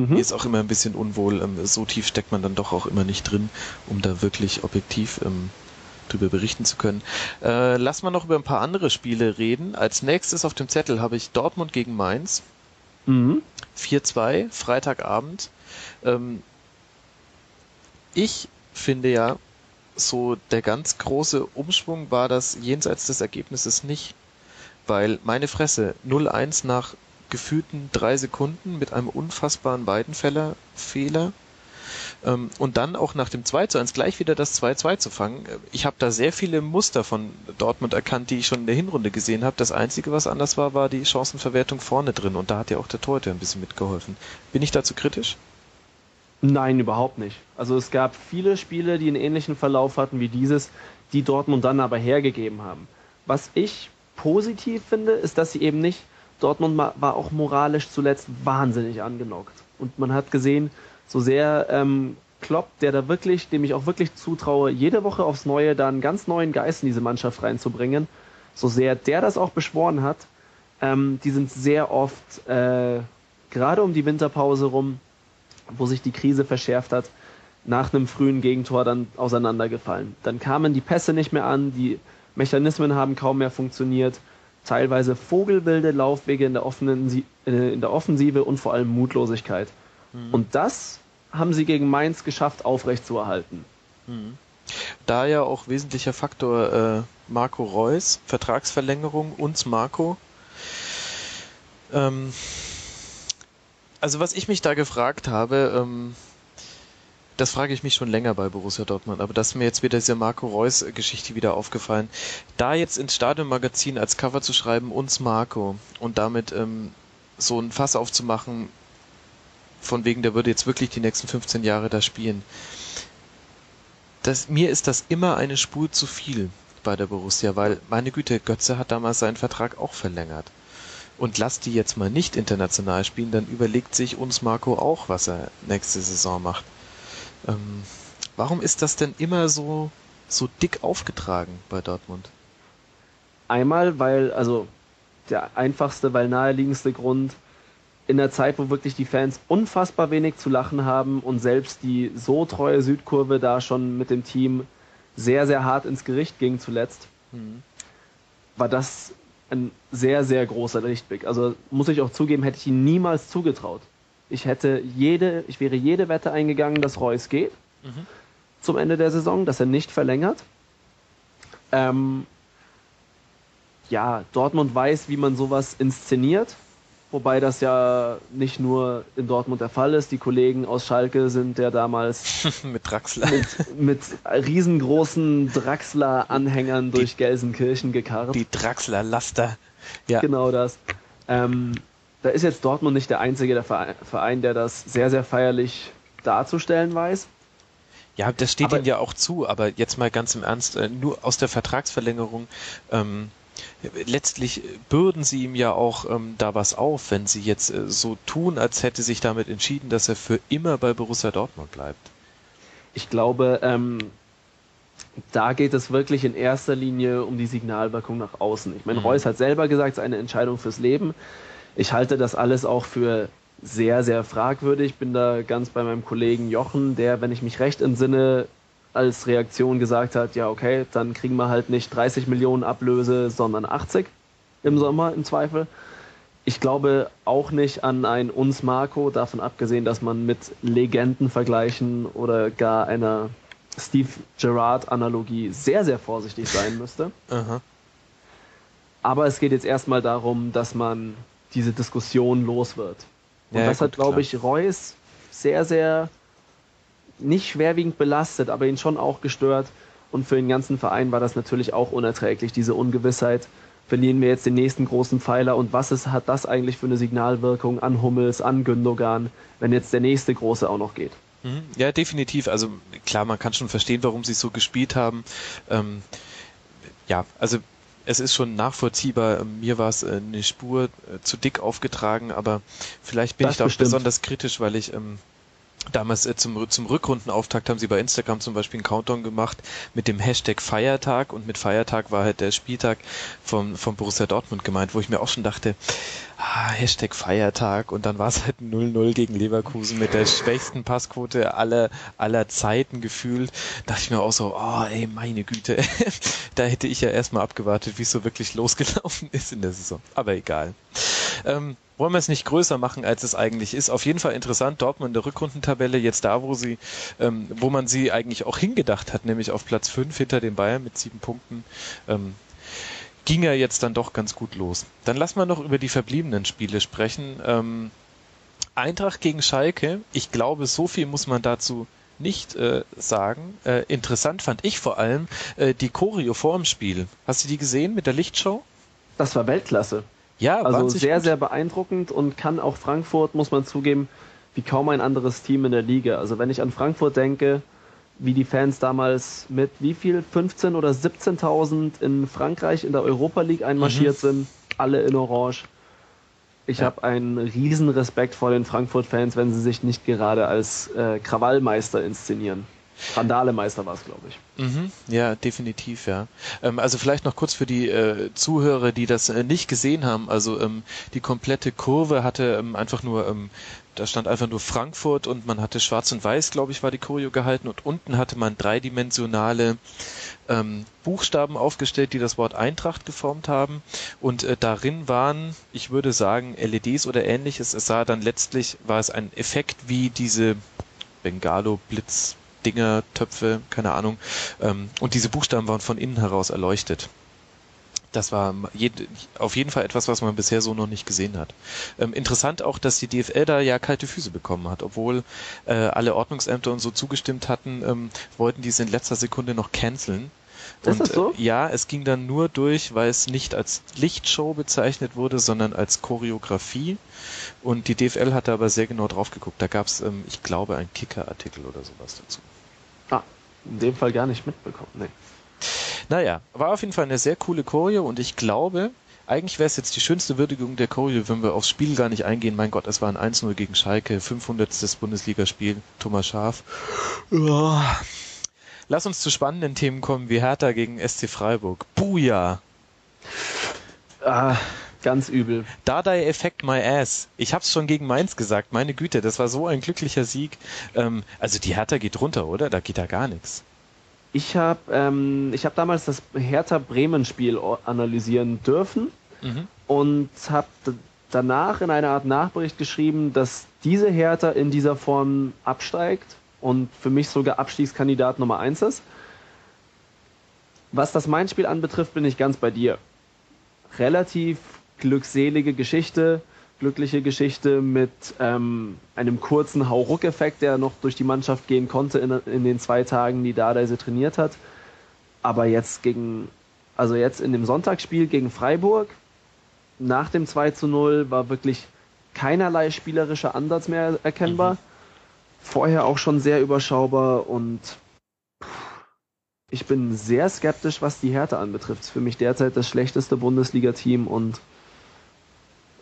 mhm. Mir ist auch immer ein bisschen unwohl. Ähm, so tief steckt man dann doch auch immer nicht drin, um da wirklich objektiv ähm, drüber berichten zu können. Äh, lass mal noch über ein paar andere Spiele reden. Als nächstes auf dem Zettel habe ich Dortmund gegen Mainz. Mhm. 4-2, Freitagabend. Ähm, ich finde ja, so der ganz große Umschwung war das jenseits des Ergebnisses nicht. Weil meine Fresse 0-1 nach gefühlten drei Sekunden mit einem unfassbaren Weidenfeller-Fehler ähm, und dann auch nach dem 2 1 gleich wieder das 2-2 zu fangen. Ich habe da sehr viele Muster von Dortmund erkannt, die ich schon in der Hinrunde gesehen habe. Das Einzige, was anders war, war die Chancenverwertung vorne drin und da hat ja auch der Torhüter ein bisschen mitgeholfen. Bin ich dazu kritisch? Nein, überhaupt nicht. Also es gab viele Spiele, die einen ähnlichen Verlauf hatten wie dieses, die Dortmund dann aber hergegeben haben. Was ich positiv finde, ist, dass sie eben nicht, Dortmund war auch moralisch zuletzt wahnsinnig angenockt. Und man hat gesehen, so sehr ähm, Klopp, der da wirklich, dem ich auch wirklich zutraue, jede Woche aufs Neue da einen ganz neuen Geist in diese Mannschaft reinzubringen, so sehr der das auch beschworen hat, ähm, die sind sehr oft, äh, gerade um die Winterpause rum, wo sich die Krise verschärft hat, nach einem frühen Gegentor dann auseinandergefallen. Dann kamen die Pässe nicht mehr an, die Mechanismen haben kaum mehr funktioniert. teilweise vogelwilde Laufwege in der, offenen, äh, in der Offensive und vor allem Mutlosigkeit. Mhm. Und das haben sie gegen Mainz geschafft, aufrechtzuerhalten. Mhm. Da ja auch wesentlicher Faktor äh, Marco Reus, Vertragsverlängerung, uns Marco. Ähm, also was ich mich da gefragt habe, ähm, das frage ich mich schon länger bei Borussia Dortmund, aber das ist mir jetzt wieder diese Marco Reus-Geschichte wieder aufgefallen. Da jetzt ins Stadionmagazin als Cover zu schreiben, uns Marco, und damit ähm, so ein Fass aufzumachen, von wegen, der würde jetzt wirklich die nächsten 15 Jahre da spielen. Das, mir ist das immer eine Spur zu viel bei der Borussia, weil, meine Güte, Götze hat damals seinen Vertrag auch verlängert. Und lasst die jetzt mal nicht international spielen, dann überlegt sich uns Marco auch, was er nächste Saison macht. Ähm, warum ist das denn immer so, so dick aufgetragen bei Dortmund? Einmal, weil, also der einfachste, weil naheliegendste Grund, in der Zeit, wo wirklich die Fans unfassbar wenig zu lachen haben und selbst die so treue Südkurve da schon mit dem Team sehr, sehr hart ins Gericht ging zuletzt, mhm. war das ein sehr, sehr großer Lichtblick. Also muss ich auch zugeben, hätte ich ihn niemals zugetraut. Ich hätte jede, ich wäre jede Wette eingegangen, dass Reus geht mhm. zum Ende der Saison, dass er nicht verlängert. Ähm, ja, Dortmund weiß, wie man sowas inszeniert, wobei das ja nicht nur in Dortmund der Fall ist. Die Kollegen aus Schalke sind ja damals mit Draxler mit, mit riesengroßen Draxler-Anhängern durch Gelsenkirchen gekarrt. Die Draxler-Laster. Ja. Genau das. Ähm, da ist jetzt Dortmund nicht der einzige der Verein, der das sehr, sehr feierlich darzustellen weiß. Ja, das steht aber, ihnen ja auch zu, aber jetzt mal ganz im Ernst, äh, nur aus der Vertragsverlängerung, ähm, letztlich bürden sie ihm ja auch ähm, da was auf, wenn sie jetzt äh, so tun, als hätte sich damit entschieden, dass er für immer bei Borussia Dortmund bleibt. Ich glaube, ähm, da geht es wirklich in erster Linie um die Signalwirkung nach außen. Ich meine, mhm. Reus hat selber gesagt, es ist eine Entscheidung fürs Leben. Ich halte das alles auch für sehr, sehr fragwürdig. Bin da ganz bei meinem Kollegen Jochen, der, wenn ich mich recht entsinne, als Reaktion gesagt hat, ja okay, dann kriegen wir halt nicht 30 Millionen Ablöse, sondern 80 im Sommer im Zweifel. Ich glaube auch nicht an ein uns Marco, davon abgesehen, dass man mit Legenden vergleichen oder gar einer Steve Gerrard Analogie sehr, sehr vorsichtig sein müsste. Aber es geht jetzt erstmal darum, dass man diese Diskussion los wird. Und ja, das gut, hat, glaube ich, Reus sehr, sehr nicht schwerwiegend belastet, aber ihn schon auch gestört. Und für den ganzen Verein war das natürlich auch unerträglich, diese Ungewissheit. Verlieren wir jetzt den nächsten großen Pfeiler und was ist, hat das eigentlich für eine Signalwirkung an Hummels, an Gündogan, wenn jetzt der nächste große auch noch geht? Mhm. Ja, definitiv. Also klar, man kann schon verstehen, warum sie so gespielt haben. Ähm, ja, also es ist schon nachvollziehbar. Mir war es äh, eine Spur äh, zu dick aufgetragen, aber vielleicht bin das ich da auch besonders kritisch, weil ich ähm, Damals äh, zum, zum Rückrundenauftakt haben sie bei Instagram zum Beispiel einen Countdown gemacht mit dem Hashtag Feiertag. Und mit Feiertag war halt der Spieltag vom, vom Borussia Dortmund gemeint, wo ich mir auch schon dachte, ah, Hashtag Feiertag und dann war es halt 0-0 gegen Leverkusen mit der schwächsten Passquote aller, aller Zeiten gefühlt. Da dachte ich mir auch so, oh ey, meine Güte, da hätte ich ja erstmal abgewartet, wie es so wirklich losgelaufen ist in der Saison. Aber egal. Ähm, wollen wir es nicht größer machen, als es eigentlich ist. Auf jeden Fall interessant, Dortmund in der Rückrundentabelle, jetzt da, wo sie, ähm, wo man sie eigentlich auch hingedacht hat, nämlich auf Platz 5 hinter den Bayern mit sieben Punkten. Ähm, ging er jetzt dann doch ganz gut los. Dann lassen wir noch über die verbliebenen Spiele sprechen. Ähm, Eintracht gegen Schalke, ich glaube, so viel muss man dazu nicht äh, sagen. Äh, interessant fand ich vor allem äh, die Choreo vor dem Spiel. Hast du die gesehen mit der Lichtshow? Das war Weltklasse. Ja, also sehr, gut. sehr beeindruckend und kann auch Frankfurt, muss man zugeben, wie kaum ein anderes Team in der Liga. Also wenn ich an Frankfurt denke, wie die Fans damals mit wie viel 15 oder 17.000 in Frankreich in der Europa League einmarschiert mhm. sind, alle in Orange. Ich ja. habe einen riesen Respekt vor den Frankfurt-Fans, wenn sie sich nicht gerade als äh, Krawallmeister inszenieren. Randalemeister war es, glaube ich. Mhm, ja, definitiv, ja. Ähm, also vielleicht noch kurz für die äh, Zuhörer, die das äh, nicht gesehen haben. Also ähm, die komplette Kurve hatte ähm, einfach nur, ähm, da stand einfach nur Frankfurt und man hatte Schwarz und Weiß, glaube ich, war die Choreo gehalten und unten hatte man dreidimensionale ähm, Buchstaben aufgestellt, die das Wort Eintracht geformt haben. Und äh, darin waren, ich würde sagen, LEDs oder ähnliches. Es sah dann letztlich, war es ein Effekt wie diese Bengalo-Blitz Dinger, Töpfe, keine Ahnung. Ähm, und diese Buchstaben waren von innen heraus erleuchtet. Das war auf jeden Fall etwas, was man bisher so noch nicht gesehen hat. Ähm, interessant auch, dass die DFL da ja kalte Füße bekommen hat, obwohl äh, alle Ordnungsämter und so zugestimmt hatten, ähm, wollten die es in letzter Sekunde noch canceln. Ist das so? Äh, ja, es ging dann nur durch, weil es nicht als Lichtshow bezeichnet wurde, sondern als Choreografie. Und die DFL hatte aber sehr genau drauf geguckt. Da gab es, ähm, ich glaube, einen Kicker-Artikel oder sowas dazu. Ah, in dem Fall gar nicht mitbekommen. Nee. Naja, war auf jeden Fall eine sehr coole Choreo und ich glaube, eigentlich wäre es jetzt die schönste Würdigung der Choreo, wenn wir aufs Spiel gar nicht eingehen. Mein Gott, es war ein 1-0 gegen Schalke, 500. Bundesligaspiel, Thomas Schaf. Lass uns zu spannenden Themen kommen, wie Hertha gegen SC Freiburg. Buja! Ah, ganz übel. Dardai Effect my ass. Ich hab's schon gegen Mainz gesagt, meine Güte, das war so ein glücklicher Sieg. Ähm, also die Hertha geht runter, oder? Da geht da gar nichts. Ich habe ähm, hab damals das Hertha-Bremen-Spiel analysieren dürfen mhm. und habe danach in einer Art Nachbericht geschrieben, dass diese Hertha in dieser Form absteigt und für mich sogar Abstiegskandidat Nummer 1 ist. Was das Main-Spiel anbetrifft, bin ich ganz bei dir. Relativ glückselige Geschichte, glückliche Geschichte mit ähm, einem kurzen Hauruck-Effekt, der noch durch die Mannschaft gehen konnte in, in den zwei Tagen, die Dada sie trainiert hat. Aber jetzt gegen, also jetzt in dem Sonntagsspiel gegen Freiburg, nach dem 2 zu 0 war wirklich keinerlei spielerischer Ansatz mehr erkennbar. Mhm. Vorher auch schon sehr überschaubar und ich bin sehr skeptisch, was die Härte anbetrifft. Für mich derzeit das schlechteste Bundesliga-Team und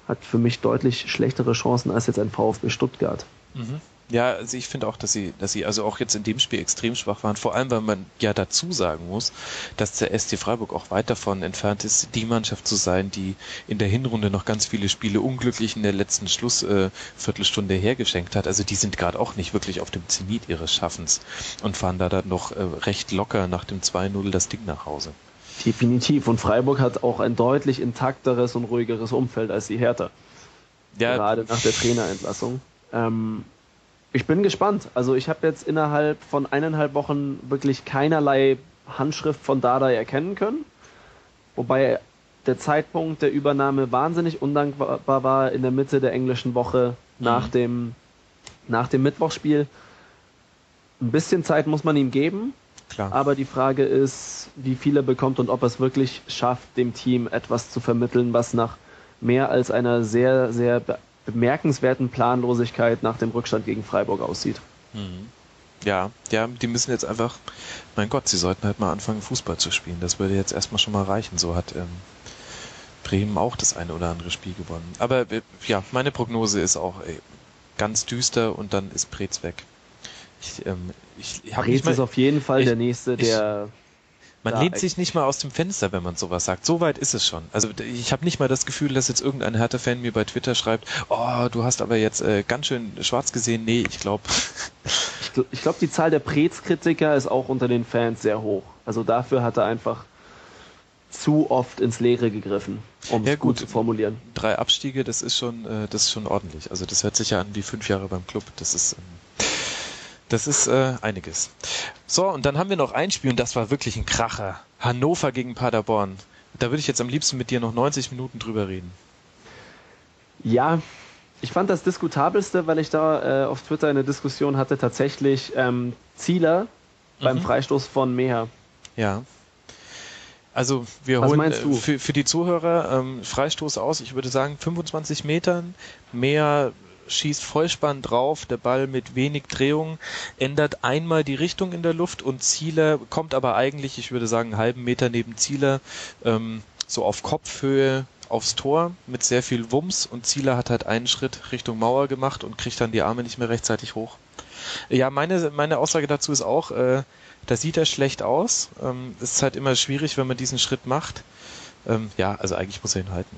hat für mich deutlich schlechtere Chancen als jetzt ein VfB Stuttgart. Mhm. Ja, also ich finde auch, dass sie, dass sie also auch jetzt in dem Spiel extrem schwach waren. Vor allem, weil man ja dazu sagen muss, dass der SC Freiburg auch weit davon entfernt ist, die Mannschaft zu sein, die in der Hinrunde noch ganz viele Spiele unglücklich in der letzten Schlussviertelstunde äh, hergeschenkt hat. Also die sind gerade auch nicht wirklich auf dem Zenit ihres Schaffens und fahren da dann noch äh, recht locker nach dem 2-0 das Ding nach Hause. Definitiv. Und Freiburg hat auch ein deutlich intakteres und ruhigeres Umfeld als die Hertha. Ja. Gerade nach der Trainerentlassung. Ähm, ich bin gespannt. Also ich habe jetzt innerhalb von eineinhalb Wochen wirklich keinerlei Handschrift von Dardai erkennen können. Wobei der Zeitpunkt der Übernahme wahnsinnig undankbar war in der Mitte der englischen Woche nach, mhm. dem, nach dem Mittwochspiel. Ein bisschen Zeit muss man ihm geben. Klar. Aber die Frage ist, wie viel er bekommt und ob er es wirklich schafft, dem Team etwas zu vermitteln, was nach mehr als einer sehr, sehr bemerkenswerten Planlosigkeit nach dem Rückstand gegen Freiburg aussieht. Mhm. Ja, ja, die müssen jetzt einfach, mein Gott, sie sollten halt mal anfangen, Fußball zu spielen. Das würde jetzt erstmal schon mal reichen. So hat ähm, Bremen auch das eine oder andere Spiel gewonnen. Aber äh, ja, meine Prognose ist auch ey, ganz düster und dann ist Preetz weg. Ich, ähm, ich, ich Preetz ist auf jeden Fall ich, der Nächste, der man lehnt sich nicht mal aus dem Fenster, wenn man sowas sagt. So weit ist es schon. Also ich habe nicht mal das Gefühl, dass jetzt irgendein Hertha-Fan mir bei Twitter schreibt, oh, du hast aber jetzt äh, ganz schön schwarz gesehen. Nee, ich glaube. ich, ich glaube, die Zahl der Prez-Kritiker ist auch unter den Fans sehr hoch. Also dafür hat er einfach zu oft ins Leere gegriffen, um ja, es gut, gut zu formulieren. Drei Abstiege, das ist schon, äh, das ist schon ordentlich. Also das hört sich ja an wie fünf Jahre beim Club. Das ist ähm, das ist äh, einiges. So, und dann haben wir noch ein Spiel und das war wirklich ein Kracher. Hannover gegen Paderborn. Da würde ich jetzt am liebsten mit dir noch 90 Minuten drüber reden. Ja, ich fand das diskutabelste, weil ich da äh, auf Twitter eine Diskussion hatte, tatsächlich ähm, Zieler mhm. beim Freistoß von Meher. Ja. Also wir Was holen äh, für, für die Zuhörer ähm, Freistoß aus, ich würde sagen 25 Metern, mehr schießt Vollspann drauf, der Ball mit wenig Drehung, ändert einmal die Richtung in der Luft und Zieler kommt aber eigentlich, ich würde sagen, einen halben Meter neben Zieler, ähm, so auf Kopfhöhe aufs Tor mit sehr viel Wumms und Zieler hat halt einen Schritt Richtung Mauer gemacht und kriegt dann die Arme nicht mehr rechtzeitig hoch. Ja, meine, meine Aussage dazu ist auch, äh, da sieht er schlecht aus. Ähm, es ist halt immer schwierig, wenn man diesen Schritt macht. Ähm, ja, also eigentlich muss er ihn halten.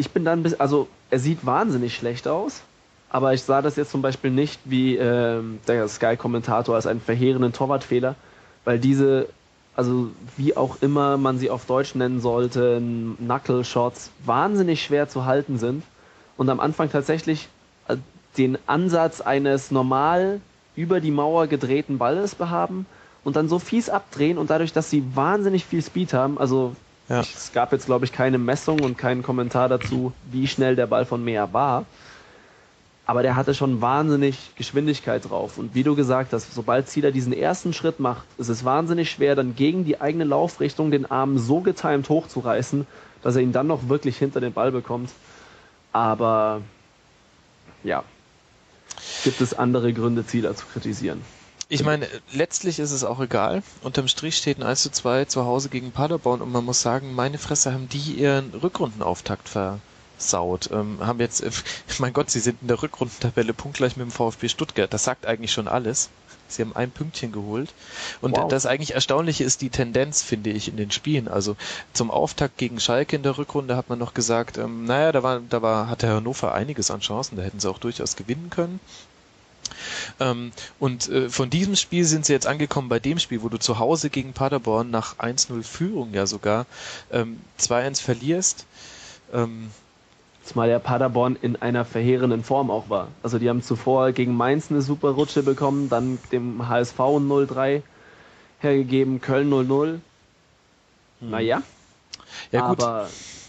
Ich bin dann, bis, also er sieht wahnsinnig schlecht aus, aber ich sah das jetzt zum Beispiel nicht wie ähm, der Sky-Kommentator als einen verheerenden Torwartfehler, weil diese, also wie auch immer man sie auf Deutsch nennen sollte, Knuckle-Shots wahnsinnig schwer zu halten sind und am Anfang tatsächlich äh, den Ansatz eines normal über die Mauer gedrehten Balles behaben und dann so fies abdrehen und dadurch, dass sie wahnsinnig viel Speed haben, also ja. es gab jetzt glaube ich keine Messung und keinen Kommentar dazu, wie schnell der Ball von Meer war, aber der hatte schon wahnsinnig Geschwindigkeit drauf und wie du gesagt hast, sobald Zieler diesen ersten Schritt macht, ist es wahnsinnig schwer, dann gegen die eigene Laufrichtung den Arm so getimt hochzureißen, dass er ihn dann noch wirklich hinter den Ball bekommt. Aber ja, gibt es andere Gründe, Zieler zu kritisieren. Ich meine, letztlich ist es auch egal. Unterm Strich steht ein 1 zu 2 zu Hause gegen Paderborn und man muss sagen, meine Fresse haben die ihren Rückrundenauftakt versaut. Ähm, haben jetzt, äh, mein Gott, sie sind in der Rückrundentabelle punktgleich mit dem VfB Stuttgart. Das sagt eigentlich schon alles. Sie haben ein Pünktchen geholt. Und wow. das eigentlich Erstaunliche ist die Tendenz, finde ich, in den Spielen. Also zum Auftakt gegen Schalke in der Rückrunde hat man noch gesagt, ähm, naja, da war, da war, hatte Hannover einiges an Chancen, da hätten sie auch durchaus gewinnen können. Ähm, und äh, von diesem Spiel sind sie jetzt angekommen bei dem Spiel, wo du zu Hause gegen Paderborn nach 1-0 Führung ja sogar ähm, 2-1 verlierst. Ähm, Zumal der Paderborn in einer verheerenden Form auch war. Also die haben zuvor gegen Mainz eine super Rutsche bekommen, dann dem HSV 0-3 hergegeben, Köln 0-0. Hm. Naja. Ja gut, aber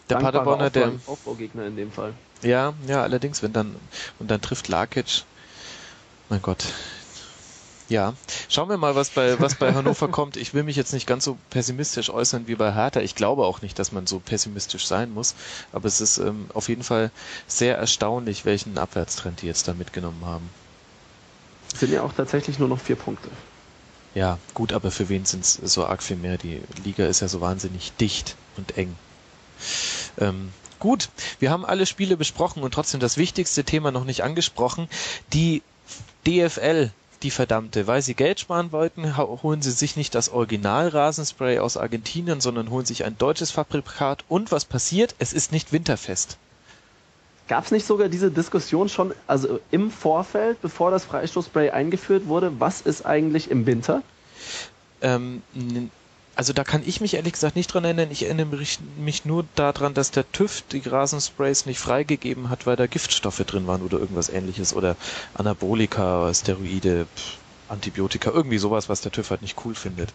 der Paderborner, der Aufbaugegner in dem Fall. Ja, ja, allerdings, wenn dann und dann trifft Lakic mein Gott. Ja, schauen wir mal, was bei, was bei Hannover kommt. Ich will mich jetzt nicht ganz so pessimistisch äußern wie bei Hertha. Ich glaube auch nicht, dass man so pessimistisch sein muss. Aber es ist ähm, auf jeden Fall sehr erstaunlich, welchen Abwärtstrend die jetzt da mitgenommen haben. Es sind ja auch tatsächlich nur noch vier Punkte. Ja, gut, aber für wen sind es so arg viel mehr? Die Liga ist ja so wahnsinnig dicht und eng. Ähm, gut, wir haben alle Spiele besprochen und trotzdem das wichtigste Thema noch nicht angesprochen. Die DFL, die verdammte, weil sie Geld sparen wollten, holen sie sich nicht das Original Rasenspray aus Argentinien, sondern holen sich ein deutsches Fabrikat. Und was passiert? Es ist nicht winterfest. Gab es nicht sogar diese Diskussion schon, also im Vorfeld, bevor das Freistoßspray eingeführt wurde, was ist eigentlich im Winter? Ähm, also da kann ich mich ehrlich gesagt nicht dran erinnern. Ich erinnere mich, nur daran, dass der TÜV die Rasensprays nicht freigegeben hat, weil da Giftstoffe drin waren oder irgendwas ähnliches oder Anabolika, Steroide, Antibiotika, irgendwie sowas, was der TÜV halt nicht cool findet.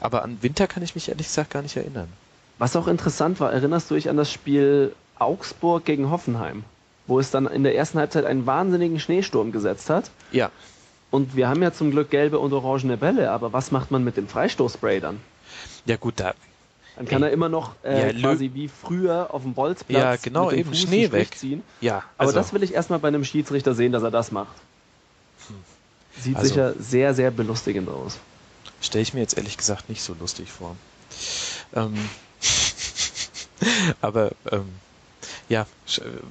Aber an Winter kann ich mich ehrlich gesagt gar nicht erinnern. Was auch interessant war, erinnerst du dich an das Spiel Augsburg gegen Hoffenheim, wo es dann in der ersten Halbzeit einen wahnsinnigen Schneesturm gesetzt hat? Ja. Und wir haben ja zum Glück gelbe und orangene Bälle, aber was macht man mit dem Freistoßspray dann? Ja gut, da. Dann kann er immer noch äh, ja, quasi wie früher auf dem Bolzplatz ja, genau, eben Fuß Schnee wegziehen. Ja, also. Aber das will ich erstmal bei einem Schiedsrichter sehen, dass er das macht. Sieht also, sicher sehr, sehr belustigend aus. Stelle ich mir jetzt ehrlich gesagt nicht so lustig vor. Ähm, aber ähm, ja,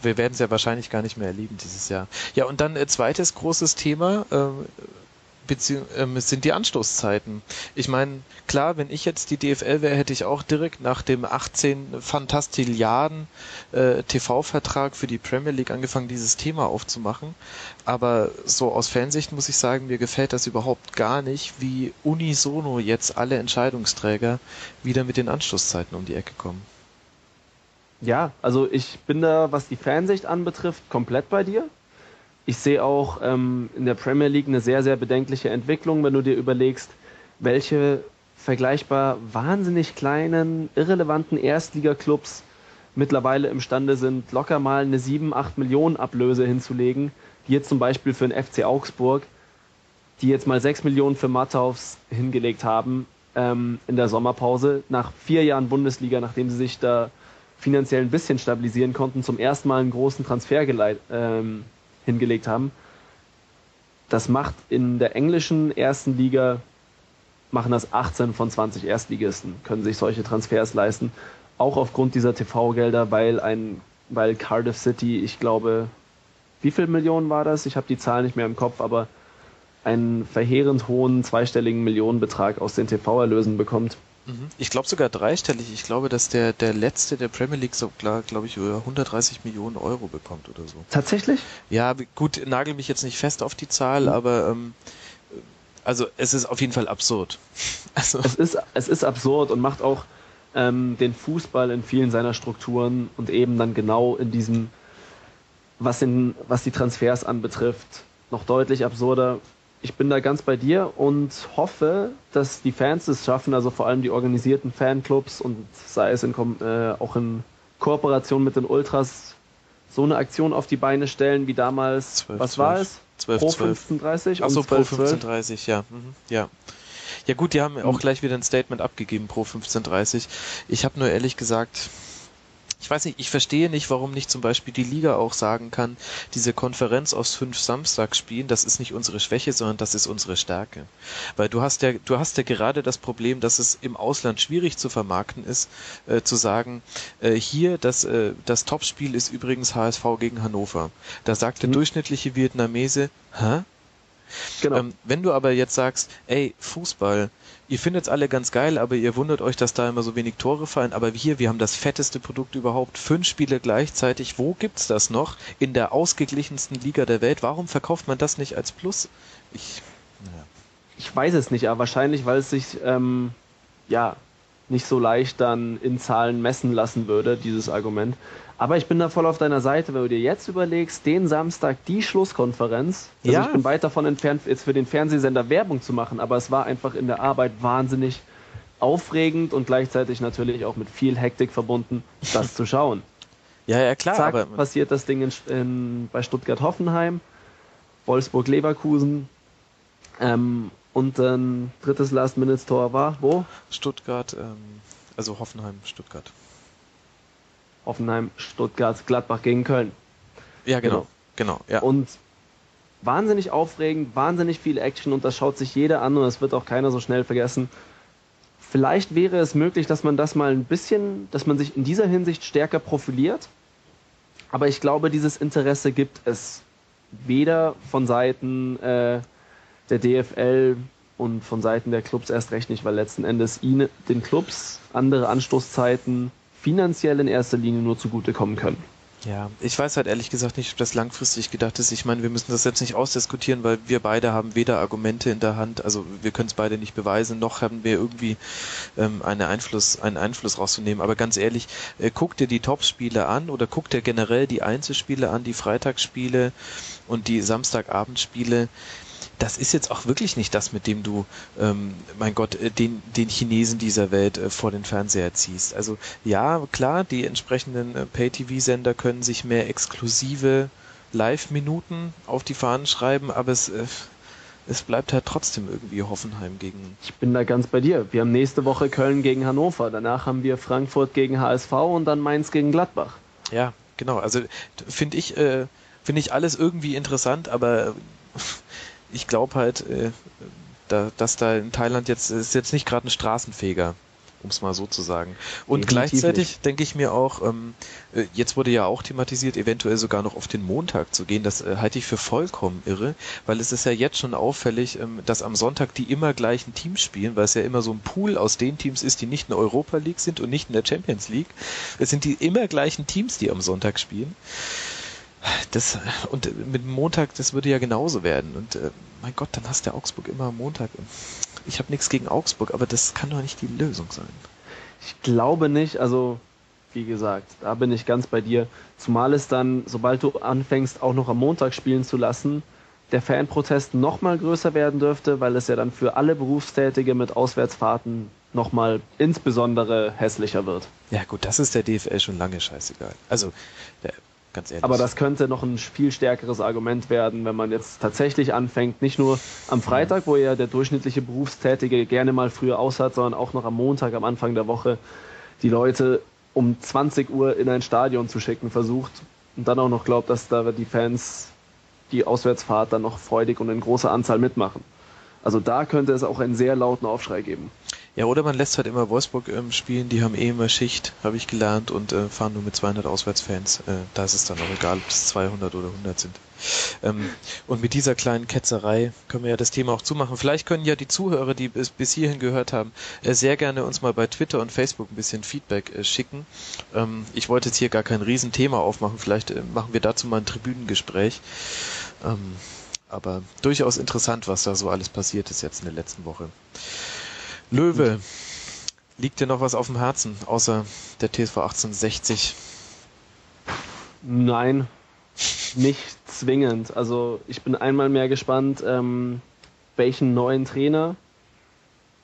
wir werden es ja wahrscheinlich gar nicht mehr erleben dieses Jahr. Ja, und dann äh, zweites großes Thema, äh, ähm, sind die Anstoßzeiten. Ich meine, klar, wenn ich jetzt die DFL wäre, hätte ich auch direkt nach dem 18 Fantastilliarden äh, TV-Vertrag für die Premier League angefangen, dieses Thema aufzumachen. Aber so aus Fansicht muss ich sagen, mir gefällt das überhaupt gar nicht, wie unisono jetzt alle Entscheidungsträger wieder mit den Anstoßzeiten um die Ecke kommen. Ja, also ich bin da, was die Fansicht anbetrifft, komplett bei dir. Ich sehe auch ähm, in der Premier League eine sehr, sehr bedenkliche Entwicklung, wenn du dir überlegst, welche vergleichbar wahnsinnig kleinen, irrelevanten Erstligaklubs mittlerweile imstande sind, locker mal eine 7, 8 Millionen Ablöse hinzulegen, jetzt zum Beispiel für den FC Augsburg, die jetzt mal 6 Millionen für Matthaus hingelegt haben ähm, in der Sommerpause, nach vier Jahren Bundesliga, nachdem sie sich da finanziell ein bisschen stabilisieren konnten, zum ersten Mal einen großen Transfer geleit, ähm, hingelegt haben. Das macht in der englischen ersten Liga, machen das 18 von 20 Erstligisten, können sich solche Transfers leisten. Auch aufgrund dieser TV-Gelder, weil ein, weil Cardiff City, ich glaube, wie viel Millionen war das? Ich habe die Zahl nicht mehr im Kopf, aber einen verheerend hohen zweistelligen Millionenbetrag aus den TV-Erlösen bekommt. Mhm. Ich glaube sogar dreistellig. Ich glaube, dass der, der letzte der Premier League so, glaube ich, über 130 Millionen Euro bekommt oder so. Tatsächlich? Ja, gut, nagel mich jetzt nicht fest auf die Zahl, mhm. aber ähm, also es ist auf jeden Fall absurd. Also. Es, ist, es ist absurd und macht auch ähm, den Fußball in vielen seiner Strukturen und eben dann genau in diesem, was, in, was die Transfers anbetrifft, noch deutlich absurder ich bin da ganz bei dir und hoffe, dass die Fans es schaffen, also vor allem die organisierten Fanclubs und sei es in, äh, auch in Kooperation mit den Ultras so eine Aktion auf die Beine stellen wie damals. 12, was 12, war es? 12, Pro 1530? Achso, Pro 1530, ja. Mhm, ja. Ja gut, die haben auch mhm. gleich wieder ein Statement abgegeben pro 1530. Ich habe nur ehrlich gesagt, ich weiß nicht, ich verstehe nicht, warum nicht zum Beispiel die Liga auch sagen kann, diese Konferenz aus fünf Samstagsspielen, das ist nicht unsere Schwäche, sondern das ist unsere Stärke. Weil du hast ja, du hast ja gerade das Problem, dass es im Ausland schwierig zu vermarkten ist, äh, zu sagen, äh, hier das, äh, das Topspiel ist übrigens HSV gegen Hannover. Da sagt der mhm. durchschnittliche Vietnamese, hä? Genau. Ähm, wenn du aber jetzt sagst, ey, Fußball, ihr findet es alle ganz geil, aber ihr wundert euch, dass da immer so wenig Tore fallen. Aber hier, wir haben das fetteste Produkt überhaupt. Fünf Spiele gleichzeitig. Wo gibt's das noch? In der ausgeglichensten Liga der Welt. Warum verkauft man das nicht als Plus? Ich, naja. ich weiß es nicht, aber wahrscheinlich, weil es sich, ähm, ja, nicht so leicht dann in Zahlen messen lassen würde, dieses Argument. Aber ich bin da voll auf deiner Seite, wenn du dir jetzt überlegst, den Samstag die Schlusskonferenz. Also ja. ich bin weit davon entfernt, jetzt für den Fernsehsender Werbung zu machen, aber es war einfach in der Arbeit wahnsinnig aufregend und gleichzeitig natürlich auch mit viel Hektik verbunden, das zu schauen. Ja, ja, klar. Zack, aber passiert das Ding in, in, bei Stuttgart-Hoffenheim, Wolfsburg-Leverkusen ähm, und dann drittes Last-Minute-Tor war wo? Stuttgart, ähm, also Hoffenheim, Stuttgart. Offenheim, Stuttgart, Gladbach gegen Köln. Ja, genau. Genau, ja. Und wahnsinnig aufregend, wahnsinnig viel Action und das schaut sich jeder an und das wird auch keiner so schnell vergessen. Vielleicht wäre es möglich, dass man das mal ein bisschen, dass man sich in dieser Hinsicht stärker profiliert. Aber ich glaube, dieses Interesse gibt es weder von Seiten äh, der DFL und von Seiten der Clubs erst recht nicht, weil letzten Endes ihnen, den Clubs andere Anstoßzeiten finanziell in erster Linie nur zugutekommen können. Ja, ich weiß halt ehrlich gesagt nicht, ob das langfristig gedacht ist. Ich meine, wir müssen das jetzt nicht ausdiskutieren, weil wir beide haben weder Argumente in der Hand, also wir können es beide nicht beweisen, noch haben wir irgendwie ähm, einen Einfluss, einen Einfluss rauszunehmen. Aber ganz ehrlich, äh, guck dir die Topspiele an oder guck dir generell die Einzelspiele an, die Freitagsspiele und die Samstagabendspiele das ist jetzt auch wirklich nicht das, mit dem du, ähm, mein Gott, äh, den, den Chinesen dieser Welt äh, vor den Fernseher ziehst. Also ja, klar, die entsprechenden äh, Pay-TV-Sender können sich mehr exklusive Live-Minuten auf die Fahnen schreiben, aber es, äh, es bleibt halt trotzdem irgendwie Hoffenheim gegen. Ich bin da ganz bei dir. Wir haben nächste Woche Köln gegen Hannover, danach haben wir Frankfurt gegen HSV und dann Mainz gegen Gladbach. Ja, genau. Also finde ich, äh, finde ich alles irgendwie interessant, aber ich glaube halt, äh, da, dass da in Thailand jetzt ist jetzt nicht gerade ein Straßenfeger, um es mal so zu sagen. Und Definitiv gleichzeitig denke ich mir auch, ähm, äh, jetzt wurde ja auch thematisiert, eventuell sogar noch auf den Montag zu gehen. Das äh, halte ich für vollkommen irre, weil es ist ja jetzt schon auffällig, ähm, dass am Sonntag die immer gleichen Teams spielen, weil es ja immer so ein Pool aus den Teams ist, die nicht in der Europa League sind und nicht in der Champions League. Es sind die immer gleichen Teams, die am Sonntag spielen. Das, und mit Montag, das würde ja genauso werden. Und äh, mein Gott, dann hast du Augsburg immer am Montag. Ich habe nichts gegen Augsburg, aber das kann doch nicht die Lösung sein. Ich glaube nicht, also wie gesagt, da bin ich ganz bei dir. Zumal es dann, sobald du anfängst, auch noch am Montag spielen zu lassen, der Fanprotest noch mal größer werden dürfte, weil es ja dann für alle Berufstätige mit Auswärtsfahrten noch mal insbesondere hässlicher wird. Ja gut, das ist der DFL schon lange scheißegal. Also der ganz ehrlich. Aber das könnte noch ein viel stärkeres Argument werden, wenn man jetzt tatsächlich anfängt, nicht nur am Freitag, wo ja der durchschnittliche Berufstätige gerne mal früher aus hat, sondern auch noch am Montag, am Anfang der Woche, die Leute um 20 Uhr in ein Stadion zu schicken versucht und dann auch noch glaubt, dass da die Fans die Auswärtsfahrt dann noch freudig und in großer Anzahl mitmachen. Also da könnte es auch einen sehr lauten Aufschrei geben. Ja, oder man lässt halt immer Wolfsburg ähm, spielen, die haben eh immer Schicht, habe ich gelernt, und äh, fahren nur mit 200 Auswärtsfans. Äh, da ist es dann auch egal, ob es 200 oder 100 sind. Ähm, und mit dieser kleinen Ketzerei können wir ja das Thema auch zumachen. Vielleicht können ja die Zuhörer, die es bis hierhin gehört haben, äh, sehr gerne uns mal bei Twitter und Facebook ein bisschen Feedback äh, schicken. Ähm, ich wollte jetzt hier gar kein Riesenthema aufmachen. Vielleicht äh, machen wir dazu mal ein Tribünengespräch. Ähm, aber durchaus interessant, was da so alles passiert ist jetzt in der letzten Woche. Löwe, liegt dir noch was auf dem Herzen, außer der TSV 1860? Nein, nicht zwingend. Also ich bin einmal mehr gespannt, ähm, welchen neuen Trainer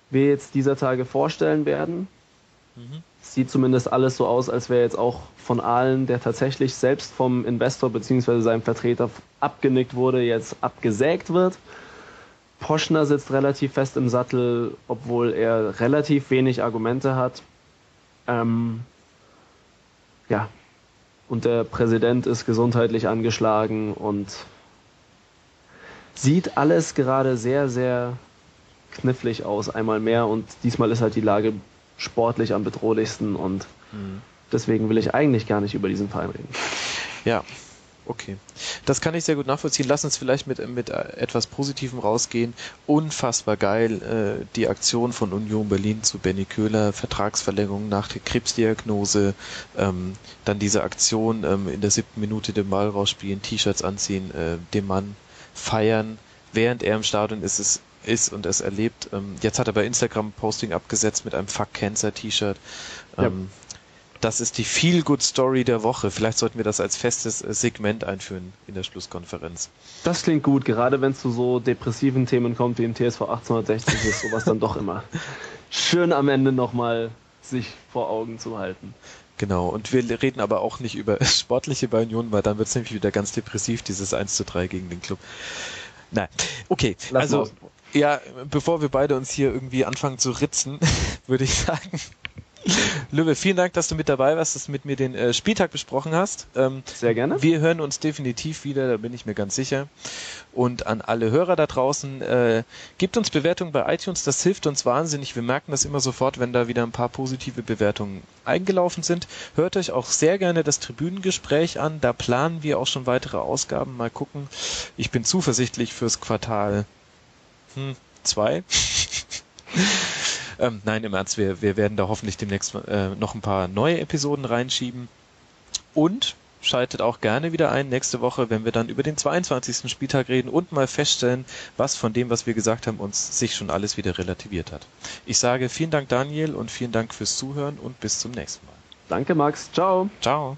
wir jetzt dieser Tage vorstellen werden. Mhm. Sieht zumindest alles so aus, als wäre jetzt auch von allen, der tatsächlich selbst vom Investor bzw. seinem Vertreter abgenickt wurde, jetzt abgesägt wird. Poschner sitzt relativ fest im Sattel, obwohl er relativ wenig Argumente hat. Ähm, ja, und der Präsident ist gesundheitlich angeschlagen und sieht alles gerade sehr, sehr knifflig aus, einmal mehr. Und diesmal ist halt die Lage sportlich am bedrohlichsten und mhm. deswegen will ich eigentlich gar nicht über diesen Verein reden. Ja, Okay, das kann ich sehr gut nachvollziehen. Lass uns vielleicht mit, mit etwas Positivem rausgehen. Unfassbar geil äh, die Aktion von Union Berlin zu Benny Köhler, Vertragsverlängerung nach der Krebsdiagnose, ähm, dann diese Aktion ähm, in der siebten Minute den Ball rausspielen, T-Shirts anziehen, äh, dem Mann feiern, während er im Stadion ist, es ist und es erlebt. Ähm, jetzt hat er bei Instagram Posting abgesetzt mit einem Fuck Cancer T-Shirt. Ähm, ja. Das ist die Feel-Good-Story der Woche. Vielleicht sollten wir das als festes äh, Segment einführen in der Schlusskonferenz. Das klingt gut, gerade wenn es zu so depressiven Themen kommt wie im TSV 1860 ist sowas dann doch immer schön am Ende nochmal sich vor Augen zu halten. Genau, und wir reden aber auch nicht über sportliche bei Union, weil dann wird es nämlich wieder ganz depressiv, dieses 1 zu 3 gegen den Club. Nein, okay, Lass also ja, bevor wir beide uns hier irgendwie anfangen zu ritzen, würde ich sagen, Löwe, vielen Dank, dass du mit dabei warst, dass du mit mir den äh, Spieltag besprochen hast. Ähm, Sehr gerne. Wir hören uns definitiv wieder, da bin ich mir ganz sicher. Und an alle Hörer da draußen, äh, gebt uns Bewertungen bei iTunes, das hilft uns wahnsinnig. Wir merken das immer sofort, wenn da wieder ein paar positive Bewertungen eingelaufen sind. Hört euch auch sehr gerne das Tribünengespräch an, da planen wir auch schon weitere Ausgaben. Mal gucken. Ich bin zuversichtlich fürs Quartal 2. Hm, Ähm, nein, im Ernst, wir, wir werden da hoffentlich demnächst äh, noch ein paar neue Episoden reinschieben. Und schaltet auch gerne wieder ein nächste Woche, wenn wir dann über den 22. Spieltag reden und mal feststellen, was von dem, was wir gesagt haben, uns sich schon alles wieder relativiert hat. Ich sage vielen Dank Daniel und vielen Dank fürs Zuhören und bis zum nächsten Mal. Danke Max, ciao. Ciao.